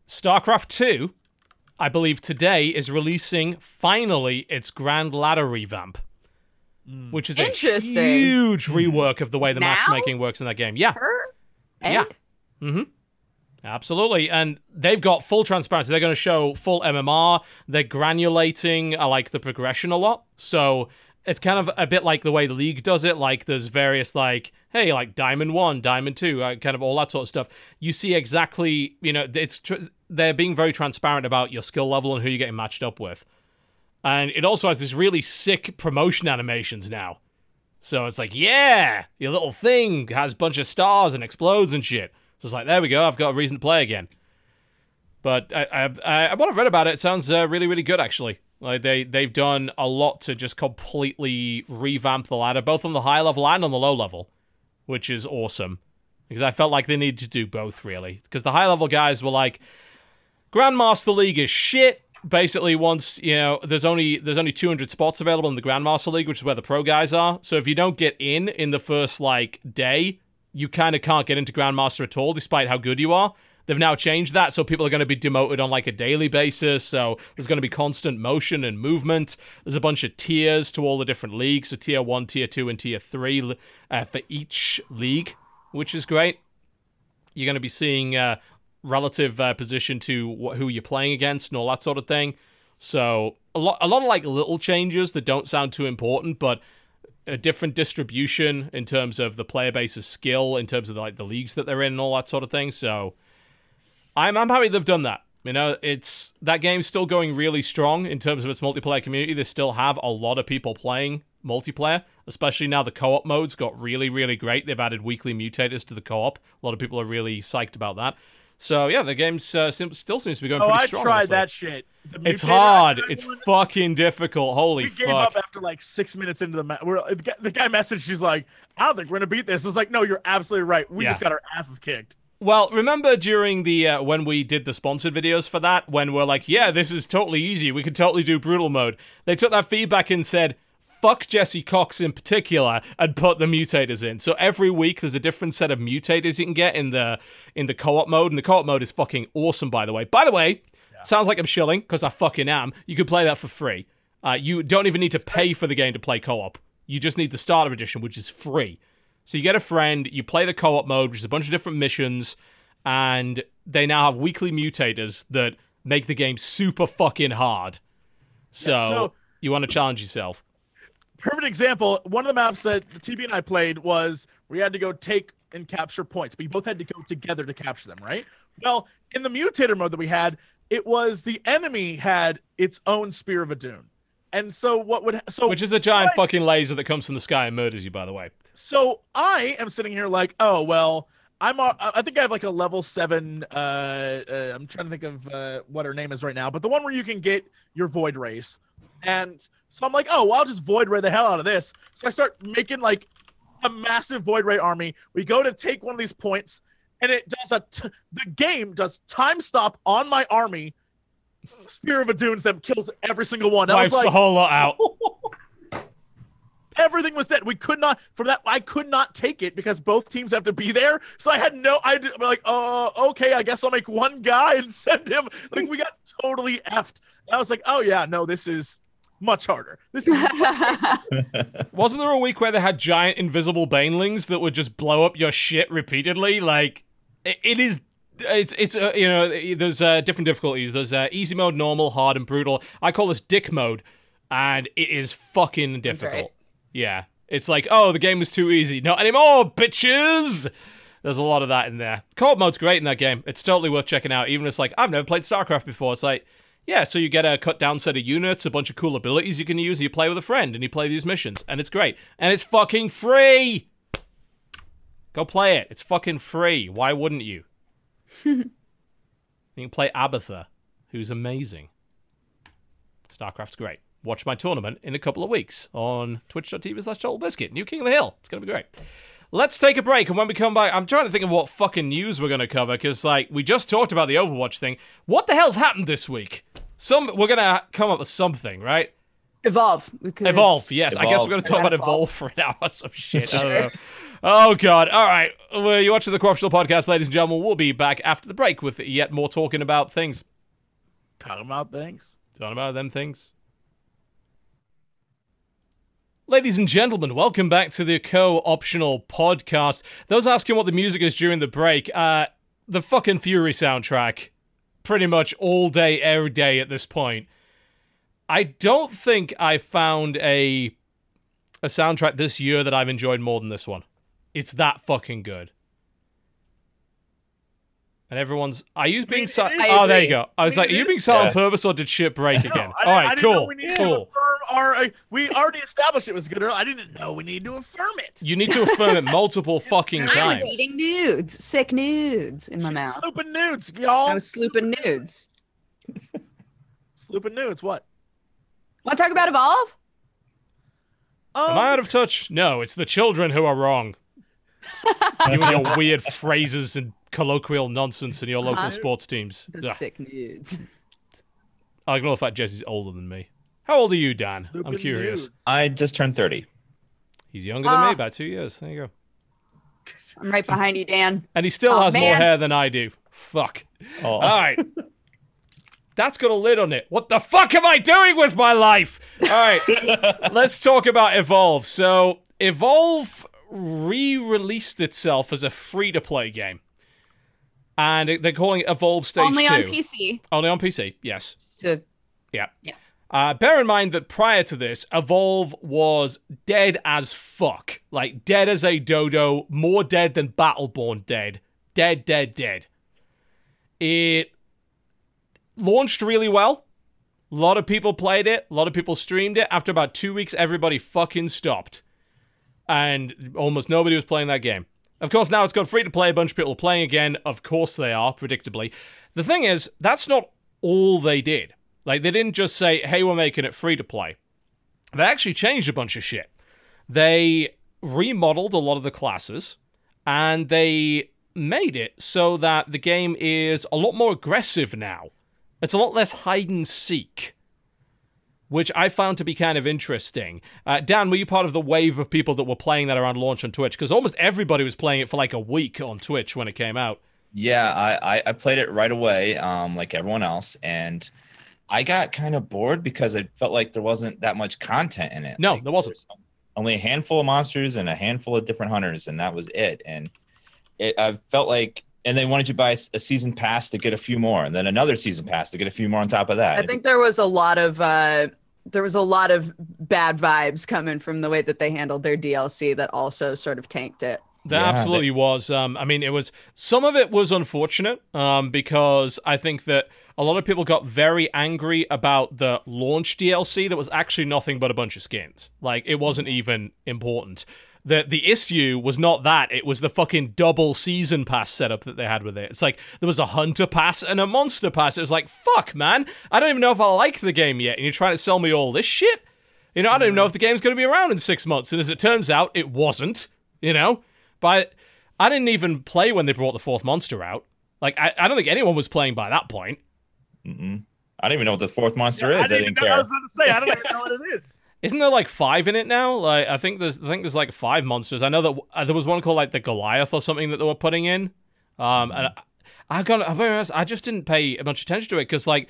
StarCraft 2, I believe today is releasing finally its Grand Ladder revamp, hmm. which is a Interesting. huge rework of the way the Now? matchmaking works in that game. Yeah, Her? Yeah. And? Absolutely. And they've got full transparency. They're going to show full MMR. They're granulating, I like the progression a lot. So it's kind of a bit like the way the league does it. Like there's various like, hey, like Diamond One, Diamond Two, uh, kind of all that sort of stuff. You see exactly, you know, it's tr- they're being very transparent about your skill level and who you're getting matched up with. And it also has this really sick promotion animations now. So it's like, yeah, your little thing has a bunch of stars and explodes and shit. So it's like, there we go, I've got a reason to play again. But I, I, I what I've read about it, it sounds uh, really, really good actually. Like they, they've done a lot to just completely revamp the ladder, both on the high level and on the low level, which is awesome. Because I felt like they needed to do both really. Because the high level guys were like, Grandmaster League is shit basically once you know there's only there's only 200 spots available in the grandmaster league which is where the pro guys are so if you don't get in in the first like day you kind of can't get into grandmaster at all despite how good you are. They've now changed that so people are going to be demoted on like a daily basis so there's going to be constant motion and movement. There's a bunch of tiers to all the different leagues so tier 1 tier 2 and tier 3 uh, for each league which is great. You're going to be seeing uh, relative uh, position to wh- who you're playing against and all that sort of thing. So a lot, a lot of like little changes that don't sound too important, but a different distribution in terms of the player base's skill, in terms of like the leagues that they're in and all that sort of thing. So I'm I'm happy they've done that. You know, it's that game's still going really strong in terms of its multiplayer community. They still have a lot of people playing multiplayer, especially now the co-op modes got really, really great. They've added weekly mutators to the co-op. A lot of people are really psyched about that. So yeah, the game uh, sim- still seems to be going Oh, pretty I strong. I tried honestly. that shit. It's hard. It's one, fucking difficult. Holy we gave fuck. up after like six minutes into the match. The, guy- the guy messaged, she's like, I don't think we're gonna beat this. I was like, no, you're absolutely right. We Yeah. just got our asses kicked. Well, remember during the uh, when we did the sponsored videos for that, when we're like, yeah, this is totally easy. We could totally do brutal mode. They took that feedback and said, fuck Jesse Cox in particular, and put the mutators in. So every week there's a different set of mutators you can get in the in the co-op mode, and the co-op mode is fucking awesome. By the way, by the way, sounds like I'm shilling because I fucking am. You could play that for free. Uh, you don't even need to pay for the game to play co-op. You just need the starter edition, which is free. So you get a friend, you play the co-op mode, which is a bunch of different missions, and they now have weekly mutators that make the game super fucking hard. So, so- you want to challenge yourself. Perfect example. One of the maps that TB and I played was we had to go take and capture points, but you both had to go together to capture them, right? Well, in the mutator mode that we had, it was the enemy had its own Spear of Adun. And so what would so Which is a giant Right. fucking laser that comes from the sky and murders you, by the way. So I am sitting here like, oh well, I'm. I think I have like a level seven. Uh, uh I'm trying to think of uh, what her name is right now, but the one where you can get your void rays, and so I'm like, oh, well, I'll just void ray the hell out of this. So I start making like a massive void ray army. We go to take one of these points, and it does a. T- the game does time stop on my army. Spear of Aduns that kills every single one. I was Wipes like, the whole lot out. everything was dead. We could not from that. I could not take it because both teams have to be there. So I had no. I like, oh, okay. I guess I'll make one guy and send him. Like we got totally effed. And I was like, oh yeah, no, this is much harder. This is Wasn't there a week where they had giant invisible banelings that would just blow up your shit repeatedly? Like, it, it is. It's it's uh, you know there's uh, different difficulties. There's uh, easy mode, normal, hard, and brutal. I call this dick mode, and it is fucking difficult. right. Yeah, it's like oh the game was too easy. Not anymore, bitches. There's a lot of that in there. Co-op mode's great in that game. It's totally worth checking out. Even if it's like I've never played StarCraft before. It's like yeah, so you get a cut down set of units, a bunch of cool abilities you can use. And you play with a friend and you play these missions, and it's great. And it's fucking free. Go play it. It's fucking free. Why wouldn't you? you can play Abathur, who's amazing. StarCraft's great. Watch my tournament in a couple of weeks on twitch.tv slash Total Biscuit. New King of the Hill. It's going to be great. Let's take a break, and when we come back, I'm trying to think of what fucking news we're going to cover, because, like, we just talked about the Overwatch thing. What the hell's happened this week? Some We're going to come up with something, right? Evolve. We could Evolve, yes. I guess we're going to talk about Evolve. Evolve for an hour. Some shit. I don't know. Oh, God. All right. Well, you're watching the Corruptional Podcast, ladies and gentlemen. We'll be back after the break with yet more talking about things. talking about things. Talking about them things. Ladies and gentlemen, welcome back to the co-optional podcast. Those asking what the music is during the break, uh, the fucking Furi soundtrack. Pretty much all day, every day at this point. I don't think I found a a soundtrack this year that I've enjoyed more than this one. It's that fucking good. And everyone's, are you being mean, silent? Oh, there you go. I was I like, are you being is- silent on purpose or did shit break again? No, I, I right, didn't know cool, cool. To affirm. Uh, we already established it was good. earlier. I didn't know we need to affirm it. You need to affirm it multiple fucking times. I was eating nudes, sick nudes in my She's mouth. Slooping nudes, y'all. I was slooping nudes. Slooping nudes. What? Want to talk about Evolve? Um, Am I out of touch? No, it's the children who are wrong. you and your weird phrases and colloquial nonsense in your local Uh-huh. sports teams. The Ugh. sick nudes. I ignore the fact Jesse's older than me. How old are you, Dan? I'm curious. nudes. I just turned 30. He's younger than me Ah. by two years. There you go. I'm right behind you, Dan. And he still Aw, has more man. hair than I do. Fuck. Oh, All right. That's got a lid on it. What the fuck am I doing with my life? All right. Let's talk about Evolve. So, Evolve re released itself as a free to play game. And it- they're calling it Evolve Stage Only 2. on PC. Only on PC, yes. Just to Yeah. Uh, bear in mind that prior to this, Evolve was dead as fuck. Like, dead as a dodo, more dead than Battleborn dead. Dead, dead, dead. It launched really well. A lot of people played it. A lot of people streamed it. After about two weeks, everybody fucking stopped. And almost nobody was playing that game. Of course, now it's got free to play. A bunch of people are playing again. Of course, they are, predictably. The thing is, that's not all they did. Like, they didn't just say, hey, we're making it free to play. They actually changed a bunch of shit. They remodeled a lot of the classes and they made it so that the game is a lot more aggressive now. It's a lot less hide and seek, which I found to be kind of interesting. Uh, Dan, were you part of the wave of people that were playing that around launch on Twitch? Because almost everybody was playing it for like a week on Twitch when it came out. Yeah, I, I played it right away, um, like everyone else, and I got kind of bored because I felt like there wasn't that much content in it. No, Like, there wasn't. was only a handful of monsters and a handful of different hunters, and that was it. And it, I felt like, and they wanted you to buy a season pass to get a few more, and then another season pass to get a few more on top of that. I think there was a lot of uh there was a lot of bad vibes coming from the way that they handled their DLC that also sort of tanked it. There Yeah, absolutely was. Um, I mean, it was some of it was unfortunate um, because I think that a lot of people got very angry about the launch DLC that was actually nothing but a bunch of skins. Like it wasn't even important. The the issue was not that; it was the fucking double season pass setup that they had with it. It's like there was a hunter pass and a monster pass. It was like, fuck, man, I don't even know if I like the game yet, and you're trying to sell me all this shit. You know, I don't even know if the game's going to be around in six months. And as it turns out, it wasn't. You know, but I didn't even play when they brought the fourth monster out. Like, I, I don't think anyone was playing by that point. Mm-mm. I don't even know what the fourth monster Yeah, is. I didn't didn't even know. I was going to say I don't even know what it is. Isn't there like five in it now? Like, I think there's, I think there's like five monsters. I know that uh, there was one called like the Goliath or something that they were putting in. Um, and I, I got, I'm very honest, I just didn't pay much attention to it because like,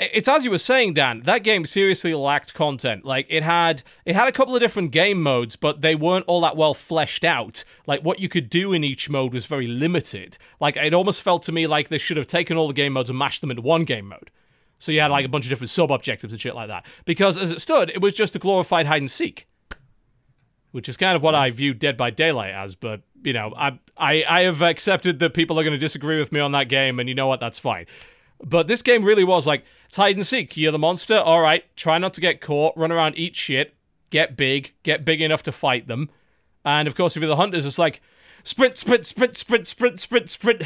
it's as you were saying, Dan. That game seriously lacked content. Like it had, it had a couple of different game modes, but they weren't all that well fleshed out. Like what you could do in each mode was very limited. Like it almost felt to me like they should have taken all the game modes and mashed them into one game mode. So you had like a bunch of different sub objectives and shit like that. Because as it stood, it was just a glorified hide and seek, which is kind of what I view Dead by Daylight as. But you know, I I I have accepted that people are going to disagree with me on that game, and you know what? That's fine. But this game really was like it's hide and seek. You're the monster. All right, try not to get caught. Run around, eat shit, get big, get big enough to fight them. And of course, if you're the hunters, it's like sprint, sprint, sprint, sprint, sprint, sprint, sprint,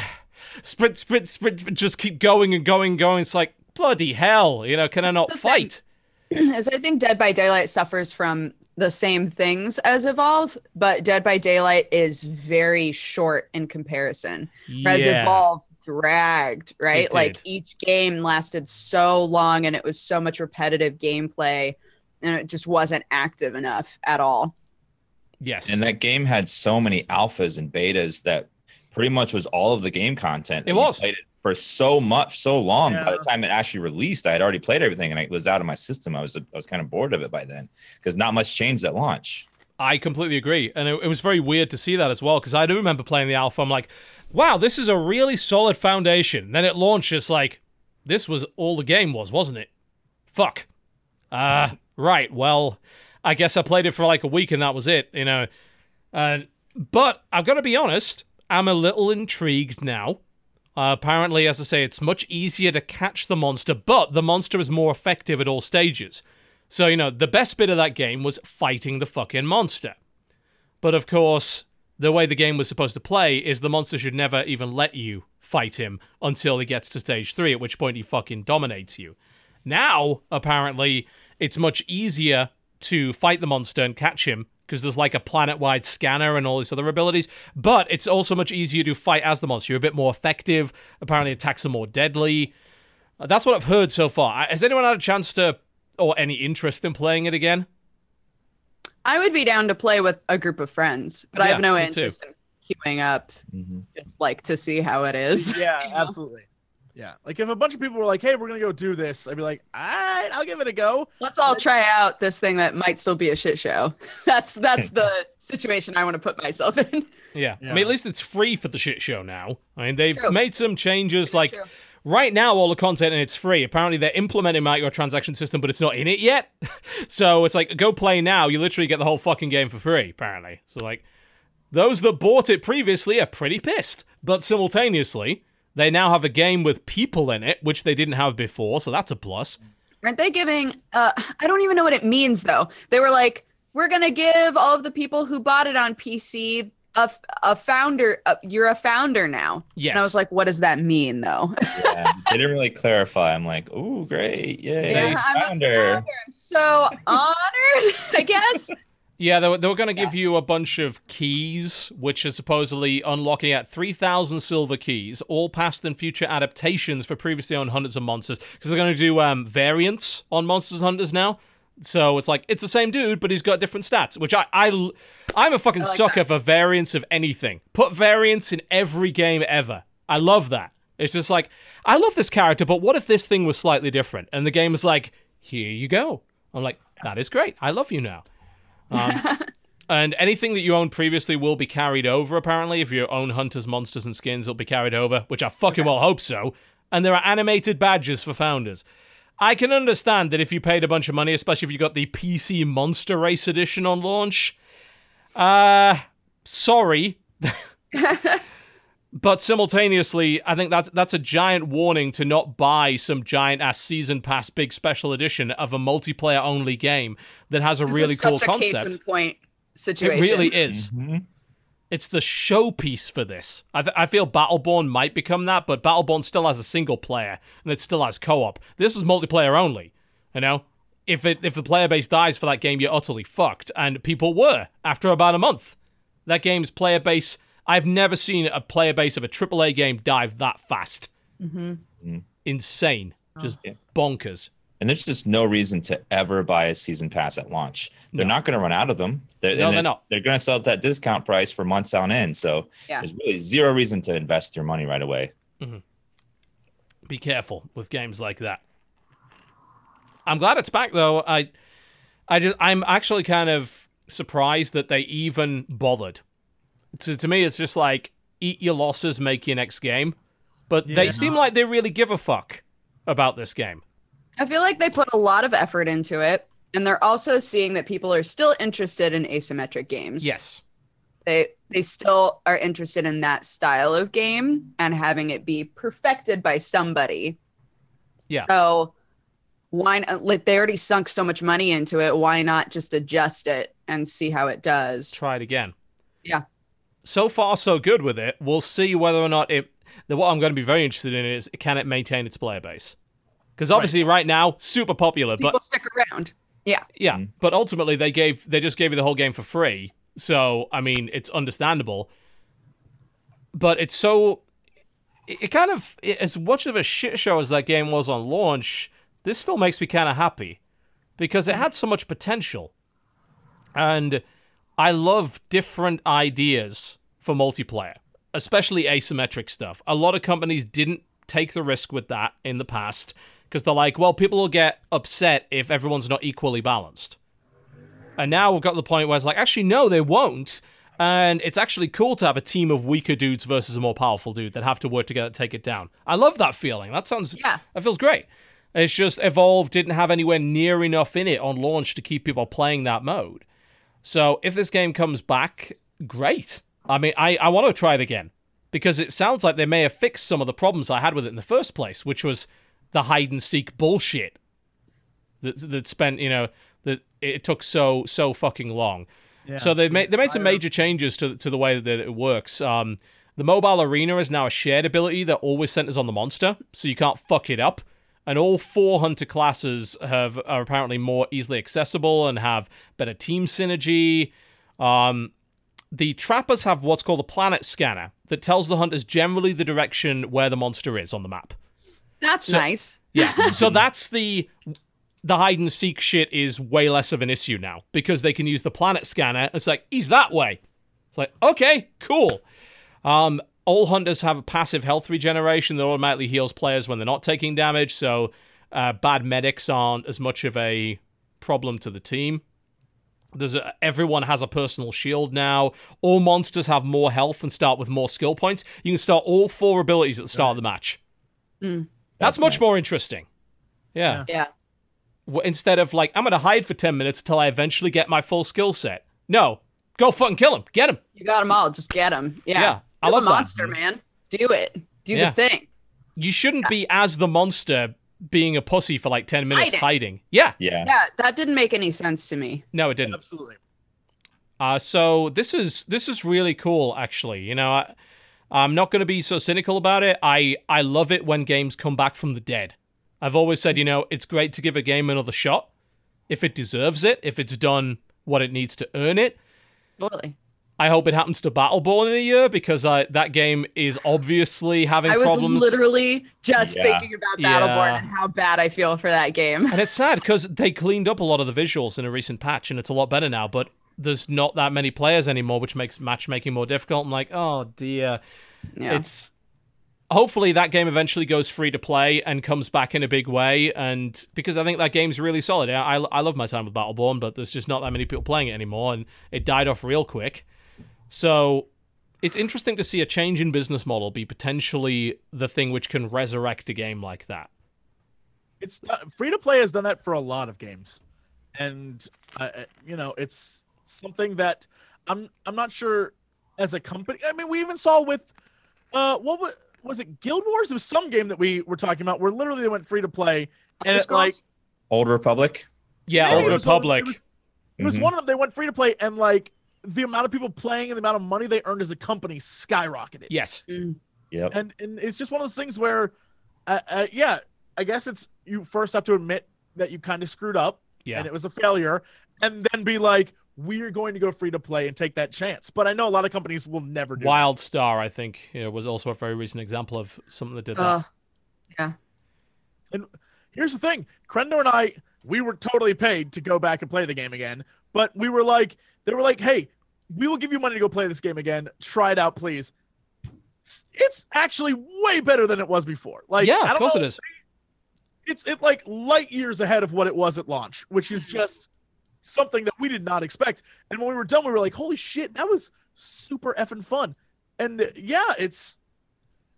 sprint, sprint, sprint. Just keep going and going and going. It's like bloody hell. You know, can I not fight? As I think Dead by Daylight suffers from the same things as Evolve, but Dead by Daylight is very short in comparison. Whereas Yeah. Evolve dragged, right? Like each game lasted so long and it was so much repetitive gameplay and it just wasn't active enough at all. Yes. And that game had so many alphas and betas that pretty much was all of the game content. It was. it for so much, so long. By the time it actually released, I had already played everything, and it was out of my system. I was I was kind of bored of it by then because not much changed at launch. I completely agree. And it, it was very weird to see that as well, because I do remember playing the alpha. I'm like, wow, this is a really solid foundation. Then it launched, it's like, this was all the game was, wasn't it? Fuck. Uh, right. Well, I guess I played it for like a week and that was it, you know. Uh, but I've got to be honest, I'm a little intrigued now. Uh, apparently, as I say, it's much easier to catch the monster, but the monster is more effective at all stages. So, you know, the best bit of that game was fighting the fucking monster. But of course, the way the game was supposed to play is the monster should never even let you fight him until he gets to stage three, at which point he fucking dominates you. Now, apparently, it's much easier to fight the monster and catch him because there's like a planet wide scanner and all these other abilities. But it's also much easier to fight as the monster. You're a bit more effective. Apparently, attacks are more deadly. That's what I've heard so far. Has anyone had a chance to, or any interest in playing it again? I would be down to play with a group of friends, but I have no me too. interest in queuing up Mhm. just like to see how it is. Yeah, You know? absolutely. Yeah, like if a bunch of people were like, "Hey, we're gonna go do this," I'd be like, "All right, I'll give it a go." Let's all try out this thing that might still be a shit show. That's that's the situation I want to put myself in. Yeah. I mean, at least it's free for the shit show now. I mean, they've True. made some changes. like, True. Right now, all the content and it's free. Apparently, they're implementing microtransaction system, but it's not in it yet. so it's like, go play now. You literally get the whole fucking game for free, apparently. So, like, those that bought it previously are pretty pissed. But simultaneously, they now have a game with people in it, which they didn't have before. So that's a plus. Aren't they giving? Uh, I don't even know what it means though. They were like, we're gonna give all of the people who bought it on PC a, a founder. Uh, you're a founder now. Yes. And I was like, what does that mean though? Yeah, they didn't really clarify. I'm like, oh great, yay, Yeah, I'm a founder!" So honored, I guess. Yeah, they were, they were going to give you a bunch of keys, which is supposedly unlocking at 3,000 silver keys, all past and future adaptations for previously owned Hunters and Monsters. Because they're going to do um, variants on Monsters and Hunters now. So it's like, it's the same dude, but he's got different stats, which I I I'm a fucking like sucker that. for variants of anything. Put variants in every game ever. I love that. It's just like, I love this character, but what if this thing was slightly different? And the game is like, here you go. I'm like, that is great. I love you now. Um, and anything that you owned previously will be carried over, apparently. If you own hunters, monsters, and skins, it'll be carried over, which I fucking well hope so. And there are animated badges for founders. I can understand that if you paid a bunch of money, especially if you got the PC Monster Race Edition on launch. Uh, sorry. but simultaneously, I think that's that's a giant warning to not buy some giant ass season pass big special edition of a multiplayer only game that has a This really is cool such a case concept. in point It really is. Mhm. It's the showpiece for this. I, th- I feel Battleborn might become that, but Battleborn still has a single player and it still has co-op. This was multiplayer only. You know, if it if the player base dies for that game, you're utterly fucked. And people were after about a month. That game's player base. I've never seen a player base of a AAA game dive that fast. Mm-hmm. Insane, just Yeah. bonkers. And there's just no reason to ever buy a season pass at launch. They're No. not going to run out of them. They're, No, and they're not. They're going to sell at that discount price for months on end. So Yeah. there's really zero reason to invest your money right away. Mm-hmm. be careful with games like that. I'm glad it's back though. I I just I'm actually kind of surprised that they even bothered. To to me it's just like eat your losses, make your next game. But they seem like they really give a fuck about this game. I feel like they put a lot of effort into it, and they're also seeing that people are still interested in asymmetric games. Yes. they they still are interested in that style of game and having it be perfected by somebody. Yeah. So why not, like they already sunk so much money into it? Why not just adjust it and see how it does? Try it again. Yeah. So far so good with it. We'll see whether or not it the what I'm going to be very interested in is can it maintain its player base? Because obviously right now super popular, but People stick around. Yeah. Yeah, Mhm. but ultimately they gave they just gave you the whole game for free. So I mean, it's understandable. But it's so it, it kind of as much of a shit show as that game was on launch. This still makes me kind of happy because it had so much potential, and I love different ideas for multiplayer, especially asymmetric stuff. A lot of companies didn't take the risk with that in the past because they're like, well, people will get upset if everyone's not equally balanced. And now we've got to the point where it's like, actually, no, they won't. And it's actually cool to have a team of weaker dudes versus a more powerful dude that have to work together to take it down. I love that feeling. That sounds, Yeah. that feels great. It's just Evolve didn't have anywhere near enough in it on launch to keep people playing that mode. So if this game comes back, great. I mean, I, I want to try it again because it sounds like they may have fixed some of the problems I had with it in the first place, which was the hide and seek bullshit that that spent you know that it took so so fucking long. Yeah. So they made they made some major changes to to the way that it works. Um, the mobile arena is now a shared ability that always centers on the monster, so you can't fuck it up. And all four hunter classes have are apparently more easily accessible and have better team synergy. Um, the trappers have what's called a planet scanner that tells the hunters generally the direction where the monster is on the map. That's So- nice. Yeah. so that's the the hide and seek shit is way less of an issue now because they can use the planet scanner. It's like he's that way. It's like okay, cool. Um, all hunters have a passive health regeneration that automatically heals players when they're not taking damage. So uh, bad medics aren't as much of a problem to the team. There's a, everyone has a personal shield now. All monsters have more health and start with more skill points. You can start all four abilities at the start of the match. Mm. That's, That's much nice. more interesting. Yeah. Yeah. W- Instead of like, I'm going to hide for 10 minutes until I eventually get my full skill set. No, go fucking kill him. Get him. You got them all. Just get them. Yeah. Yeah, I You're love the that. monster, man. Do it. Do Yeah. the thing. You shouldn't be as the monster being a pussy for like 10 minutes Hiding. hiding. Yeah. Yeah. Yeah, that didn't make any sense to me. No, it didn't. Absolutely. Uh, so this is this is really cool, actually. You know, I, I'm not going to be so cynical about it. I I love it when games come back from the dead. I've always said, you know, it's great to give a game another shot if it deserves it, if it's done what it needs to earn it. Totally. I hope it happens to Battleborn in a year because I, that game is obviously having problems. I was literally just Yeah. thinking about Battleborn Yeah. and how bad I feel for that game. and it's sad because they cleaned up a lot of the visuals in a recent patch and it's a lot better now, but there's not that many players anymore, which makes matchmaking more difficult. I'm like, oh dear. Yeah. It's hopefully that game eventually goes free to play and comes back in a big way. And because I think that game's really solid. I, I love my time with Battleborn, but there's just not that many people playing it anymore, and it died off real quick. So it's interesting to see a change in business model be potentially the thing which can resurrect a game like that. It's free to play has done that for a lot of games, and uh, uh, you know it's something that I'm I'm not sure as a company. I mean, we even saw with uh what was was it Guild Wars? It was some game that we were talking about where literally they went free to play, and Elder it like Old Republic. Yeah, Yeah, Old it was- Republic. It was, it was Mhm. one of them. They went free to play, and like the amount of people playing and the amount of money they earned as a company skyrocketed. yes. Mm. Yep. and and it's just one of those things where, uh, uh, yeah, I guess it's you first have to admit that you kind of screwed up Yeah. and it was a failure, and then be like, we're going to go free to play and take that chance. But I know a lot of companies will never do. that. WildStar, I think, you know, was also a very recent example of something that did that. Uh, yeah. And Here's the thing, Krendor and I, we were totally paid to go back and play the game again, but we were like, they were like, hey, we will give you money to go play this game again. Try it out, please. It's actually way better than it was before. Like, yeah, of don't course know, it is. it's it like light years ahead of what it was at launch, which is just something that we did not expect. And when we were done, we were like, "Holy shit, that was super effing fun!" And yeah, it's.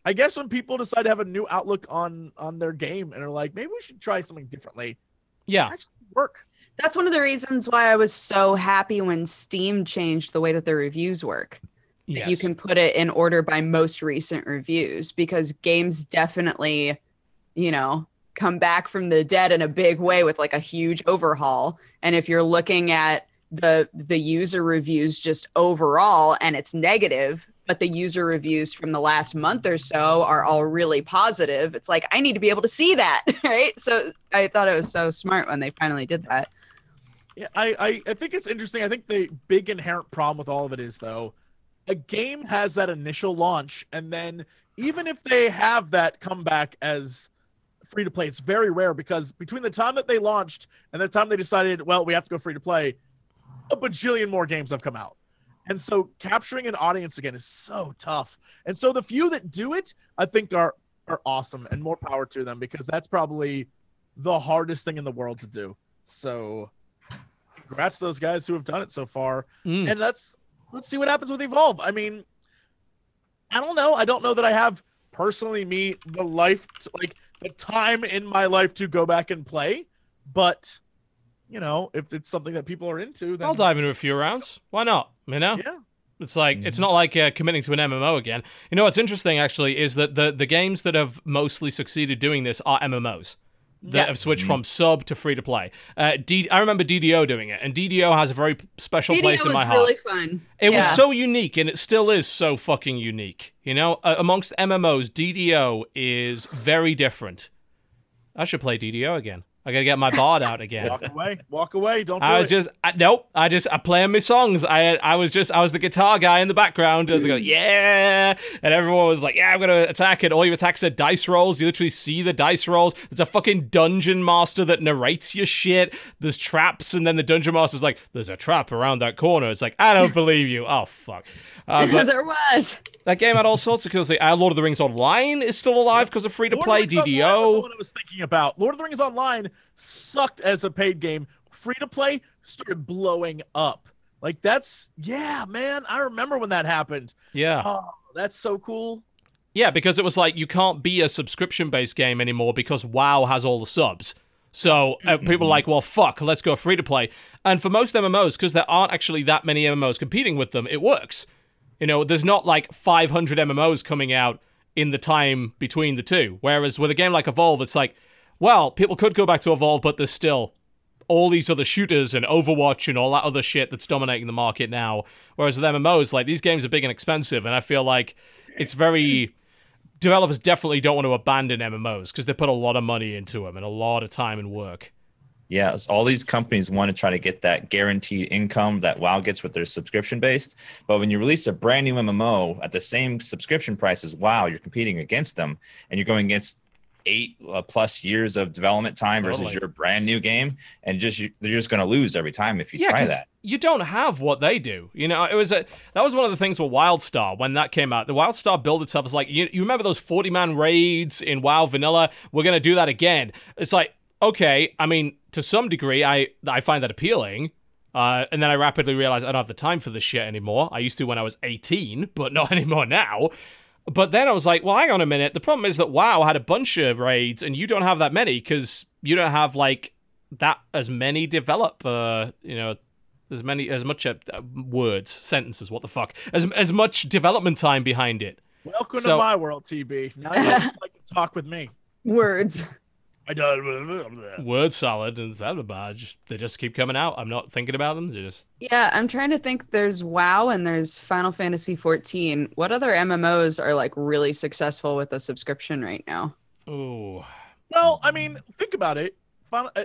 I guess when people decide to have a new outlook on on their game and are like, maybe we should try something differently, Yeah. actually work. that's one of the reasons why I was so happy when Steam changed the way that the reviews work. Yes. You can put it in order by most recent reviews because games definitely, you know, come back from the dead in a big way with like a huge overhaul. And if you're looking at the the user reviews just overall and it's negative, but the user reviews from the last month or so are all really positive, it's like I need to be able to see that, right? So I thought it was so smart when they finally did that. Yeah, I, I I think it's interesting. I think the big inherent problem with all of it is though, a game has that initial launch, and then even if they have that comeback as free to play, it's very rare because between the time that they launched and the time they decided, well, we have to go free to play, a bajillion more games have come out. And so capturing an audience again is so tough. And so the few that do it, I think are are awesome and more power to them because that's probably the hardest thing in the world to do. So congrats to those guys who have done it so far. Mm. And let's let's see what happens with Evolve. I mean, I don't know. I don't know that I have personally me the life to, like the time in my life to go back and play. But you know, if it's something that people are into, then I'll dive into a few rounds. Why not? You know? Yeah. It's like it's not like uh, committing to an MMO again. You know what's interesting actually is that the the games that have mostly succeeded doing this are MMOs that Yeah. have switched from sub to free to play. Uh, D- I remember DDO doing it, and DDO has a very special DDO place in my heart. really fun. It was so unique, and it still is so fucking unique. You know, uh, amongst MMOs, DDO is very different. I should play DDO again. I gotta get my bard out again. walk away, walk away. Don't do I was it. just I, nope. I just I playing my songs. I I was just I was the guitar guy in the background. I was going yeah, and everyone was like yeah, I'm gonna attack it. All your attacks are dice rolls. You literally see the dice rolls. There's a fucking dungeon master that narrates your shit. There's traps, and then the dungeon master's like, there's a trap around that corner. It's like I don't believe you. Oh fuck. Uh, but there was. that game had all sorts of cool things. Uh, Lord of the Rings Online is still alive because of free to play DDO. That's Online was the DDO. one I was thinking about. Lord of the Rings Online sucked as a paid game. Free to play started blowing up. Like that's yeah, man. I remember when that happened. Yeah. Oh, that's so cool. Yeah, because it was like you can't be a subscription based game anymore because WoW has all the subs. So uh, people are like, well, fuck, let's go free to play. And for most MMOs, because there aren't actually that many MMOs competing with them, it works. You know, there's not like 500 MMOs coming out in the time between the two. Whereas with a game like Evolve, it's like, well, people could go back to Evolve, but there's still all these other shooters and Overwatch and all that other shit that's dominating the market now. Whereas with MMOs, like these games are big and expensive, and I feel like it's very developers definitely don't want to abandon MMOs because they put a lot of money into them and a lot of time and work. Yeah, all these companies want to try to get that guaranteed income that WoW gets with their subscription based. But when you release a brand new MMO at the same subscription price as WoW, you're competing against them and you're going against eight uh, plus years of development time versus your brand new game. And just you, they're just going to lose every time if you try that. you don't have what they do. You know, it was a that was one of the things with WildStar when that came out. The WildStar build itself is like you, you remember those forty man raids in WoW Vanilla. We're gonna do that again. It's like okay, I mean to some degree, I I find that appealing. Uh, and then I rapidly realized I don't have the time for this shit anymore. I used to when I was 18, but not anymore now. But then I was like, well, hang on a minute. The problem is that WoW had a bunch of raids, and you don't have that many because you don't have like that as many develop. Uh, you know, as many as much uh, words, sentences. What the fuck? As as much development time behind it. Welcome So- to my world, TB. Now you just like to talk with me. Words. I don't. Word salad and blah blah blah. Just they just keep coming out. I'm not thinking about them. They just Yeah, I'm trying to think. There's WoW and there's Final Fantasy 14. What other MMOs are like really successful with a subscription right now? oh Well, I mean, think about it. Final, uh,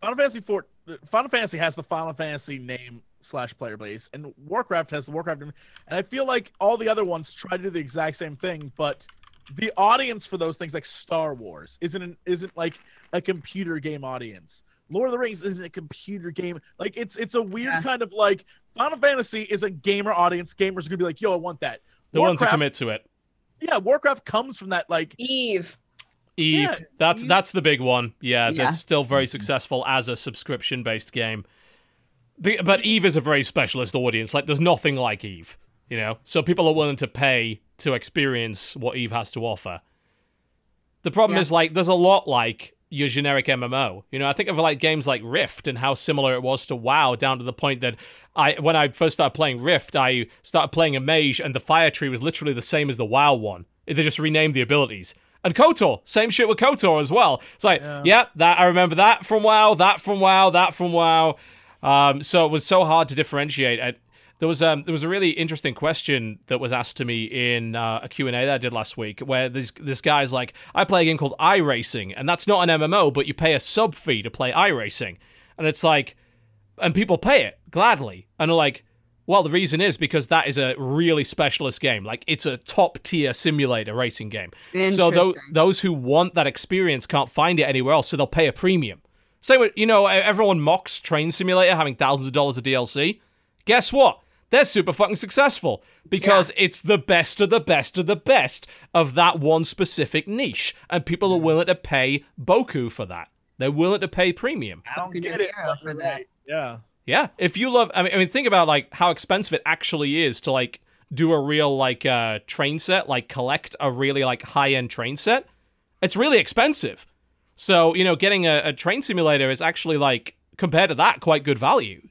Final Fantasy Four, Final Fantasy has the Final Fantasy name slash player base, and Warcraft has the Warcraft name. And I feel like all the other ones try to do the exact same thing, but the audience for those things, like Star Wars, isn't an, isn't like a computer game audience. Lord of the Rings isn't a computer game. Like it's it's a weird Yeah. kind of like Final Fantasy is a gamer audience. Gamers are gonna be like, yo, I want that. the one to Warcraft- commit to it. Yeah, Warcraft comes from that like Eve. Eve. Yeah, that's Eve- that's the big one. Yeah, Yeah. that's still very successful as a subscription based game. But Eve is a very specialist audience. Like there's nothing like Eve, you know. So people are willing to pay to experience what Eve has to offer. The problem Yeah. is like there's a lot like your generic MMO. You know, I think of like games like Rift and how similar it was to WoW down to the point that I when I first started playing Rift, I started playing a mage and the fire tree was literally the same as the WoW one. They just renamed the abilities. And KOTOR, same shit with KOTOR as well. It's like, Yeah. yeah, that I remember that from WoW, that from WoW, that from WoW. Um, so it was so hard to differentiate. There was um, there was a really interesting question that was asked to me in uh, a Q and A that I did last week, where this this guy's like, I play a game called iRacing, and that's not an MMO, but you pay a sub fee to play iRacing, and it's like, and people pay it gladly, and are like, well, the reason is because that is a really specialist game, like it's a top tier simulator racing game. So Interesting. those who want that experience can't find it anywhere else, so they'll pay a premium. Same with, you know, everyone mocks Train Simulator having thousands of dollars of DLC. Guess what? They're super fucking successful because it's the best of the best of the best of that one specific niche, and people are willing to pay boku for that. They're willing to pay premium. I don't Good get it. for that. right. Yeah. Yeah, if you love, I mean, I mean, think about like how expensive it actually is to like do a real like uh train set, like collect a really like high end train set. It's really expensive. So, you know, getting a, a train simulator is actually like compared to that quite good value.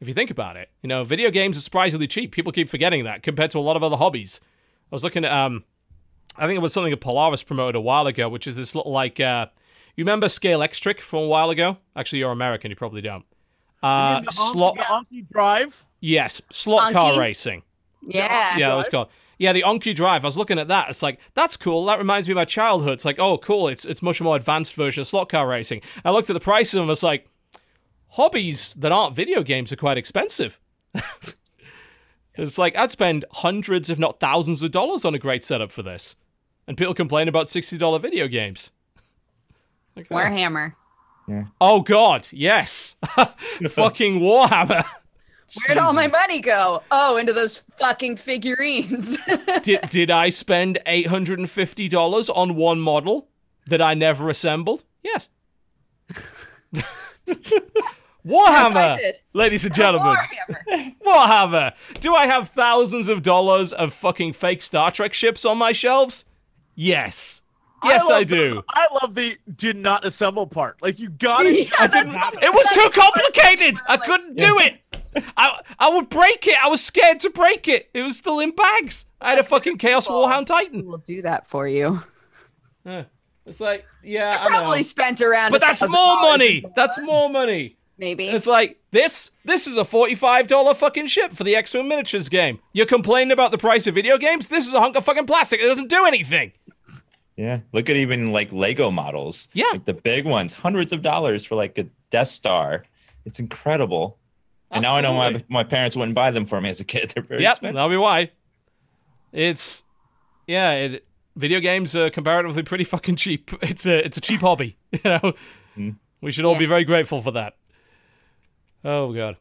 If you think about it. You know, video games are surprisingly cheap. People keep forgetting that compared to a lot of other hobbies. I was looking at um I think it was something that Polaris promoted a while ago, which is this little like uh you remember Scalextric from a while ago? Actually, you're American, you probably don't. Uh, the slot. Anki- the Anki Drive. Yes, slot car racing. Yeah. Yeah, that was called. Yeah, the Anki Drive. I was looking at that. It's like that's cool. That reminds me of my childhood. It's like, oh, cool. It's it's much more advanced version of slot car racing. I looked at the price and them. It's like hobbies that aren't video games are quite expensive. it's like I'd spend hundreds, if not thousands, of dollars on a great setup for this, and people complain about sixty dollar video games. Like, oh. Warhammer. Ah. Oh God, yes, fucking Warhammer. Where'd all my money go? Oh, into those fucking figurines. did did I spend eight hundred and fifty dollars on one model that I never assembled? Yes. Warhammer, did. ladies and gentlemen, Warhammer. Warhammer. Do I have thousands of dollars of fucking fake Star Trek ships on my shelves? Yes. Yes, I, love do. The, I love the did not assemble part. Like you got it. Yeah, I didn't. It was too complicated. I couldn't do it. I I would break it. I was scared to break it. It was still in bags. I had a fucking Chaos Warhound Titan. We'll do that for you. Yeah. It's like, yeah, I know. Probably spent around. But that's more money. That's more money. Maybe. It's like this. This is a forty-five dollar fucking ship for the X-Wing miniatures game. You're complaining about the price of video games. This is a hunk of fucking plastic. It doesn't do anything. Yeah, look at even like Lego models. Yeah. like the big ones, hundreds of dollars for like a Death Star. It's incredible. And now I know my my parents wouldn't buy them for me as a kid. They're very Yep, expensive. that'll be why. It's yeah. It, video games are comparatively pretty fucking cheap. It's a it's a cheap hobby. You know, Mm. we should all Yeah. be very grateful for that. Oh god.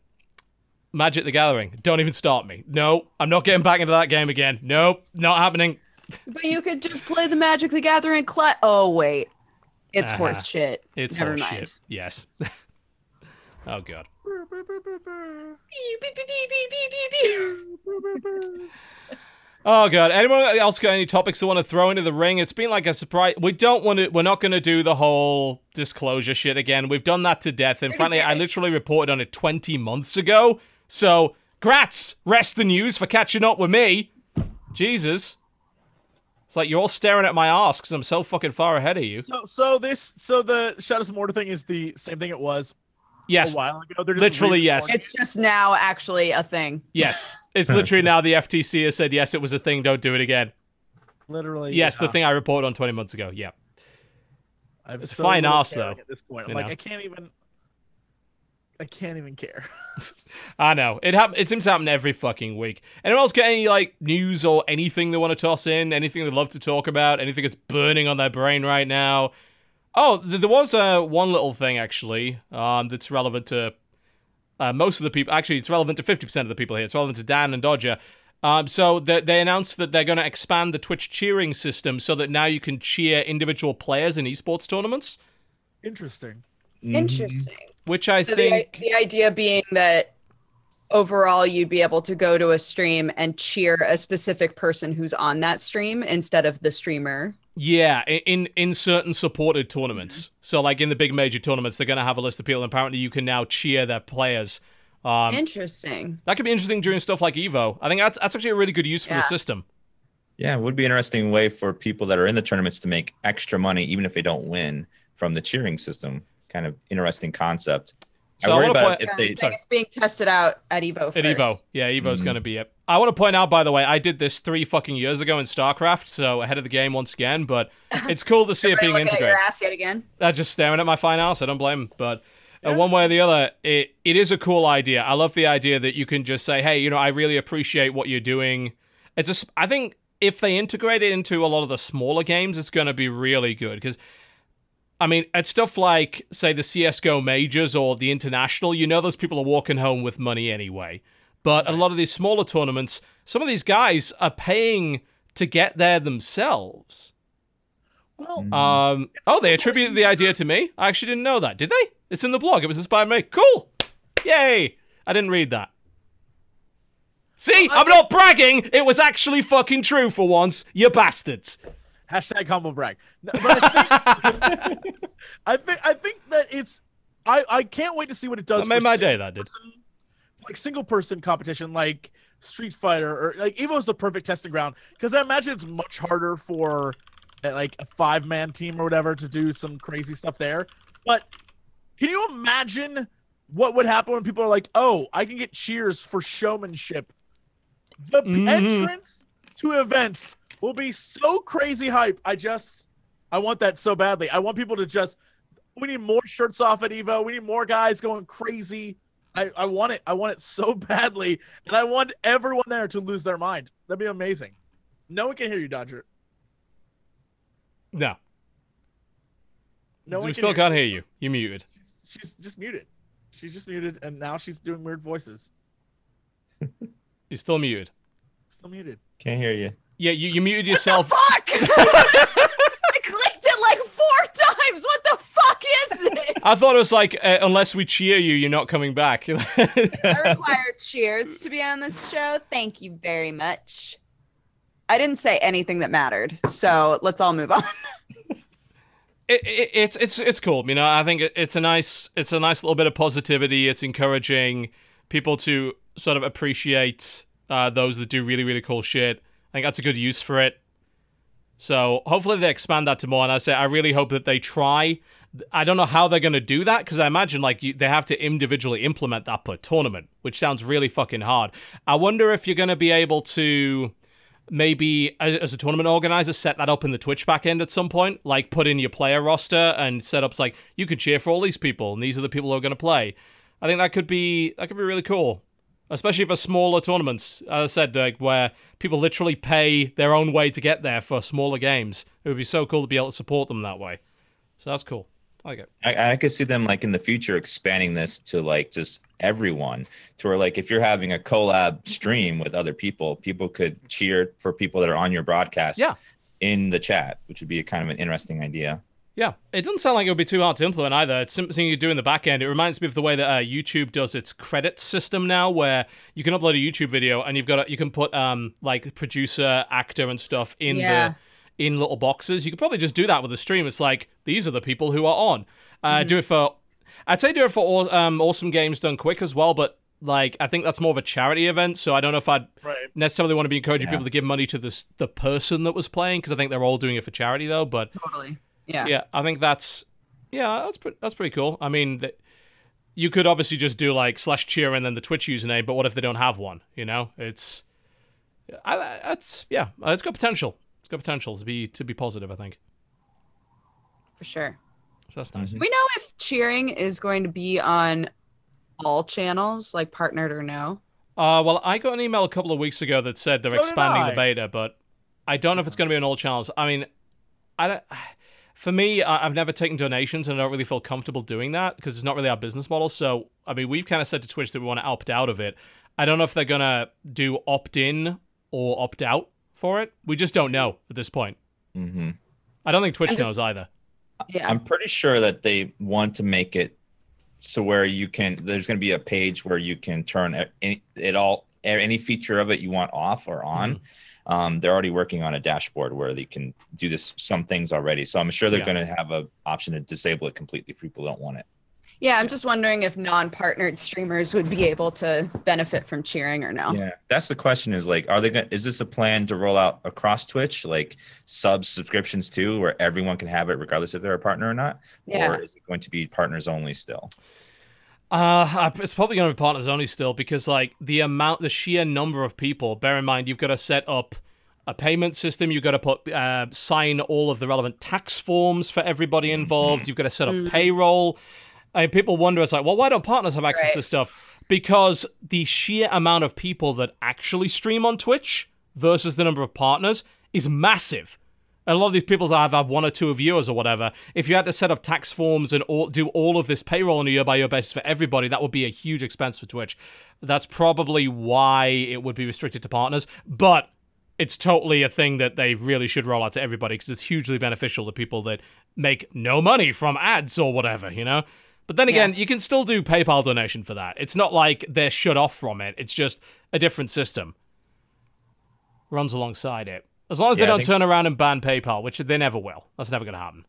Magic the Gathering. Don't even start me. No, I'm not getting back into that game again. Nope, not happening. But you could just play the Magic the Gathering. Cla- oh wait, it's Uh-huh. horse shit. It's Never horseshit. mind. Yes. oh god. Oh god. Anyone else got any topics they want to throw into the ring? It's been like a surprise. We don't want to. We're not going to do the whole disclosure shit again. We've done that to death. And frankly, I literally reported on it 20 months ago. So, grats, rest the news for catching up with me. Jesus. It's like you're all staring at my ass because I'm so fucking far ahead of you. So so this so the Shadows of Mordor thing is the same thing it was Yes. a while ago. Just Literally, yes. It's just now actually a thing. Yes. It's literally now the FTC has said, yes, it was a thing. Don't do it again. Literally. Yes, the thing I reported on 20 months ago. Yeah. I have It's so fine caring though, At this point, I'm like know. I can't even. I can't even care. I know. It hap- It seems to happen every fucking week. Anyone else get any like news or anything they want to toss in? Anything they'd love to talk about? Anything that's burning on their brain right now? Oh, th- there was uh, one little thing actually um, that's relevant to uh, most of the people. Actually, it's relevant to fifty percent of the people here. It's relevant to Dan and Dodger. Um, so they, they announced that they're going to expand the Twitch cheering system so that now you can cheer individual players in esports tournaments, Interesting. Interesting. which I so think the, the idea being that overall you'd be able to go to a stream and cheer a specific person who's on that stream instead of the streamer. Yeah, in in certain supported tournaments. So like in the big major tournaments, they're gonna have a list of people, and apparently you can now cheer their players. Um, Interesting. that could be interesting during stuff like Evo. I think that's that's actually a really good use for the system. Yeah, it would be an interesting way for people that are in the tournaments to make extra money, even if they don't win from the cheering system. Kind of interesting concept. So I I worry wanna about point- if Yeah, they. I think it's being tested out at Evo first. At Evo, yeah, Evo's Mhm. gonna be it. I want to point out, by the way, I did this three fucking years ago in StarCraft, so ahead of the game once again. But it's cool to see it being looking at integrated. your ass yet again. Just staring at my fine ass. I don't blame them. But uh, one way or the other, it, it is a cool idea. I love the idea that you can just say, hey, you know, I really appreciate what you're doing. It's just, I think if they integrate it into a lot of the smaller games, it's going to be really good. Because, I mean, at stuff like, say, the CSGO majors or the international, you know, those people are walking home with money anyway. But a lot of these smaller tournaments, some of these guys are paying to get there themselves. Well, Um, oh, they attributed the idea to me. I actually didn't know that. Did they? It's in the blog. It was inspired by me. Cool. Yay. I didn't read that. See, I'm not bragging. It was actually fucking true for once. You bastards. Hashtag humble brag. No, but I think, I think I think that it's I I can't wait to see what it does. That made for my day. That did. Like single person competition, like Street Fighter or like Evo's the perfect testing ground because I imagine it's much harder for uh, like a five man team or whatever to do some crazy stuff there. But can you imagine what would happen when people are like, "Oh, I can get cheers for showmanship"? The Mhm. entrance to events will be so crazy hype. I just, I want that so badly. I want people to just. We need more shirts off at Evo. We need more guys going crazy. I, I want it. I want it so badly, and I want everyone there to lose their mind. That'd be amazing. No one can hear you, Dodger. No, No we one still can can't hear you. You're muted. She's, she's just muted. She's just muted, and now she's doing weird voices. You're still muted. Still muted. Can't hear you. Yeah, you, you muted yourself. Fuck! I clicked it like four times. What the fuck is this? I thought it was like, uh, unless we cheer you, you're not coming back. I require cheers to be on this show. Thank you very much. I didn't say anything that mattered, so let's all move on. it, it, it's it's it's cool. You know, I think it, it's a nice it's a nice little bit of positivity. It's encouraging people to sort of appreciate uh, those that do really really cool shit. I think that's a good use for it. So hopefully they expand that to more. And I say I really hope that they try. I don't know how they're going to do that because I imagine like you, they have to individually implement that per tournament, which sounds really fucking hard. I wonder if you're going to be able to maybe as a tournament organizer set that up in the Twitch backend at some point, like put in your player roster and setups like you could cheer for all these people and these are the people who are going to play. I think that could be that could be really cool, especially for smaller tournaments. As I said, like where people literally pay their own way to get there for smaller games. It would be so cool to be able to support them that way. So that's cool. I like it. I, I could see them like in the future expanding this to like just everyone to where like if you're having a collab stream with other people, people could cheer for people that are on your broadcast Yeah. in the chat, which would be a kind of an interesting idea. Yeah, it doesn't sound like it would be too hard to implement either. It's something you do in the back end. It reminds me of the way that uh, YouTube does its credit system now, where you can upload a YouTube video and you've got a, you can put um like producer, actor, and stuff in Yeah. the in little boxes. You could probably just do that with a stream. It's like these are the people who are on. Uh, Mm-hmm. Do it for, I'd say do it for aw- um, awesome games done quick as well, but. Like I think that's more of a charity event, so I don't know if I'd Right. necessarily want to be encouraging Yeah. people to give money to this the person that was playing because I think they're all doing it for charity though. But Totally. Yeah. yeah, I think that's yeah, that's pretty that's pretty cool. I mean, th- you could obviously just do like slash cheer and then the Twitch username, but what if they don't have one? You know, it's I, I- that's yeah, uh, it's got potential. It's got potential to be to be positive. I think For sure. so. That's nice. Do we know if cheering is going to be on all channels, like partnered or no? Uh, well, I got an email a couple of weeks ago that said they're So expanding the beta, but I don't know if it's going to be on all channels. I mean, I don't. For me, I've never taken donations, and I don't really feel comfortable doing that because it's not really our business model. So, I mean, we've kind of said to Twitch that we want to opt out of it. I don't know if they're gonna do opt in or opt out for it. We just don't know at this point. hmm I don't think Twitch just- knows either. Yeah. I'm pretty sure that they want to make it so where you can. There's going to be a page where you can turn it, any- it all any feature of it you want off or on. Mm-hmm. Um, they're already working on a dashboard where they can do this some things already. So I'm sure they're Yeah. going to have an option to disable it completely if people don't want it. Yeah, I'm just wondering if non-partnered streamers would be able to benefit from cheering or no. Yeah, that's the question. Is like, are they going? to Is this a plan to roll out across Twitch, like subs subscriptions too, where everyone can have it regardless if they're a partner or not, Yeah. or is it going to be partners only still? Uh, it's probably going to be partners only still because like the amount, the sheer number of people. Bear in mind, you've got to set up a payment system. You've got to put uh, sign all of the relevant tax forms for everybody involved. You've got to set up payroll. I mean, people wonder, it's like, well, why don't partners have access Right. to stuff? Because the sheer amount of people that actually stream on Twitch versus the number of partners is massive. And a lot of these people have, have one or two viewers or whatever. If you had to set up tax forms and all, do all of this payroll on a year by year basis for everybody, that would be a huge expense for Twitch. That's probably why it would be restricted to partners. But it's totally a thing that they really should roll out to everybody because it's hugely beneficial to people that make no money from ads or whatever, you know? But then again, you can still do PayPal donation for that. It's not like they're shut off from it, it's just a different system. Runs alongside it. As long as they Yeah, I don't think- turn around and ban PayPal, which they never will. That's never going to happen.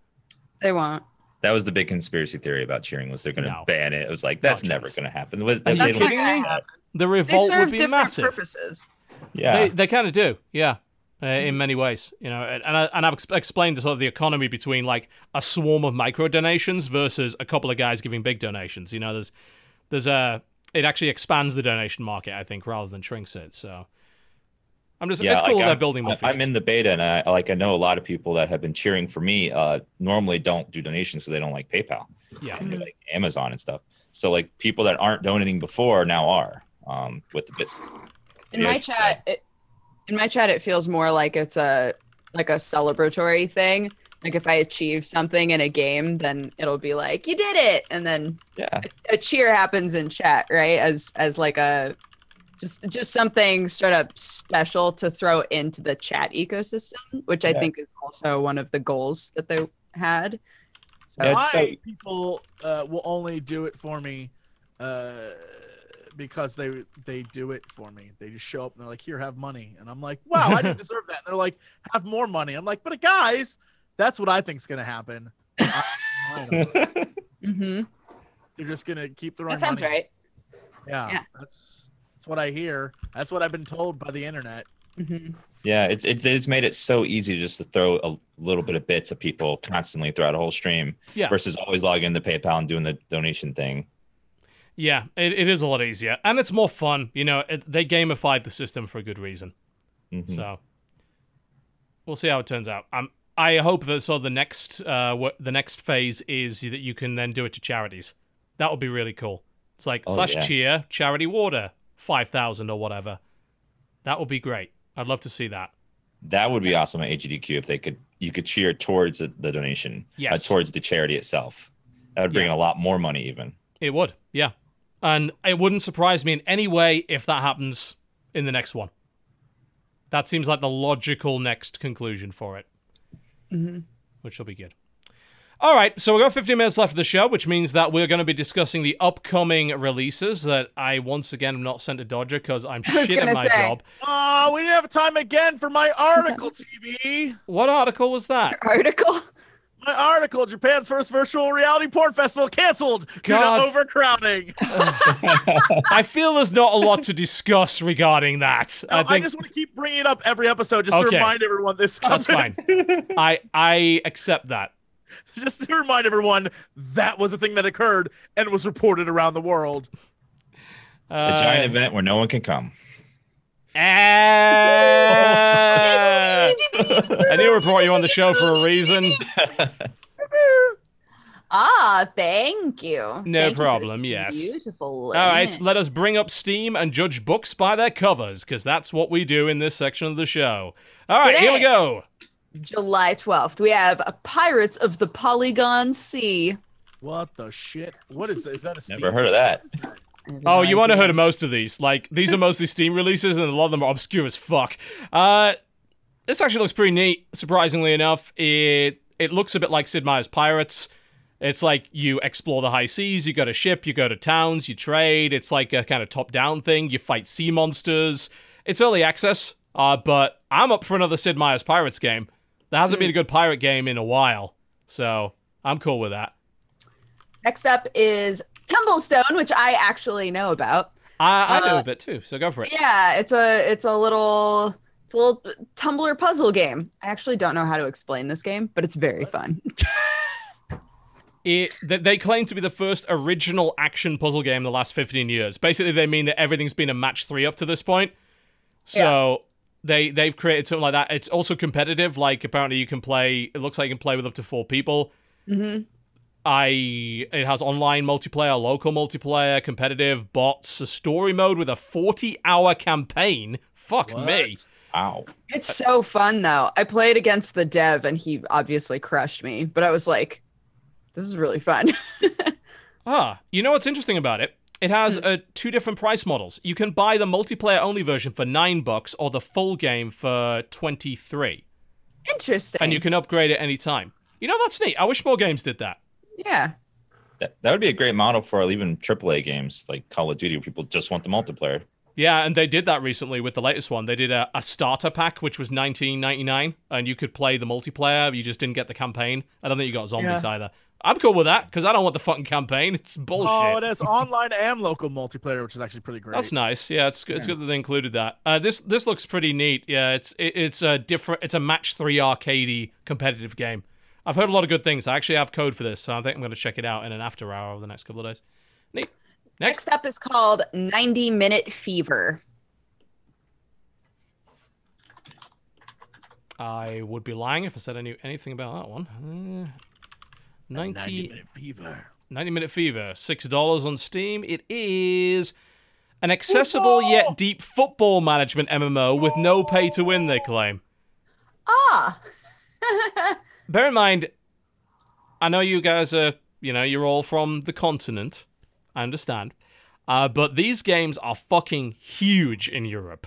They won't. That was the big conspiracy theory about cheering was they're going to No. ban it. It was like that's No never chance. going to happen. Was, Are they you don't kidding me? that. The They revolt serve would be different massive. purposes. Yeah. They they kind of do, yeah, uh, in many ways, you know. And I, and I've ex- explained the sort of the economy between like a swarm of micro donations versus a couple of guys giving big donations. You know, there's there's a it actually expands the donation market, I think, rather than shrinks it. So I'm just it's cool like, they're I'm- building more. I- I'm in the beta, and I like I know a lot of people that have been cheering for me. Uh, normally don't do donations, so they don't like PayPal, yeah, and like Amazon and stuff. So like people that aren't donating before now are um, with the business. In Yeah, my chat, it, in my chat, it feels more like it's a like a celebratory thing. Like if I achieve something in a game, then it'll be like you did it, and then Yeah, a cheer happens in chat, right? As as like a just just something sort of special to throw into the chat ecosystem, which I Yeah. think is also one of the goals that they had. So Yeah, Why so- people uh, will only do it for me uh, because they they do it for me. They just show up and they're like, "Here, have money," and I'm like, "Wow, I didn't deserve that." And they're like, "Have more money." I'm like, "But guys, that's what I think's gonna happen." I- I don't know. hmm They're just gonna keep throwing. that sounds money. right. Yeah, Yeah. that's that's what I hear. That's what I've been told by the internet. Mm-hmm. yeah. It's it, it's made it so easy just to throw a little bit of bits of people constantly throughout a whole stream Yeah. versus always logging into PayPal and doing the donation thing. Yeah. It, it is a lot easier and it's more fun. You know, it, they gamified the system for a good reason. Mhm. So we'll see how it turns out. Um, I hope that so the next uh what the next phase is that you can then do it to charities. That would be really cool. It's like Oh, slash yeah. cheer charity water five thousand or whatever. That would be great. I'd love to see that. That would be awesome at AGDQ if they could you could cheer towards the, the donation, uh, towards the charity itself. That would bring in a lot more money even. It would, yeah. And it wouldn't surprise me in any way if that happens in the next one. That seems like the logical next conclusion for it, hmm which will be good. All right, so we've got 15 minutes left of the show, which means that we're going to be discussing the upcoming releases that I once again have not sent to Dodger because I'm I shit at my say. job. Oh, we didn't have time again for my article, TB. What article was that? Article. My article, Japan's first virtual reality porn festival canceled due God. to overcrowding. I feel there's not a lot to discuss regarding that. No, I I, just want to keep bringing it up every episode just Okay. to remind everyone this. that's fine. I I accept that. just to remind everyone that was a thing that occurred and was reported around the world. A Uh, giant event where no one can come. Ah! I knew we brought you on the show for a reason. Ah, thank you. No Thank you problem, yes. Beautiful. All right, let us bring up Steam and judge books by their covers, because that's what we do in this section of the show. All right, here we go. July 12th, we have Pirates of the Polygon Sea. What the shit? What is is that a Steam? Never heard of that. Oh, you want to heard of most of these? Like these are mostly Steam releases, and a lot of them are obscure as fuck. Uh, this actually looks pretty neat. Surprisingly enough, it it looks a bit like Sid Meier's Pirates. It's like you explore the high seas, you go to ship, you go to towns, you trade. It's like a kind of top-down thing. You fight sea monsters. It's early access, uh, but I'm up for another Sid Meier's Pirates game. There hasn't been a good pirate game in a while, so I'm cool with that. Next up is Tumblestone, which I actually know about. I, I know Uh, a bit too, so go for it. Yeah, it's a it's a little it's a little Tumblr puzzle game. I actually don't know how to explain this game, but it's very fun. it they claim to be the first original action puzzle game in the last 15 years. Basically, they mean that everything's been a match three up to this point. So they they've created something like that. It's also competitive. Like apparently you can play. It looks like you can play with up to four people. hmm I it has online multiplayer, local multiplayer, competitive bots, a story mode with a 40 hour campaign. Fuck What? me. Wow. It's so fun though. I played against the dev and he obviously crushed me, but I was like, this is really fun. Ah, you know what's interesting about it? It has uh, two different price models. You can buy the multiplayer only version for nine bucks, or the full game for twenty three, Interesting. and you can upgrade at any time. You know that's neat. I wish more games did that. Yeah. That, that would be a great model for even AAA games like Call of Duty where people just want the multiplayer. Yeah, and they did that recently with the latest one. They did a, a starter pack, which was 19.99, and you could play the multiplayer. You just didn't get the campaign. I don't think you got zombies Yeah. either. I'm cool with that because I don't want the fucking campaign. It's bullshit. Oh, it has online and local multiplayer, which is actually pretty great. That's nice. Yeah, it's good. It's good that they included that. Uh, this this looks pretty neat. Yeah, it's it, it's a different. It's a match three arcadey competitive game. I've heard a lot of good things. I actually have code for this, so I think I'm going to check it out in an after hour over the next couple of days. Neat. Next, Next up is called 90 Minute Fever. I would be lying if I said I knew anything about that one. Uh, 90, minute fever. 90 Minute Fever, $6 on Steam. It is an accessible yet deep football management MMO with no pay to win, they claim. Ah, Bear in mind, I know you guys are, you know, you're all from the continent. I understand. Uh, but these games are fucking huge in Europe.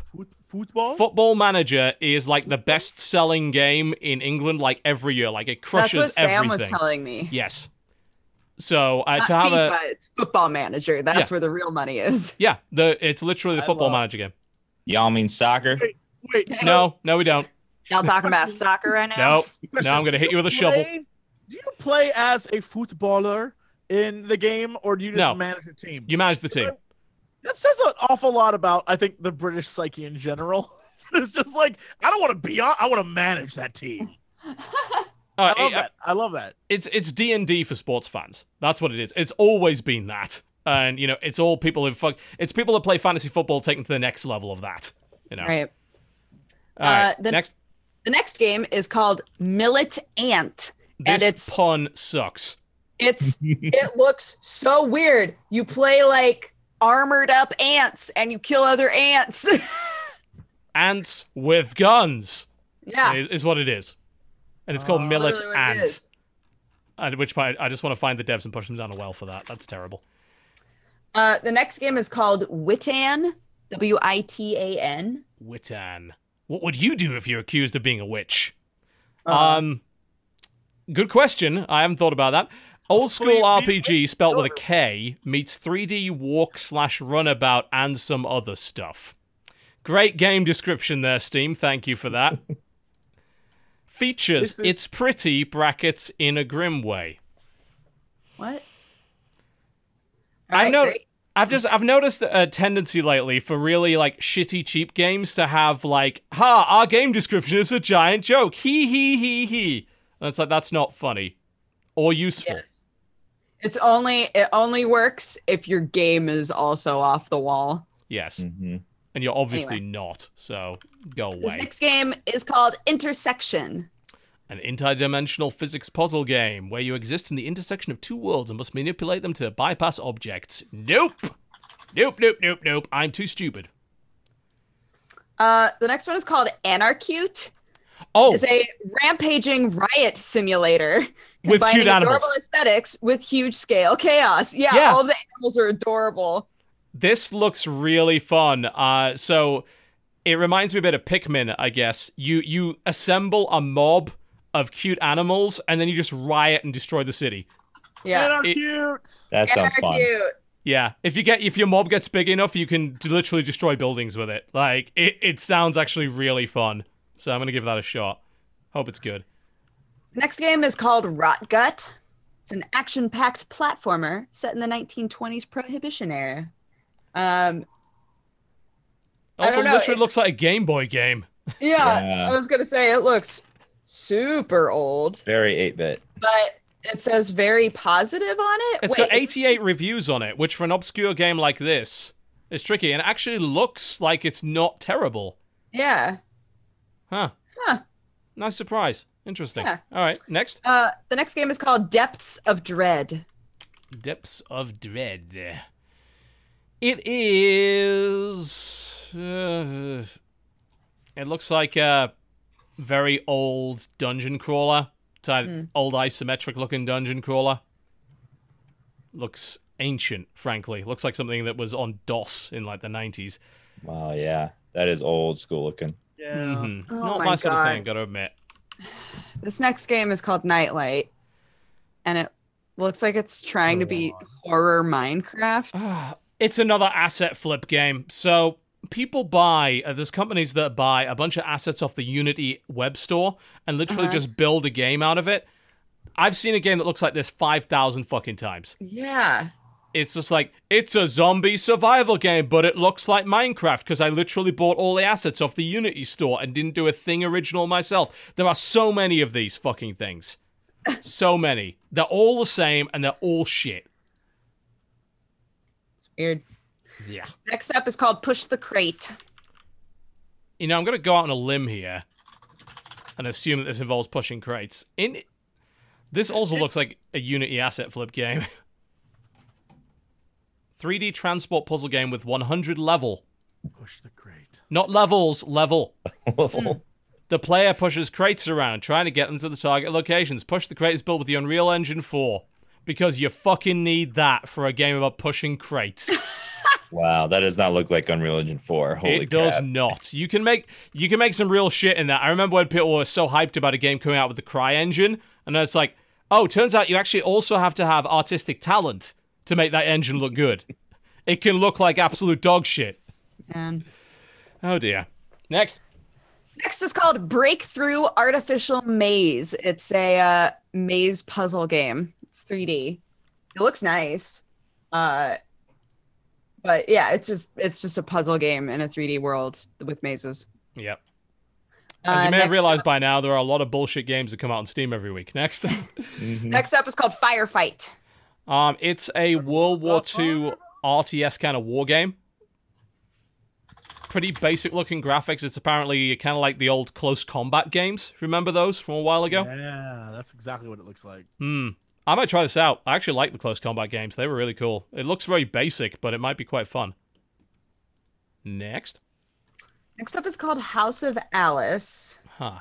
Football? Football Manager is like the best selling game in England, like every year. Like it crushes that's crushes what Sam was telling me. Yes. So uh, Not to have FIFA, a it's Football Manager. That's Yeah. where the real money is. yeah, the it's literally the I Football love- Manager game. Y'all mean soccer? Wait, so- No, no, we don't. Y'all talking about soccer right now? No, question, no, I'm gonna hit you with a shovel. play- Do you play as a footballer in the game, or do you just No. manage a team? You manage the team. That says an awful lot about, I think, the British psyche in general. it's just like I don't want to be on. I want to manage that team. Uh, I love it- that. I love that. it's it's D and D for sports fans. That's what it is. It's always been that, and you know, it's all people who fuck. It's people that play fantasy football taken to the next level of that. You know. Right. All right. Uh, the- next, The next game is called Millet Ant. this and it's pun sucks. it's it looks so weird. You play like armored up ants and you kill other ants. Ants with guns yeah. is, is what it is, and it's called Oh. Millet literally what it Ant. At which point, I just want to find the devs and push them down a well for that. That's terrible. Uh, the next game is called Witan. W I T A N. Witan. What would you do if you're accused of being a witch? Uh, Um, good question. I haven't thought about that. Old school Hopefully RPG spelt with a K meets 3D walk slash runabout and some other stuff. Great game description there, Steam. Thank you for that. Features: is- It's pretty brackets in a grim way. What? I Alright, know. great. I've just I've noticed a tendency lately for really like shitty cheap games to have like, ha, our game description is a giant joke. He he he he. And it's like that's not funny or useful. Yeah. It's only it only works if your game is also off the wall. Yes. hmm And you're obviously not, so go This away. next game is called Intersection. An interdimensional physics puzzle game where you exist in the intersection of two worlds and must manipulate them to bypass objects. Nope. Nope, nope, nope, nope. I'm too stupid. Uh, the next one is called Anarchute. Oh, It's a rampaging riot simulator With combining cute animals. adorable aesthetics with huge scale chaos. Yeah, Yeah. all the animals are adorable. this looks really fun. Uh, so it reminds me a bit of Pikmin, I guess. You you assemble a mob of cute animals and then you just riot and destroy the city. Yeah. Men are It- cute. That sounds fun. Anarchute. Yeah, if you get if your mob gets big enough, you can literally destroy buildings with it. Like it, it sounds actually really fun. So I'm gonna give that a shot. Hope it's good. Next game is called Rot Gut. It's an action-packed platformer set in the 1920s Prohibition era. Um, I Also, don't know, literally it- looks like a Game Boy game. yeah, Yeah. I was gonna say it looks super old, Very 8 bit. but it says very positive on it. It's Wait, got 88 reviews on it, which for an obscure game like this is tricky, and it actually looks like it's not terrible. Yeah. Huh. Huh. Nice surprise. Interesting. Yeah. All right, next. Uh, the next game is called Depths of Dread. Depths of Dread. It is. Uh, it looks like a very old dungeon crawler. It's an old isometric looking dungeon crawler. Looks ancient, frankly. Looks like something that was on DOS in like the 90s. Wow, yeah. That is old school looking. Yeah. Mhm. Oh Not my my, sort of thing, gotta admit. This next game is called Nightlight, and it looks like it's trying to be horror Minecraft. It's another asset flip game. So people buy uh, there's companies that buy a bunch of assets off the Unity web store and literally Uh-huh. just build a game out of it. I've seen a game that looks like this 5,000 fucking times. Yeah. It's just like it's a zombie survival game, but it looks like Minecraft because I literally bought all the assets off the Unity store and didn't do a thing original myself. There are so many of these fucking things. so many. They're all the same and they're all shit. It's weird. Yeah. Next up is called Push the Crate. You know, I'm going to go out on a limb here and assume that this involves pushing crates. In this also looks like a Unity asset flip game. 3D transport puzzle game with 100 level, Push the crate. not levels, level. Level. Hmm. The player pushes crates around, trying to get them to the target locations. Push the crates built with the Unreal Engine 4. Because you fucking need that for a game about pushing crates. Wow, that does not look like Unreal Engine 4. Holy it does not. You can make you can make some real shit in that. I remember when people were so hyped about a game coming out with the CryEngine, and it's like, oh, turns out you actually also have to have artistic talent to make that engine look good. it can look like absolute dog shit. And Oh dear. Next. next is called Breakthrough Artificial Maze. It's a uh, maze puzzle game. It's 3D. It looks nice. Uh, but yeah, it's just it's just a puzzle game in a 3D world with mazes. Yep. As Uh, you may have realized up- by now, there are a lot of bullshit games that come out on Steam every week. Next. Mhm. Next up is called Firefight. um, it's a World War II RTS kind of war game. Pretty basic looking graphics. It's apparently kind of like the old close combat games. Remember those from a while ago? Yeah, that's exactly what it looks like. Hmm. I might try this out. I actually like the close combat games. They were really cool. It looks very basic, but it might be quite fun. Next. Next up is called House of Alice. Huh.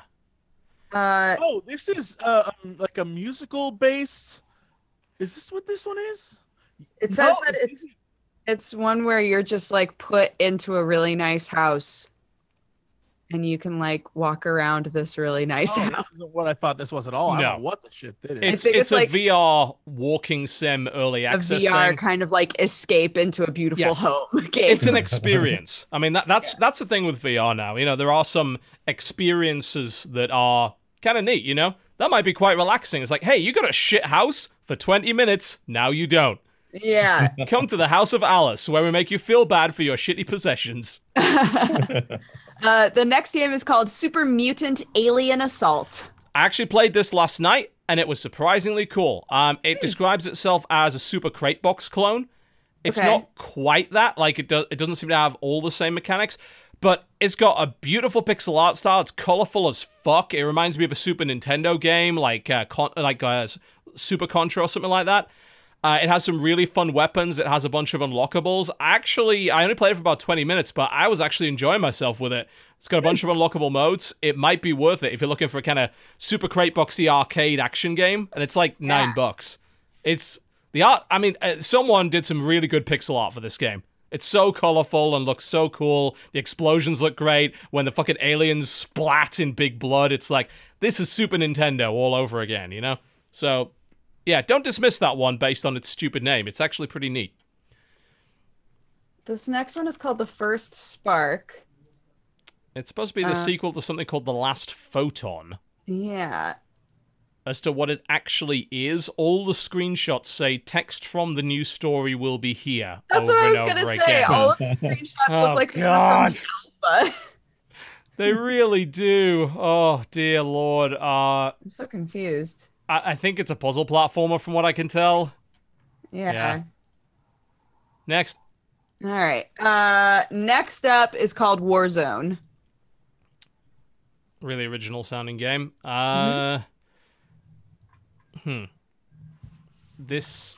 Uh, Oh, this is uh, um, like a musical based. Is this what this one is? it says No, that it's it's one where you're just like put into a really nice house and you can like walk around this really nice Oh, house. this what I thought this was at all. I don't No. know what the shit that is. It's think it's, it's a like- VR walking sim early A access VR thing. kind of like escape into a beautiful Yes. home game. It's an experience. I mean that that's that's the thing with VR now. You know, there are some experiences that are kind of neat, you know? That might be quite relaxing. It's like, "Hey, you got a shit house for 20 minutes. Now you don't." yeah. Come to the House of Alice, where we make you feel bad for your shitty possessions. Uh, the next game is called Super Mutant Alien Assault. I actually played this last night, and it was surprisingly cool. Um, it describes itself as a Super Crate Box clone. It's Okay. not quite that. Like it does. It doesn't seem to have all the same mechanics, but it's got a beautiful pixel art style. It's colorful as fuck. It reminds me of a Super Nintendo game, like uh, con- like uh, Super Contra or something like that. Uh, it has some really fun weapons. It has a bunch of unlockables. Actually, I only played it for about 20 minutes, but I was actually enjoying myself with it. It's got a bunch of unlockable modes. It might be worth it if you're looking for a kind of super crate boxy arcade action game, and it's like nine Yeah. bucks. It's the art. I mean, uh, someone did some really good pixel art for this game. It's so colorful and looks so cool. The explosions look great. When the fucking aliens splat in big blood, it's like this is Super Nintendo all over again, you know? So, yeah, don't dismiss that one based on its stupid name. It's actually pretty neat. This next one is called The First Spark. It's supposed to be the Uh. sequel to something called The Last Photon. Yeah. As to what it actually is, all the screenshots say text from the new story will be here. That's over what I was and gonna over say. again. All of the screenshots Oh, look like they were God. from the alpha. They really do. Oh dear lord. Uh, I'm so confused. I, I think it's a puzzle platformer from what I can tell. Yeah. Yeah. Next. All right. Uh, next up is called Warzone. really original sounding game. Uh, hmm. This,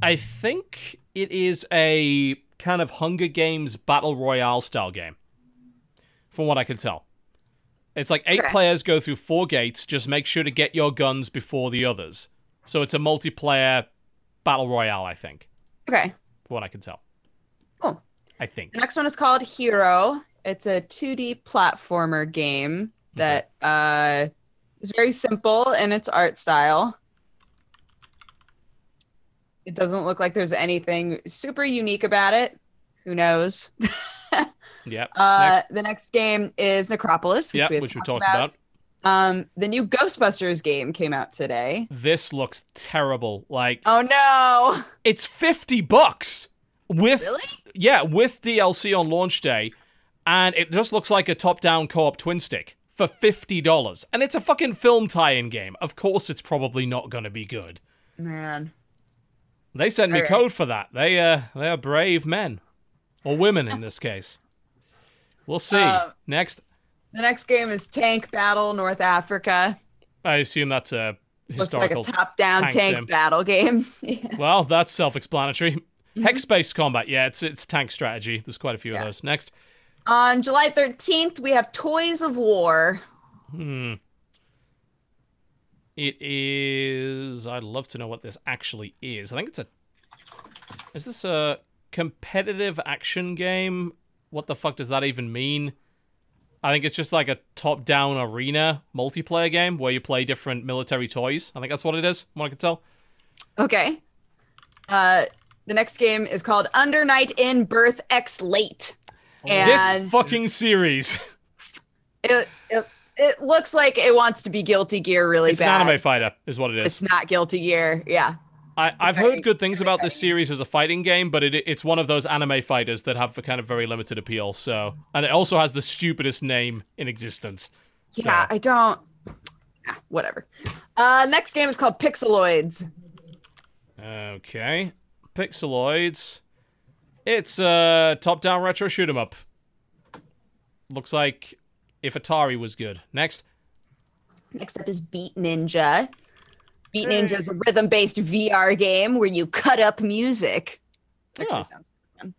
I think it is a kind of Hunger Games battle royale style game, from what I can tell. It's like eight players go through four gates. Just make sure to get your guns before the others. So it's a multiplayer battle royale, I think, Okay. from what I can tell. Cool. I think. The next one is called Hero. It's a 2D platformer game that uh, is very simple in its art style. It doesn't look like there's anything super unique about it. Who knows? Yep. Uh, Next. the next game is Necropolis, which, Yep, we which we talked talked about. Um, the new Ghostbusters game came out today. This looks terrible. Like Oh no! it's 50 bucks with Really? yeah, with DLC on launch day and it just looks like a top-down co-op twin stick for $50. And it's a fucking film tie-in game. Of course it's probably not going to be good. Man. They sent me right. code for that. They uh they are brave men or women in this case. We'll see. Um, Next, The next game is Tank Battle North Africa. I assume that's a Looks like a top-down tank tank, battle game. Yeah. Well, that's self-explanatory. Mm-hmm. Hex-based combat. Yeah, it's it's tank strategy. There's quite a few Yeah. of those. Next. On July 13th, we have Toys of War. Hmm. It is. I'd love to know what this actually is. I think it's a. Is this a competitive action game? What the fuck does that even mean? I think it's just like a top-down arena multiplayer game where you play different military toys. I think that's what it is. What I can tell. Okay. Uh, the next game is called Under Night in Birth X Late. And this fucking series. it, it, it looks like it wants to be Guilty Gear really it's bad. It's an anime fighter, is what it is. It's not Guilty Gear. Yeah. I, I've heard good things about this series as a fighting game, but it, it's one of those anime fighters that have a kind of very limited appeal. So, and it also has the stupidest name in existence. Yeah, So, I don't. Ah, whatever. Uh, next game is called Pixeloids. okay, Pixeloids. It's a top-down retro shoot 'em up. Looks like if Atari was good. Next, Next up is Beat Ninja. Beat Ninja is a rhythm-based VR game where you cut up music. Actually, Ah. sounds fun.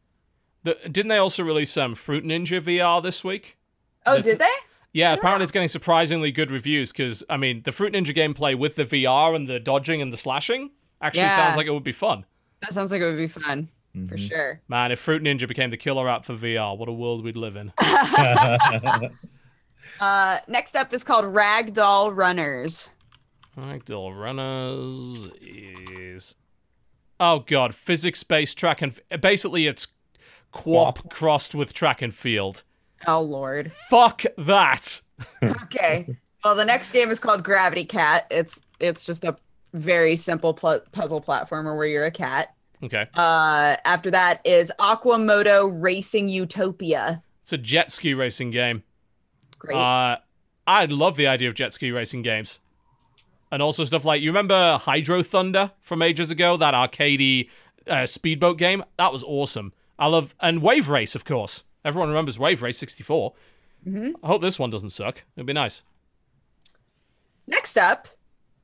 the, didn't they also release um, Fruit Ninja VR this week? Oh, That's- did they? Yeah, apparently it's getting surprisingly good reviews because I mean the Fruit Ninja gameplay with the VR and the dodging and the slashing actually Yeah. sounds like it would be fun. That sounds like it would be fun for Mhm. sure. Man, if Fruit Ninja became the killer app for VR, what a world we'd live in. Uh, next up is called Ragdoll Runners. Ragdoll Runners is oh god, physics-based track and basically it's QWOP crossed with track and field. Oh lord. Fuck that. Okay. well, the next game is called Gravity Cat. It's it's just a very simple pl- puzzle platformer where you're a cat. Okay, Uh, after that is Aquamoto Racing Utopia. it's a jet ski racing game. Great. Uh, I love the idea of jet ski racing games. And also stuff like, you remember Hydro Thunder from ages ago? That arcadey uh, speedboat game? That was awesome. I love, and Wave Race, of course. Everyone remembers Wave Race 64. Mhm. I hope this one doesn't suck. It'd be nice. Next up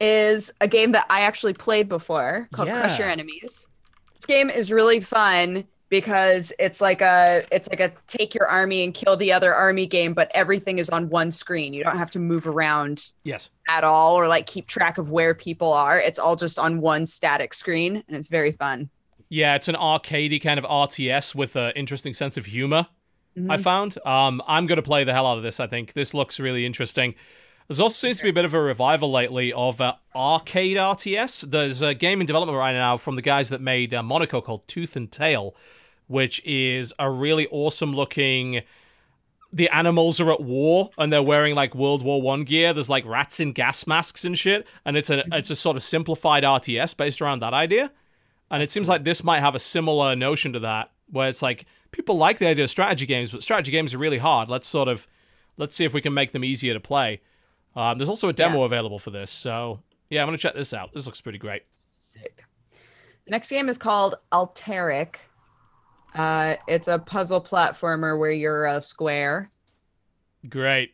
is a game that I actually played before called Crush Your Enemies. This game is really fun because it's like a it's like a take your army and kill the other army game, but everything is on one screen. You don't have to move around Yes. at all or like keep track of where people are. It's all just on one static screen and it's very fun. Yeah, it's an arcadey kind of RTS with an interesting sense of humor. I Mhm. found. Um, I'm gonna play the hell out of this. I think this looks really interesting. There's also seems to be a bit of a revival lately of uh, arcade RTS. There's a game in development right now from the guys that made uh, Monaco called Tooth and Tail, which is a really awesome looking. The animals are at war and they're wearing like World War One gear. There's like rats in gas masks and shit, and it's a it's a sort of simplified RTS based around that idea. And it seems like this might have a similar notion to that, where it's like people like the idea of strategy games, but strategy games are really hard. Let's sort of let's see if we can make them easier to play. Um, there's also a demo available for this, so yeah, I'm gonna check this out. This looks pretty great. Sick. The next game is called Alteric. Uh, it's a puzzle platformer where you're a square. Great.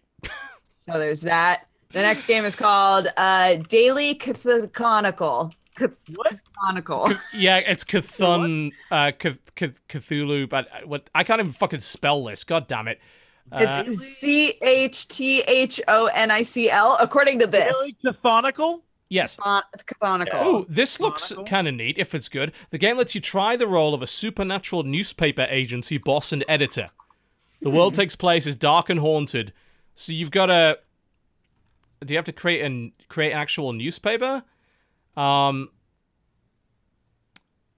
So there's that. The next game is called uh, Daily Chthonicle. What? Canonical. Yeah, it's Cthulhu, uh, Cth- Cth- Cthulhu, but uh, what I can't even fucking spell this. God damn it. Uh, It's C H T H O N I C L, according to this. Daily Chthonicle? Yes. Canonical. Oh, this looks kind of neat if it's good. The game lets you try the role of a supernatural newspaper agency boss and editor. The world takes place is dark and haunted, so you've got to. Do you have to create an create an actual newspaper? Um.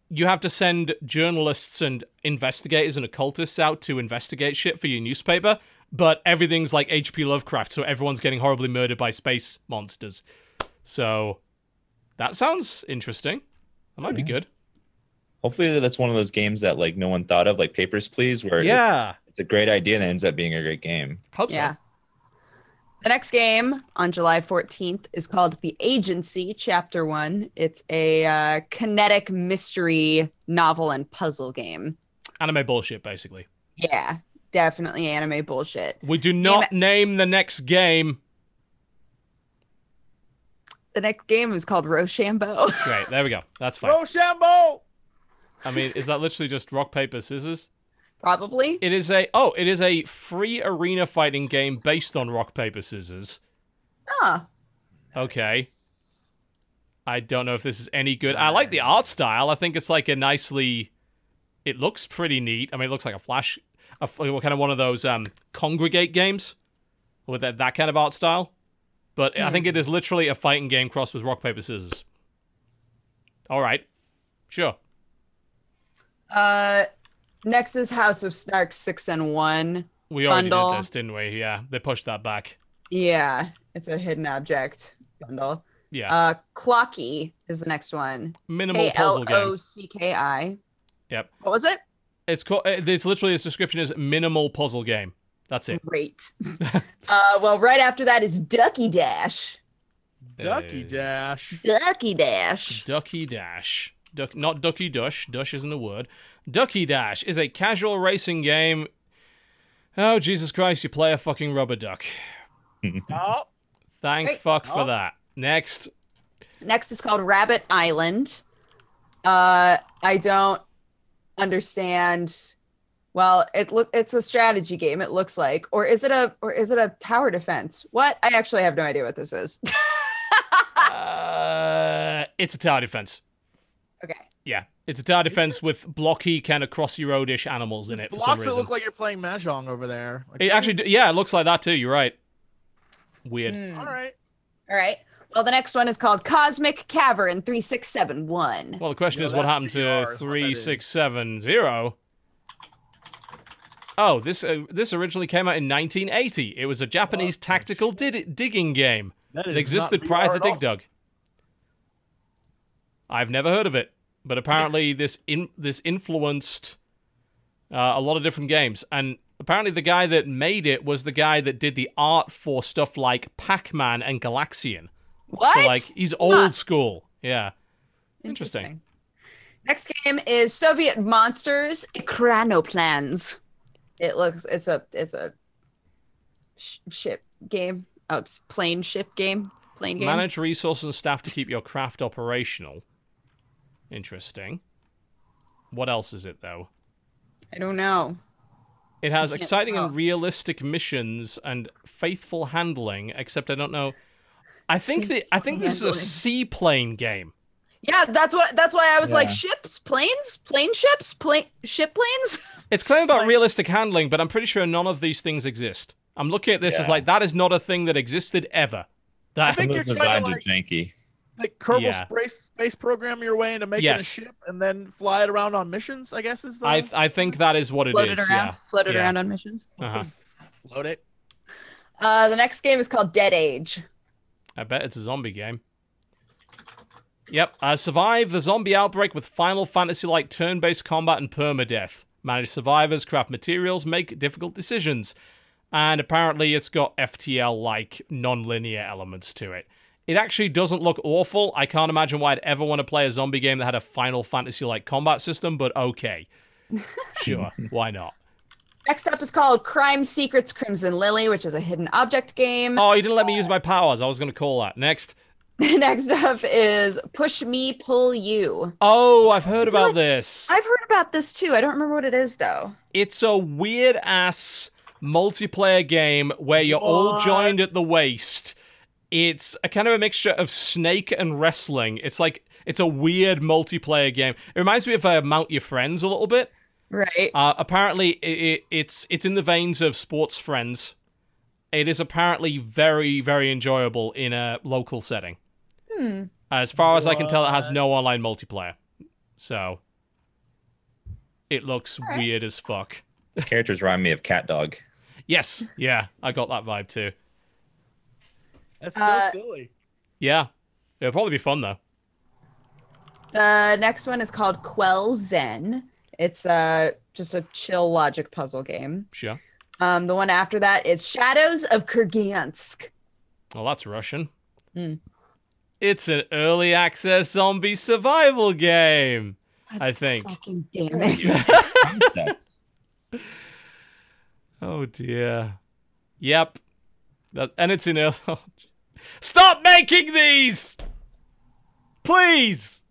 you have to send journalists and investigators and occultists out to investigate shit for your newspaper, but everything's like H.P. Lovecraft, so everyone's getting horribly murdered by space monsters. So that sounds interesting. That might be good. Hopefully, that's one of those games that like no one thought of, like Papers, Please, where it- Yeah. it's a great idea and it ends up being a great game. Hope Yeah. so. The next game on July 14th is called The Agency, Chapter One. It's a uh, kinetic mystery novel and puzzle game. Anime bullshit, basically. Yeah, definitely anime bullshit. We do not name the next game. The next game is called Rochambeau. Great, there we go. That's fine. Rochambeau. I mean, is that literally just rock paper scissors? Probably. It is a oh, it is a free arena fighting game based on rock paper scissors. Ah, Okay. I don't know if this is any good. I like the art style. I think it's like a nicely. It looks pretty neat. I mean, it looks like a flash, a f- what kind of one of those um Kongregate games with that that kind of art style. But I think it is literally a fighting game crossed with rock paper scissors. All right, sure. uh, next is House of Snark Six and One. We already Bundle. did this, didn't we? Yeah, they pushed that back. Yeah, it's a hidden object bundle. Yeah, Uh, Klocki is the next one. minimal K L puzzle game. O C K I. Yep. What was it? It's called. It's literally its description is minimal puzzle game. That's it. Great. uh, well, right after that is Ducky Dash. Ducky Dash. Ducky Dash. Ducky Dash. Duck, not Ducky Dush. Dush isn't a word. Ducky Dash is a casual racing game. Oh, Jesus Christ, you play a fucking rubber duck. Oh, Thank Great. fuck for Oh. that. Next. Next is called Rabbit Island. Uh, I don't understand well it look it's a strategy game it looks like. Or is it a or is it a tower defense? What? I actually have no idea what this is. Uh, it's a tower defense. Okay. Yeah it's a tower defense with blocky kind of crossy roadish animals in it for blocks some that look like you're playing mahjong over there. Like, it actually is... yeah it looks like that too you're right. Weird. Mm. all right. All right. Well, the next one is called Cosmic Cavern 3671. Well, the question is what happened to 3670? Oh, this uh, this originally came out in 1980. It was a Japanese tactical did- digging game. That It is existed not prior VR to at all. Dig Dug. I've never heard of it, but apparently this in this influenced uh, a lot of different games, and apparently the guy that made it was the guy that did the art for stuff like Pac-Man and Galaxian. What? So like he's old school. Yeah. Interesting. Next game is Soviet Monsters Ekranoplans. It looks it's a it's a sh- ship game. Oh, it's plane ship game. Plane game. Manage resources and staff to keep your craft operational. Interesting. What else is it though? I don't know. It has exciting tell. and realistic missions and faithful handling, except I don't know. I think that I think this is a seaplane game. Yeah, that's what that's why I was like ships, planes, plane ships, plane ship planes. It's claiming about realistic handling, but I'm pretty sure none of these things exist. I'm looking at this as like that is not a thing that existed ever. That think Some you're of those trying to, designs are janky. Like Kerbal Yeah. space space program your way into making Yes. a ship and then fly it around on missions. I guess is the I I think that is what it Float is. it around, Yeah. float it Yeah. around on missions. Uh-huh. float it. Uh, the next game is called Dead Age. I bet it's a zombie game. Yep. Uh, survive the zombie outbreak with Final Fantasy like turn based combat and permadeath. Manage survivors, craft materials, make difficult decisions. And apparently it's got FTL like non linear elements to it. It actually doesn't look awful. I can't imagine why I'd ever want to play a zombie game that had a Final Fantasy like combat system, but okay. Sure. why not? Next up is called Crime Secrets Crimson Lily, which is a hidden object game. Oh, you didn't let me use uh, my powers. I was going to call that. Next. Next up is Push Me Pull You. Oh, I've heard about this. I've heard about this too. I don't remember what it is though. it's a weird ass multiplayer game where you're all joined at the waist. It's a kind of a mixture of Snake and wrestling. It's like it's a weird multiplayer game. It reminds me of uh, Mount Your Friends a little bit. Right. Uh, apparently, it, it, it's it's in the veins of Sports Friends. It is apparently very very enjoyable in a local setting. Hmm. As far as I can tell, it has no online multiplayer. So It looks Alright. weird as fuck. The characters remind me of Cat Dog. Yes, yeah, I got that vibe too. That's so Uh, silly. Yeah, it'll probably be fun though. The next one is called Quell Zen. It's uh, just a chill logic puzzle game. Sure. Um, the one after that is Shadows of Kurgansk. Well, that's Russian. Hmm. It's an early access zombie survival game. I think. Fucking damn it. Oh dear. Yep. That, and it's in early. Stop making these! Please!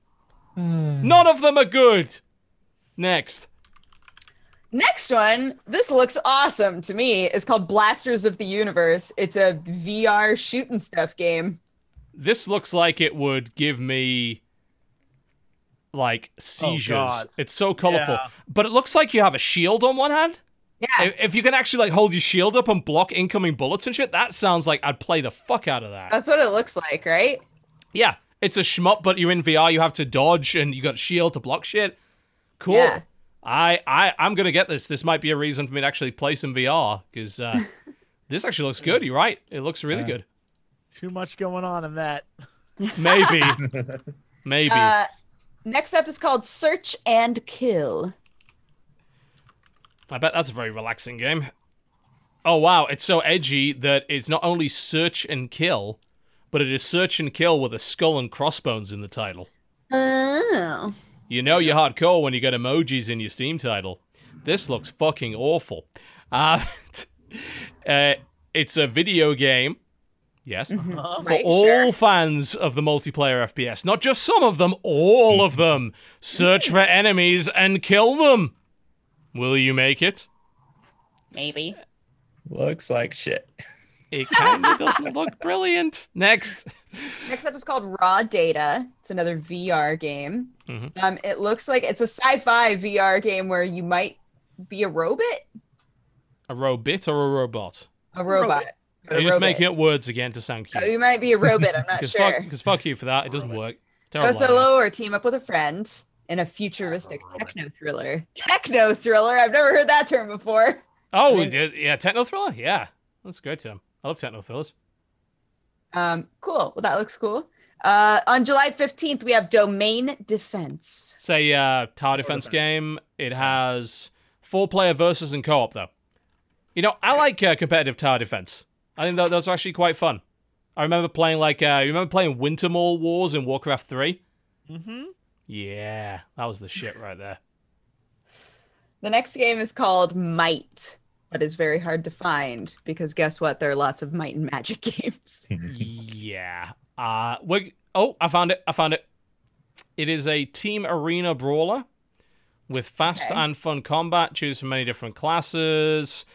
Hmm. None of them are good. Next. Next one, this looks awesome to me. Is called Blasters of the Universe. It's a VR shooting stuff game. This looks like it would give me like seizures. God. it's so colorful. Yeah. But it looks like you have a shield on one hand. Yeah. If, if you can actually like hold your shield up and block incoming bullets and shit, that sounds like I'd play the fuck out of that. That's what it looks like, right? yeah, it's a shmup, but you're in VR. You have to dodge and you got a shield to block shit. Cool. Yeah. I I I'm gonna get this. This might be a reason for me to actually play some VR because uh, this actually looks good. You're right. It looks really Yeah. good. Too much going on in that. Maybe. Maybe. Uh, next up is called Search and Kill. I bet that's a very relaxing game. Oh wow, it's so edgy that it's not only search and kill, but it is search and kill with a skull and crossbones in the title. Oh. You know you're hardcore when you get emojis in your Steam title. This looks fucking awful. Uh, uh, it's a video game. Yes. For Right, all sure. fans of the multiplayer FPS. Not just some of them, all of them. Search for enemies and kill them. Will you make it? Maybe. Looks like shit. It kind of doesn't look brilliant. Next. Next up is called Raw Data. It's another VR game. Mhm. Um, it looks like it's a sci-fi VR game where you might be a robot. A robot or a robot? A robot. Are you just making up words again to sound Oh, cute? you might be a robot. I'm not Because sure. fuck, 'cause fuck you for that. It doesn't work. Go solo or team up with a friend in a futuristic techno thriller. Techno thriller. I've never heard that term before. Oh, I mean- yeah, yeah, techno thriller. Yeah, that's a great term. I love techno thrillers. Um, cool. Well, that looks cool. Uh, on July 15th, we have Domain Defense. Say uh, tower defense defense. game. It has four player versus and co op though. You know, I like uh, competitive tower defense. I think tho- those are actually quite fun. I remember playing like uh, you remember playing Wintermaul Wars in Warcraft Three. Mm-hmm. Yeah, that was the shit right there. The next game is called Might, but is very hard to find because guess what? There are lots of Might and Magic games. yeah. Uh, we oh, I found it. I found it. It is a team arena brawler with fast Okay. and fun combat. Choose from many different classes.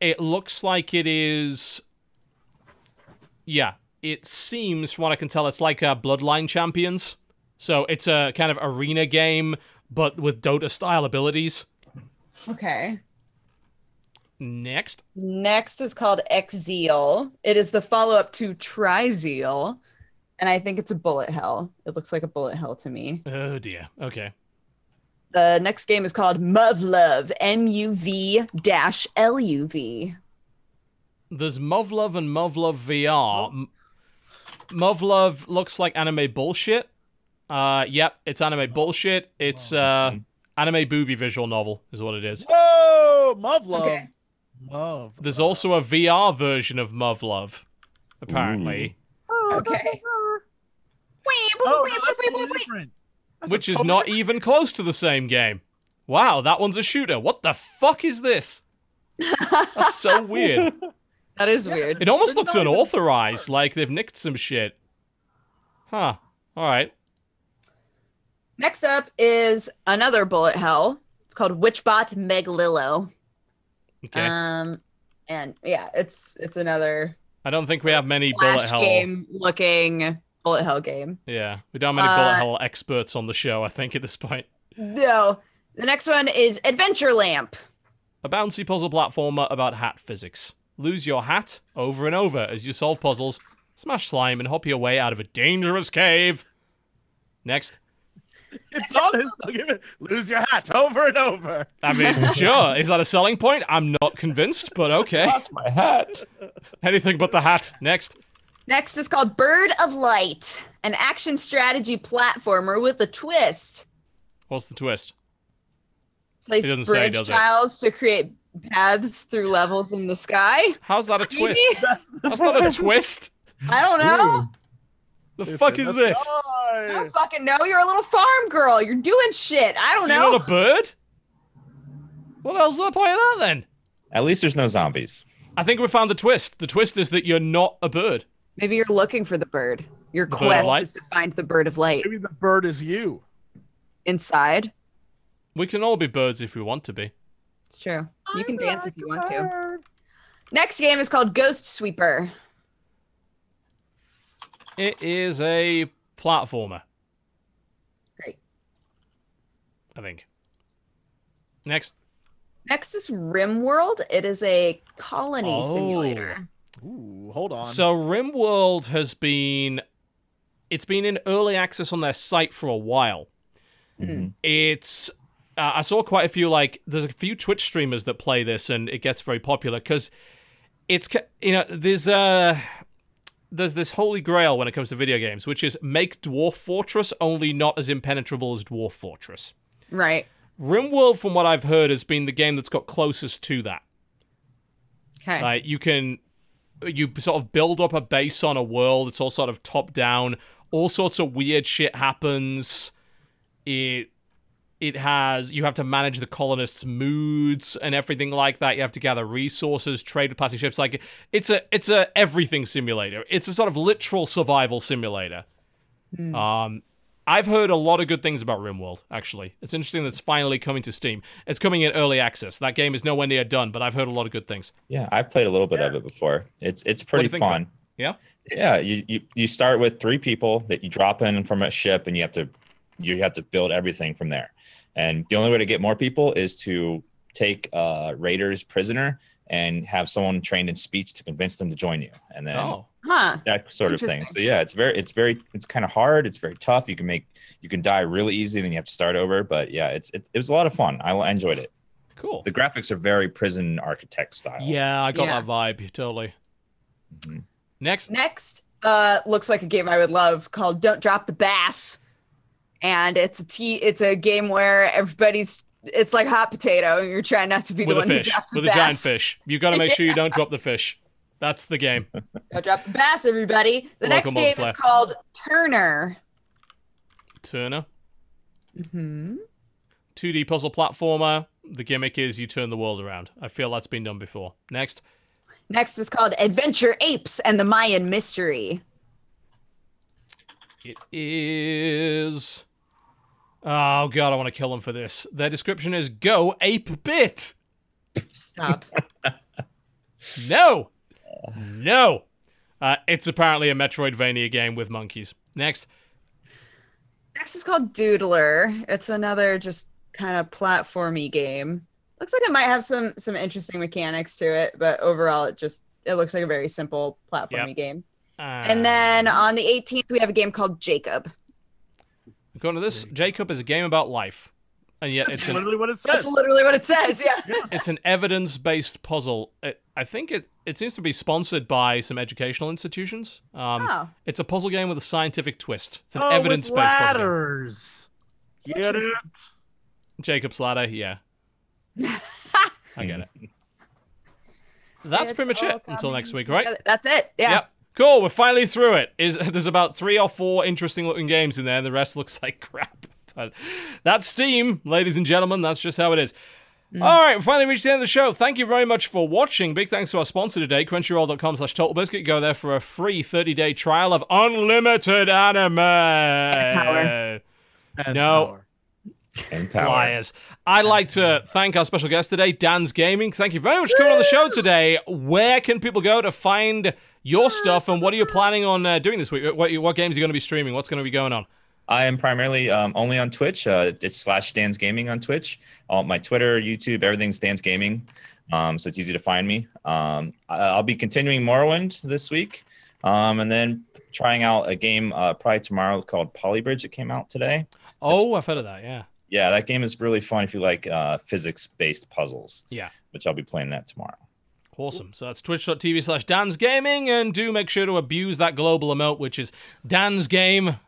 It looks like it is. Yeah, it seems, from what I can tell, it's like a Bloodline Champions. So it's a kind of arena game, but with Dota style abilities. okay. Next, Next is called Exzeal. It is the follow up to Trizeal. And I think it's a bullet hell. It looks like a bullet hell to me. oh dear. Okay. The next game is called Muv-Luv, M U V dash L U V. There's Muv-Luv and Muv-Luv VR. M- Muv-Luv looks like anime bullshit. Uh, yep, it's anime bullshit. It's uh, anime booby visual novel is what it is. Whoa, Muv-Luv. Okay. Mov. There's also a VR version of Muv-Luv, apparently, Okay. Oh, no, that's totally different. That's which is not even close to the same game. Wow, that one's a shooter. What the fuck is this? That's so weird. That is weird. It almost It's looks unauthorized, like they've nicked some shit. Huh. All right. Next up is another bullet hell. It's called Witchbot Meglillo. Okay. Um, and yeah, it's it's another I don't think we have many bullet hell. game looking bullet hell game. Yeah, we don't have many bullet Uh, hell experts on the show. I think at this point, No, the next one is Adventure Lamp. a bouncy puzzle platformer about hat physics. Lose your hat over and over as you solve puzzles, smash slime, and hop your way out of a dangerous cave. Next, It's on his. I'll give it. Lose your hat over and over. I mean, sure. Is that a selling point? I'm not convinced, but okay. Lost my hat. Anything but the hat. Next. Next is called Bird of Light, an action strategy platformer with a twist. What's the twist? Place doesn't say, bridge does it? tiles to create paths through levels in the sky. How's that a Maybe? twist? That's not a twist. I don't know. The It's fuck is the this? I sky. don't fucking know. You're a little farm girl. You're doing shit. I don't So you're know. not a bird? What the hell's the point of that then? At least there's no zombies. I think we found the twist. The twist is that you're not a bird. Maybe you're looking for the bird. Your bird of quest light? is to find the bird of light Maybe the bird is you. inside. We can all be birds if we want to be. It's true. You can dance if you want to. Next game is called Ghost Sweeper. It is a platformer, Great. I think. Next. Next is RimWorld. It is a colony Oh. simulator. Ooh, hold on. So RimWorld has been it's been in early access on their site for a while. Mhm. It's uh, I saw quite a few like there's a few Twitch streamers that play this and it gets very popular because it's you know there's uh there's this holy grail when it comes to video games which is make Dwarf Fortress only not as impenetrable as Dwarf Fortress. Right. RimWorld from what I've heard has been the game that's got closest to that. Okay. Like you can you sort of build up a base on a world. It's all sort of top down. All sorts of weird shit happens. It it has you have to manage the colonists' moods and everything like that. You have to gather resources, trade with passing ships. Like it's a it's a everything simulator. It's a sort of literal survival simulator. Um, I've heard a lot of good things about RimWorld. Actually, it's interesting that it's finally coming to Steam. It's coming in early access. That game is nowhere near done, but I've heard a lot of good things. Yeah, I've played a little bit of it before. It's it's pretty think fun. Yeah? Yeah, you, you you start with three people that you drop in from a ship, and you have to you have to build everything from there. And the only way to get more people is to take uh, raiders prisoner and have someone trained in speech to convince them to join you, and then Oh, Huh. that sort of thing. So yeah, it's very it's very it's kind of hard. It's very tough. You can make you can die really easy, then you have to start over. But yeah, it's it, it was a lot of fun. I, I enjoyed it. cool. The graphics are very prison architect style. Yeah, I got Yeah. that vibe totally. Mhm. Next, Next, uh, looks like a game I would love called Don't Drop the Bass, and it's a t- It's a game where everybody's. It's like hot potato, and you're trying not to be with the a one fish, who drops the with a giant fish. You got to make sure you don't drop the fish. That's the game. Don't drop the bass, everybody. The Local next game multiplayer. is called Turner. Turner, Hmm. 2D puzzle platformer. The gimmick is you turn the world around. I feel that's been done before. Next, Next is called Adventure Apes and the Mayan Mystery. it is. Oh god, I want to kill them for this. Their description is "Go ape bit." Stop. No, no. Uh, it's apparently a Metroidvania game with monkeys. Next, Next is called Doodler. It's another just kind of platformy game. Looks like it might have some some interesting mechanics to it, but overall it just it looks like a very simple platformy Yep. game. uh, And then on the 18th we have a game called Jacob. According to this, Jacob is a game about life, and yet That's it's an literally what it says. That's literally what it says. Yeah. it's an evidence-based puzzle. It, I think it it seems to be sponsored by some educational institutions. Um, Oh. It's a puzzle game with a scientific twist. It's an oh, evidence-based puzzle game. ladders. Get it? Jacob's ladder, yeah. I get it. That's It's pretty much it until next week, right? That's it. Yeah. Yep. Cool. We're finally through it. Is there's about three or four interesting looking games in there, and the rest looks like crap. But that's Steam, ladies and gentlemen. That's just how it is. All right, we finally reached the end of the show. Thank you very much for watching. Big thanks to our sponsor today, crunchyroll.com slash totalbiscuit. Go there for a free 30-day trial of unlimited anime. power. And No. power. And power. Liars. I'd like to thank our special guest today, DansGaming. Thank you very much for coming on the show today. Where can people go to find your stuff, and what are you planning on uh, doing this week? What, what games are you going to be streaming? What's going to be going on? I am primarily um, only on Twitch. Uh, it's slash DansGaming on Twitch. All my Twitter, YouTube, everything's DansGaming. Um, so it's easy to find me. Um, I'll be continuing Morrowind this week. Um, and then trying out a game uh, probably tomorrow called Polybridge that came out today. Oh, I've heard of that. Yeah. Yeah, that game is really fun if you like uh, physics-based puzzles. Yeah. Which I'll be playing that tomorrow. Awesome. So that's twitch.tv slash DansGaming. And do make sure to abuse that global emote, which is DansGame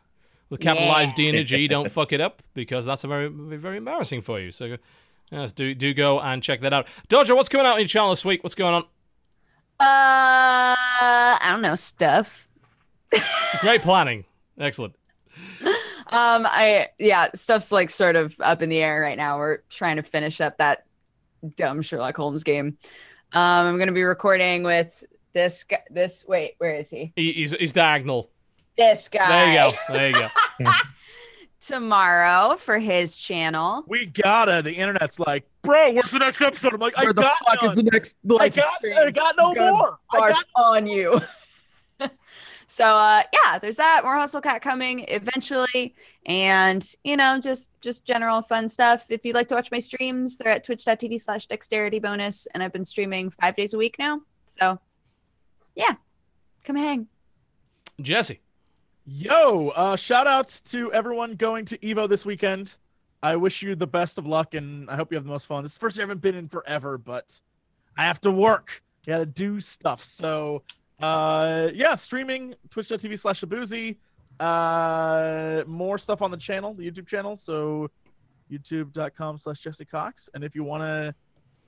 with capitalized D and a G. Don't fuck it up because that's a very, very embarrassing for you. So yes, do, do go and check that out. Dodger, what's coming out on your channel this week? What's going on? Uh, I don't know stuff. Great planning. Excellent. Um, I yeah, stuff's like sort of up in the air right now. We're trying to finish up that dumb Sherlock Holmes game. Um, I'm gonna be recording with this guy. This wait, where is he? He- He's, he's diagonal. This guy. There you go. There you go. Tomorrow for his channel. We gotta. The internet's like, bro, what's the next episode? I'm like, I the got fuck none. is the next I got. I got no Gonna more. I got on you. so uh yeah, there's that. More Hustle Cat coming eventually. And you know, just just general fun stuff. If you'd like to watch my streams, they're at twitch.tv slash dexterity bonus. And I've been streaming five days a week now. So yeah. Come hang. Jesse. Yo, uh, shout outs to everyone going to Evo this weekend. I wish you the best of luck and I hope you have the most fun. This is the first year I haven't been in forever, but I have to work. You gotta do stuff. So uh yeah, streaming twitch.tv slash abuzi. Uh more stuff on the channel, the YouTube channel. So youtube.com slash Jesse Cox. And if you wanna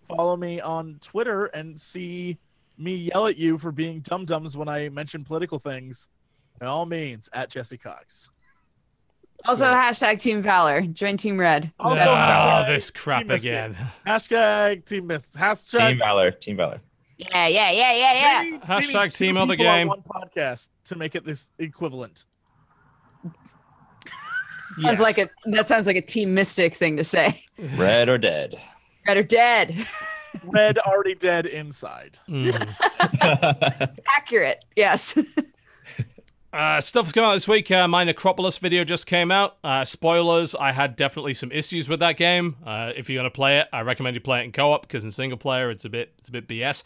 follow me on Twitter and see me yell at you for being dum dums when I mention political things, by all means, at Jesse Cox. Also hashtag Team Valor. Join Team Red. Also, oh, hashtag this crap Team Biscuit. again. Hashtag Team Myth. Hashtag Team Valor. Team Valor. Yeah, yeah, yeah, yeah, yeah. We Hashtag need Team Other people on Game. One podcast to make it this equivalent. Sounds Yes. like a that sounds like a Team Mystic thing to say. Red or dead. Red or dead. Red already dead inside. Mm. Accurate. Yes. Uh, stuff's going out this week. Uh, my Necropolis video just came out. Uh, spoilers, I had definitely some issues with that game. Uh, if you're going to play it, I recommend you play it in co-op because in single player it's a bit it's a bit BS.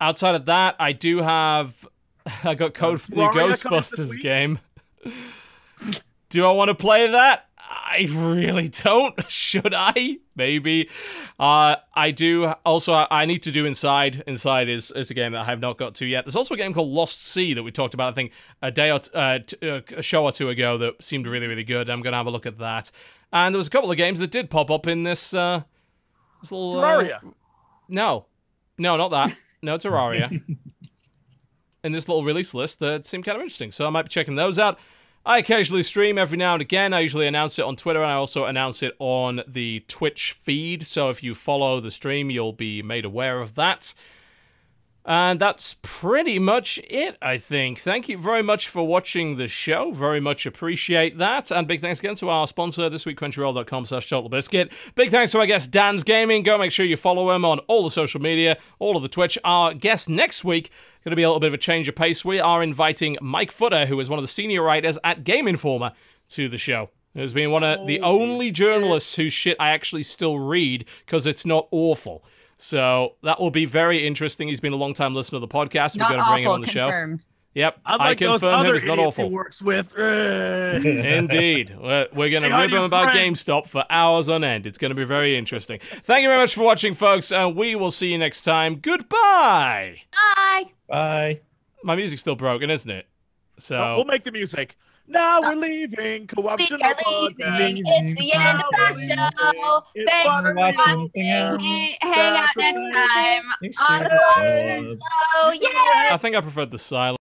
Outside of that, I do have I got code for the coming this Ghostbusters game. do I want to play that? I really don't. Should I? Maybe. Uh, I do. Also, I, need to do Inside. Inside is, is a game that I have not got to yet. There's also a game called Lost Sea that we talked about, I think, a day or t- uh, t- uh, a show or two ago that seemed really, really good. I'm going to have a look at that. And there was a couple of games that did pop up in this, uh, this little. uh, Terraria. no. No, not that. No, Terraria. in this little release list that seemed kind of interesting. So I might be checking those out. I occasionally stream every now and again. I usually announce it on Twitter and I also announce it on the Twitch feed. So if you follow the stream, you'll be made aware of that. And that's pretty much it, I think. Thank you very much for watching the show. Very much appreciate that. And big thanks again to our sponsor this week, crunchyroll.com slash Biscuit. Big thanks to our guest, DansGaming. Go make sure you follow him on all the social media, all of the Twitch. Our guest next week, going to be a little bit of a change of pace. We are inviting Mike Futter, who is one of the senior writers at Game Informer, to the show. Who's been one of the oh, only journalists whose shit I actually still read because it's not awful. So that will be very interesting. He's been a long time listener to the podcast. Not We're going to bring him on the show. confirmed. Yep, Unlike I those confirm him. It's not idiots he awful. works with. Indeed. We're, we're going to Hey, rib him about friend? GameStop for hours on end. It's going to be very interesting. Thank you very much for watching, folks, and we will see you next time. Goodbye. Bye. Bye. My music's still broken, isn't it? So. we'll make the music. Now we're leaving. Co-option. We are leaving. It's the end of our show. It's Thanks for watching watching. Hang out next time on the show. Yeah. I think I preferred the silence.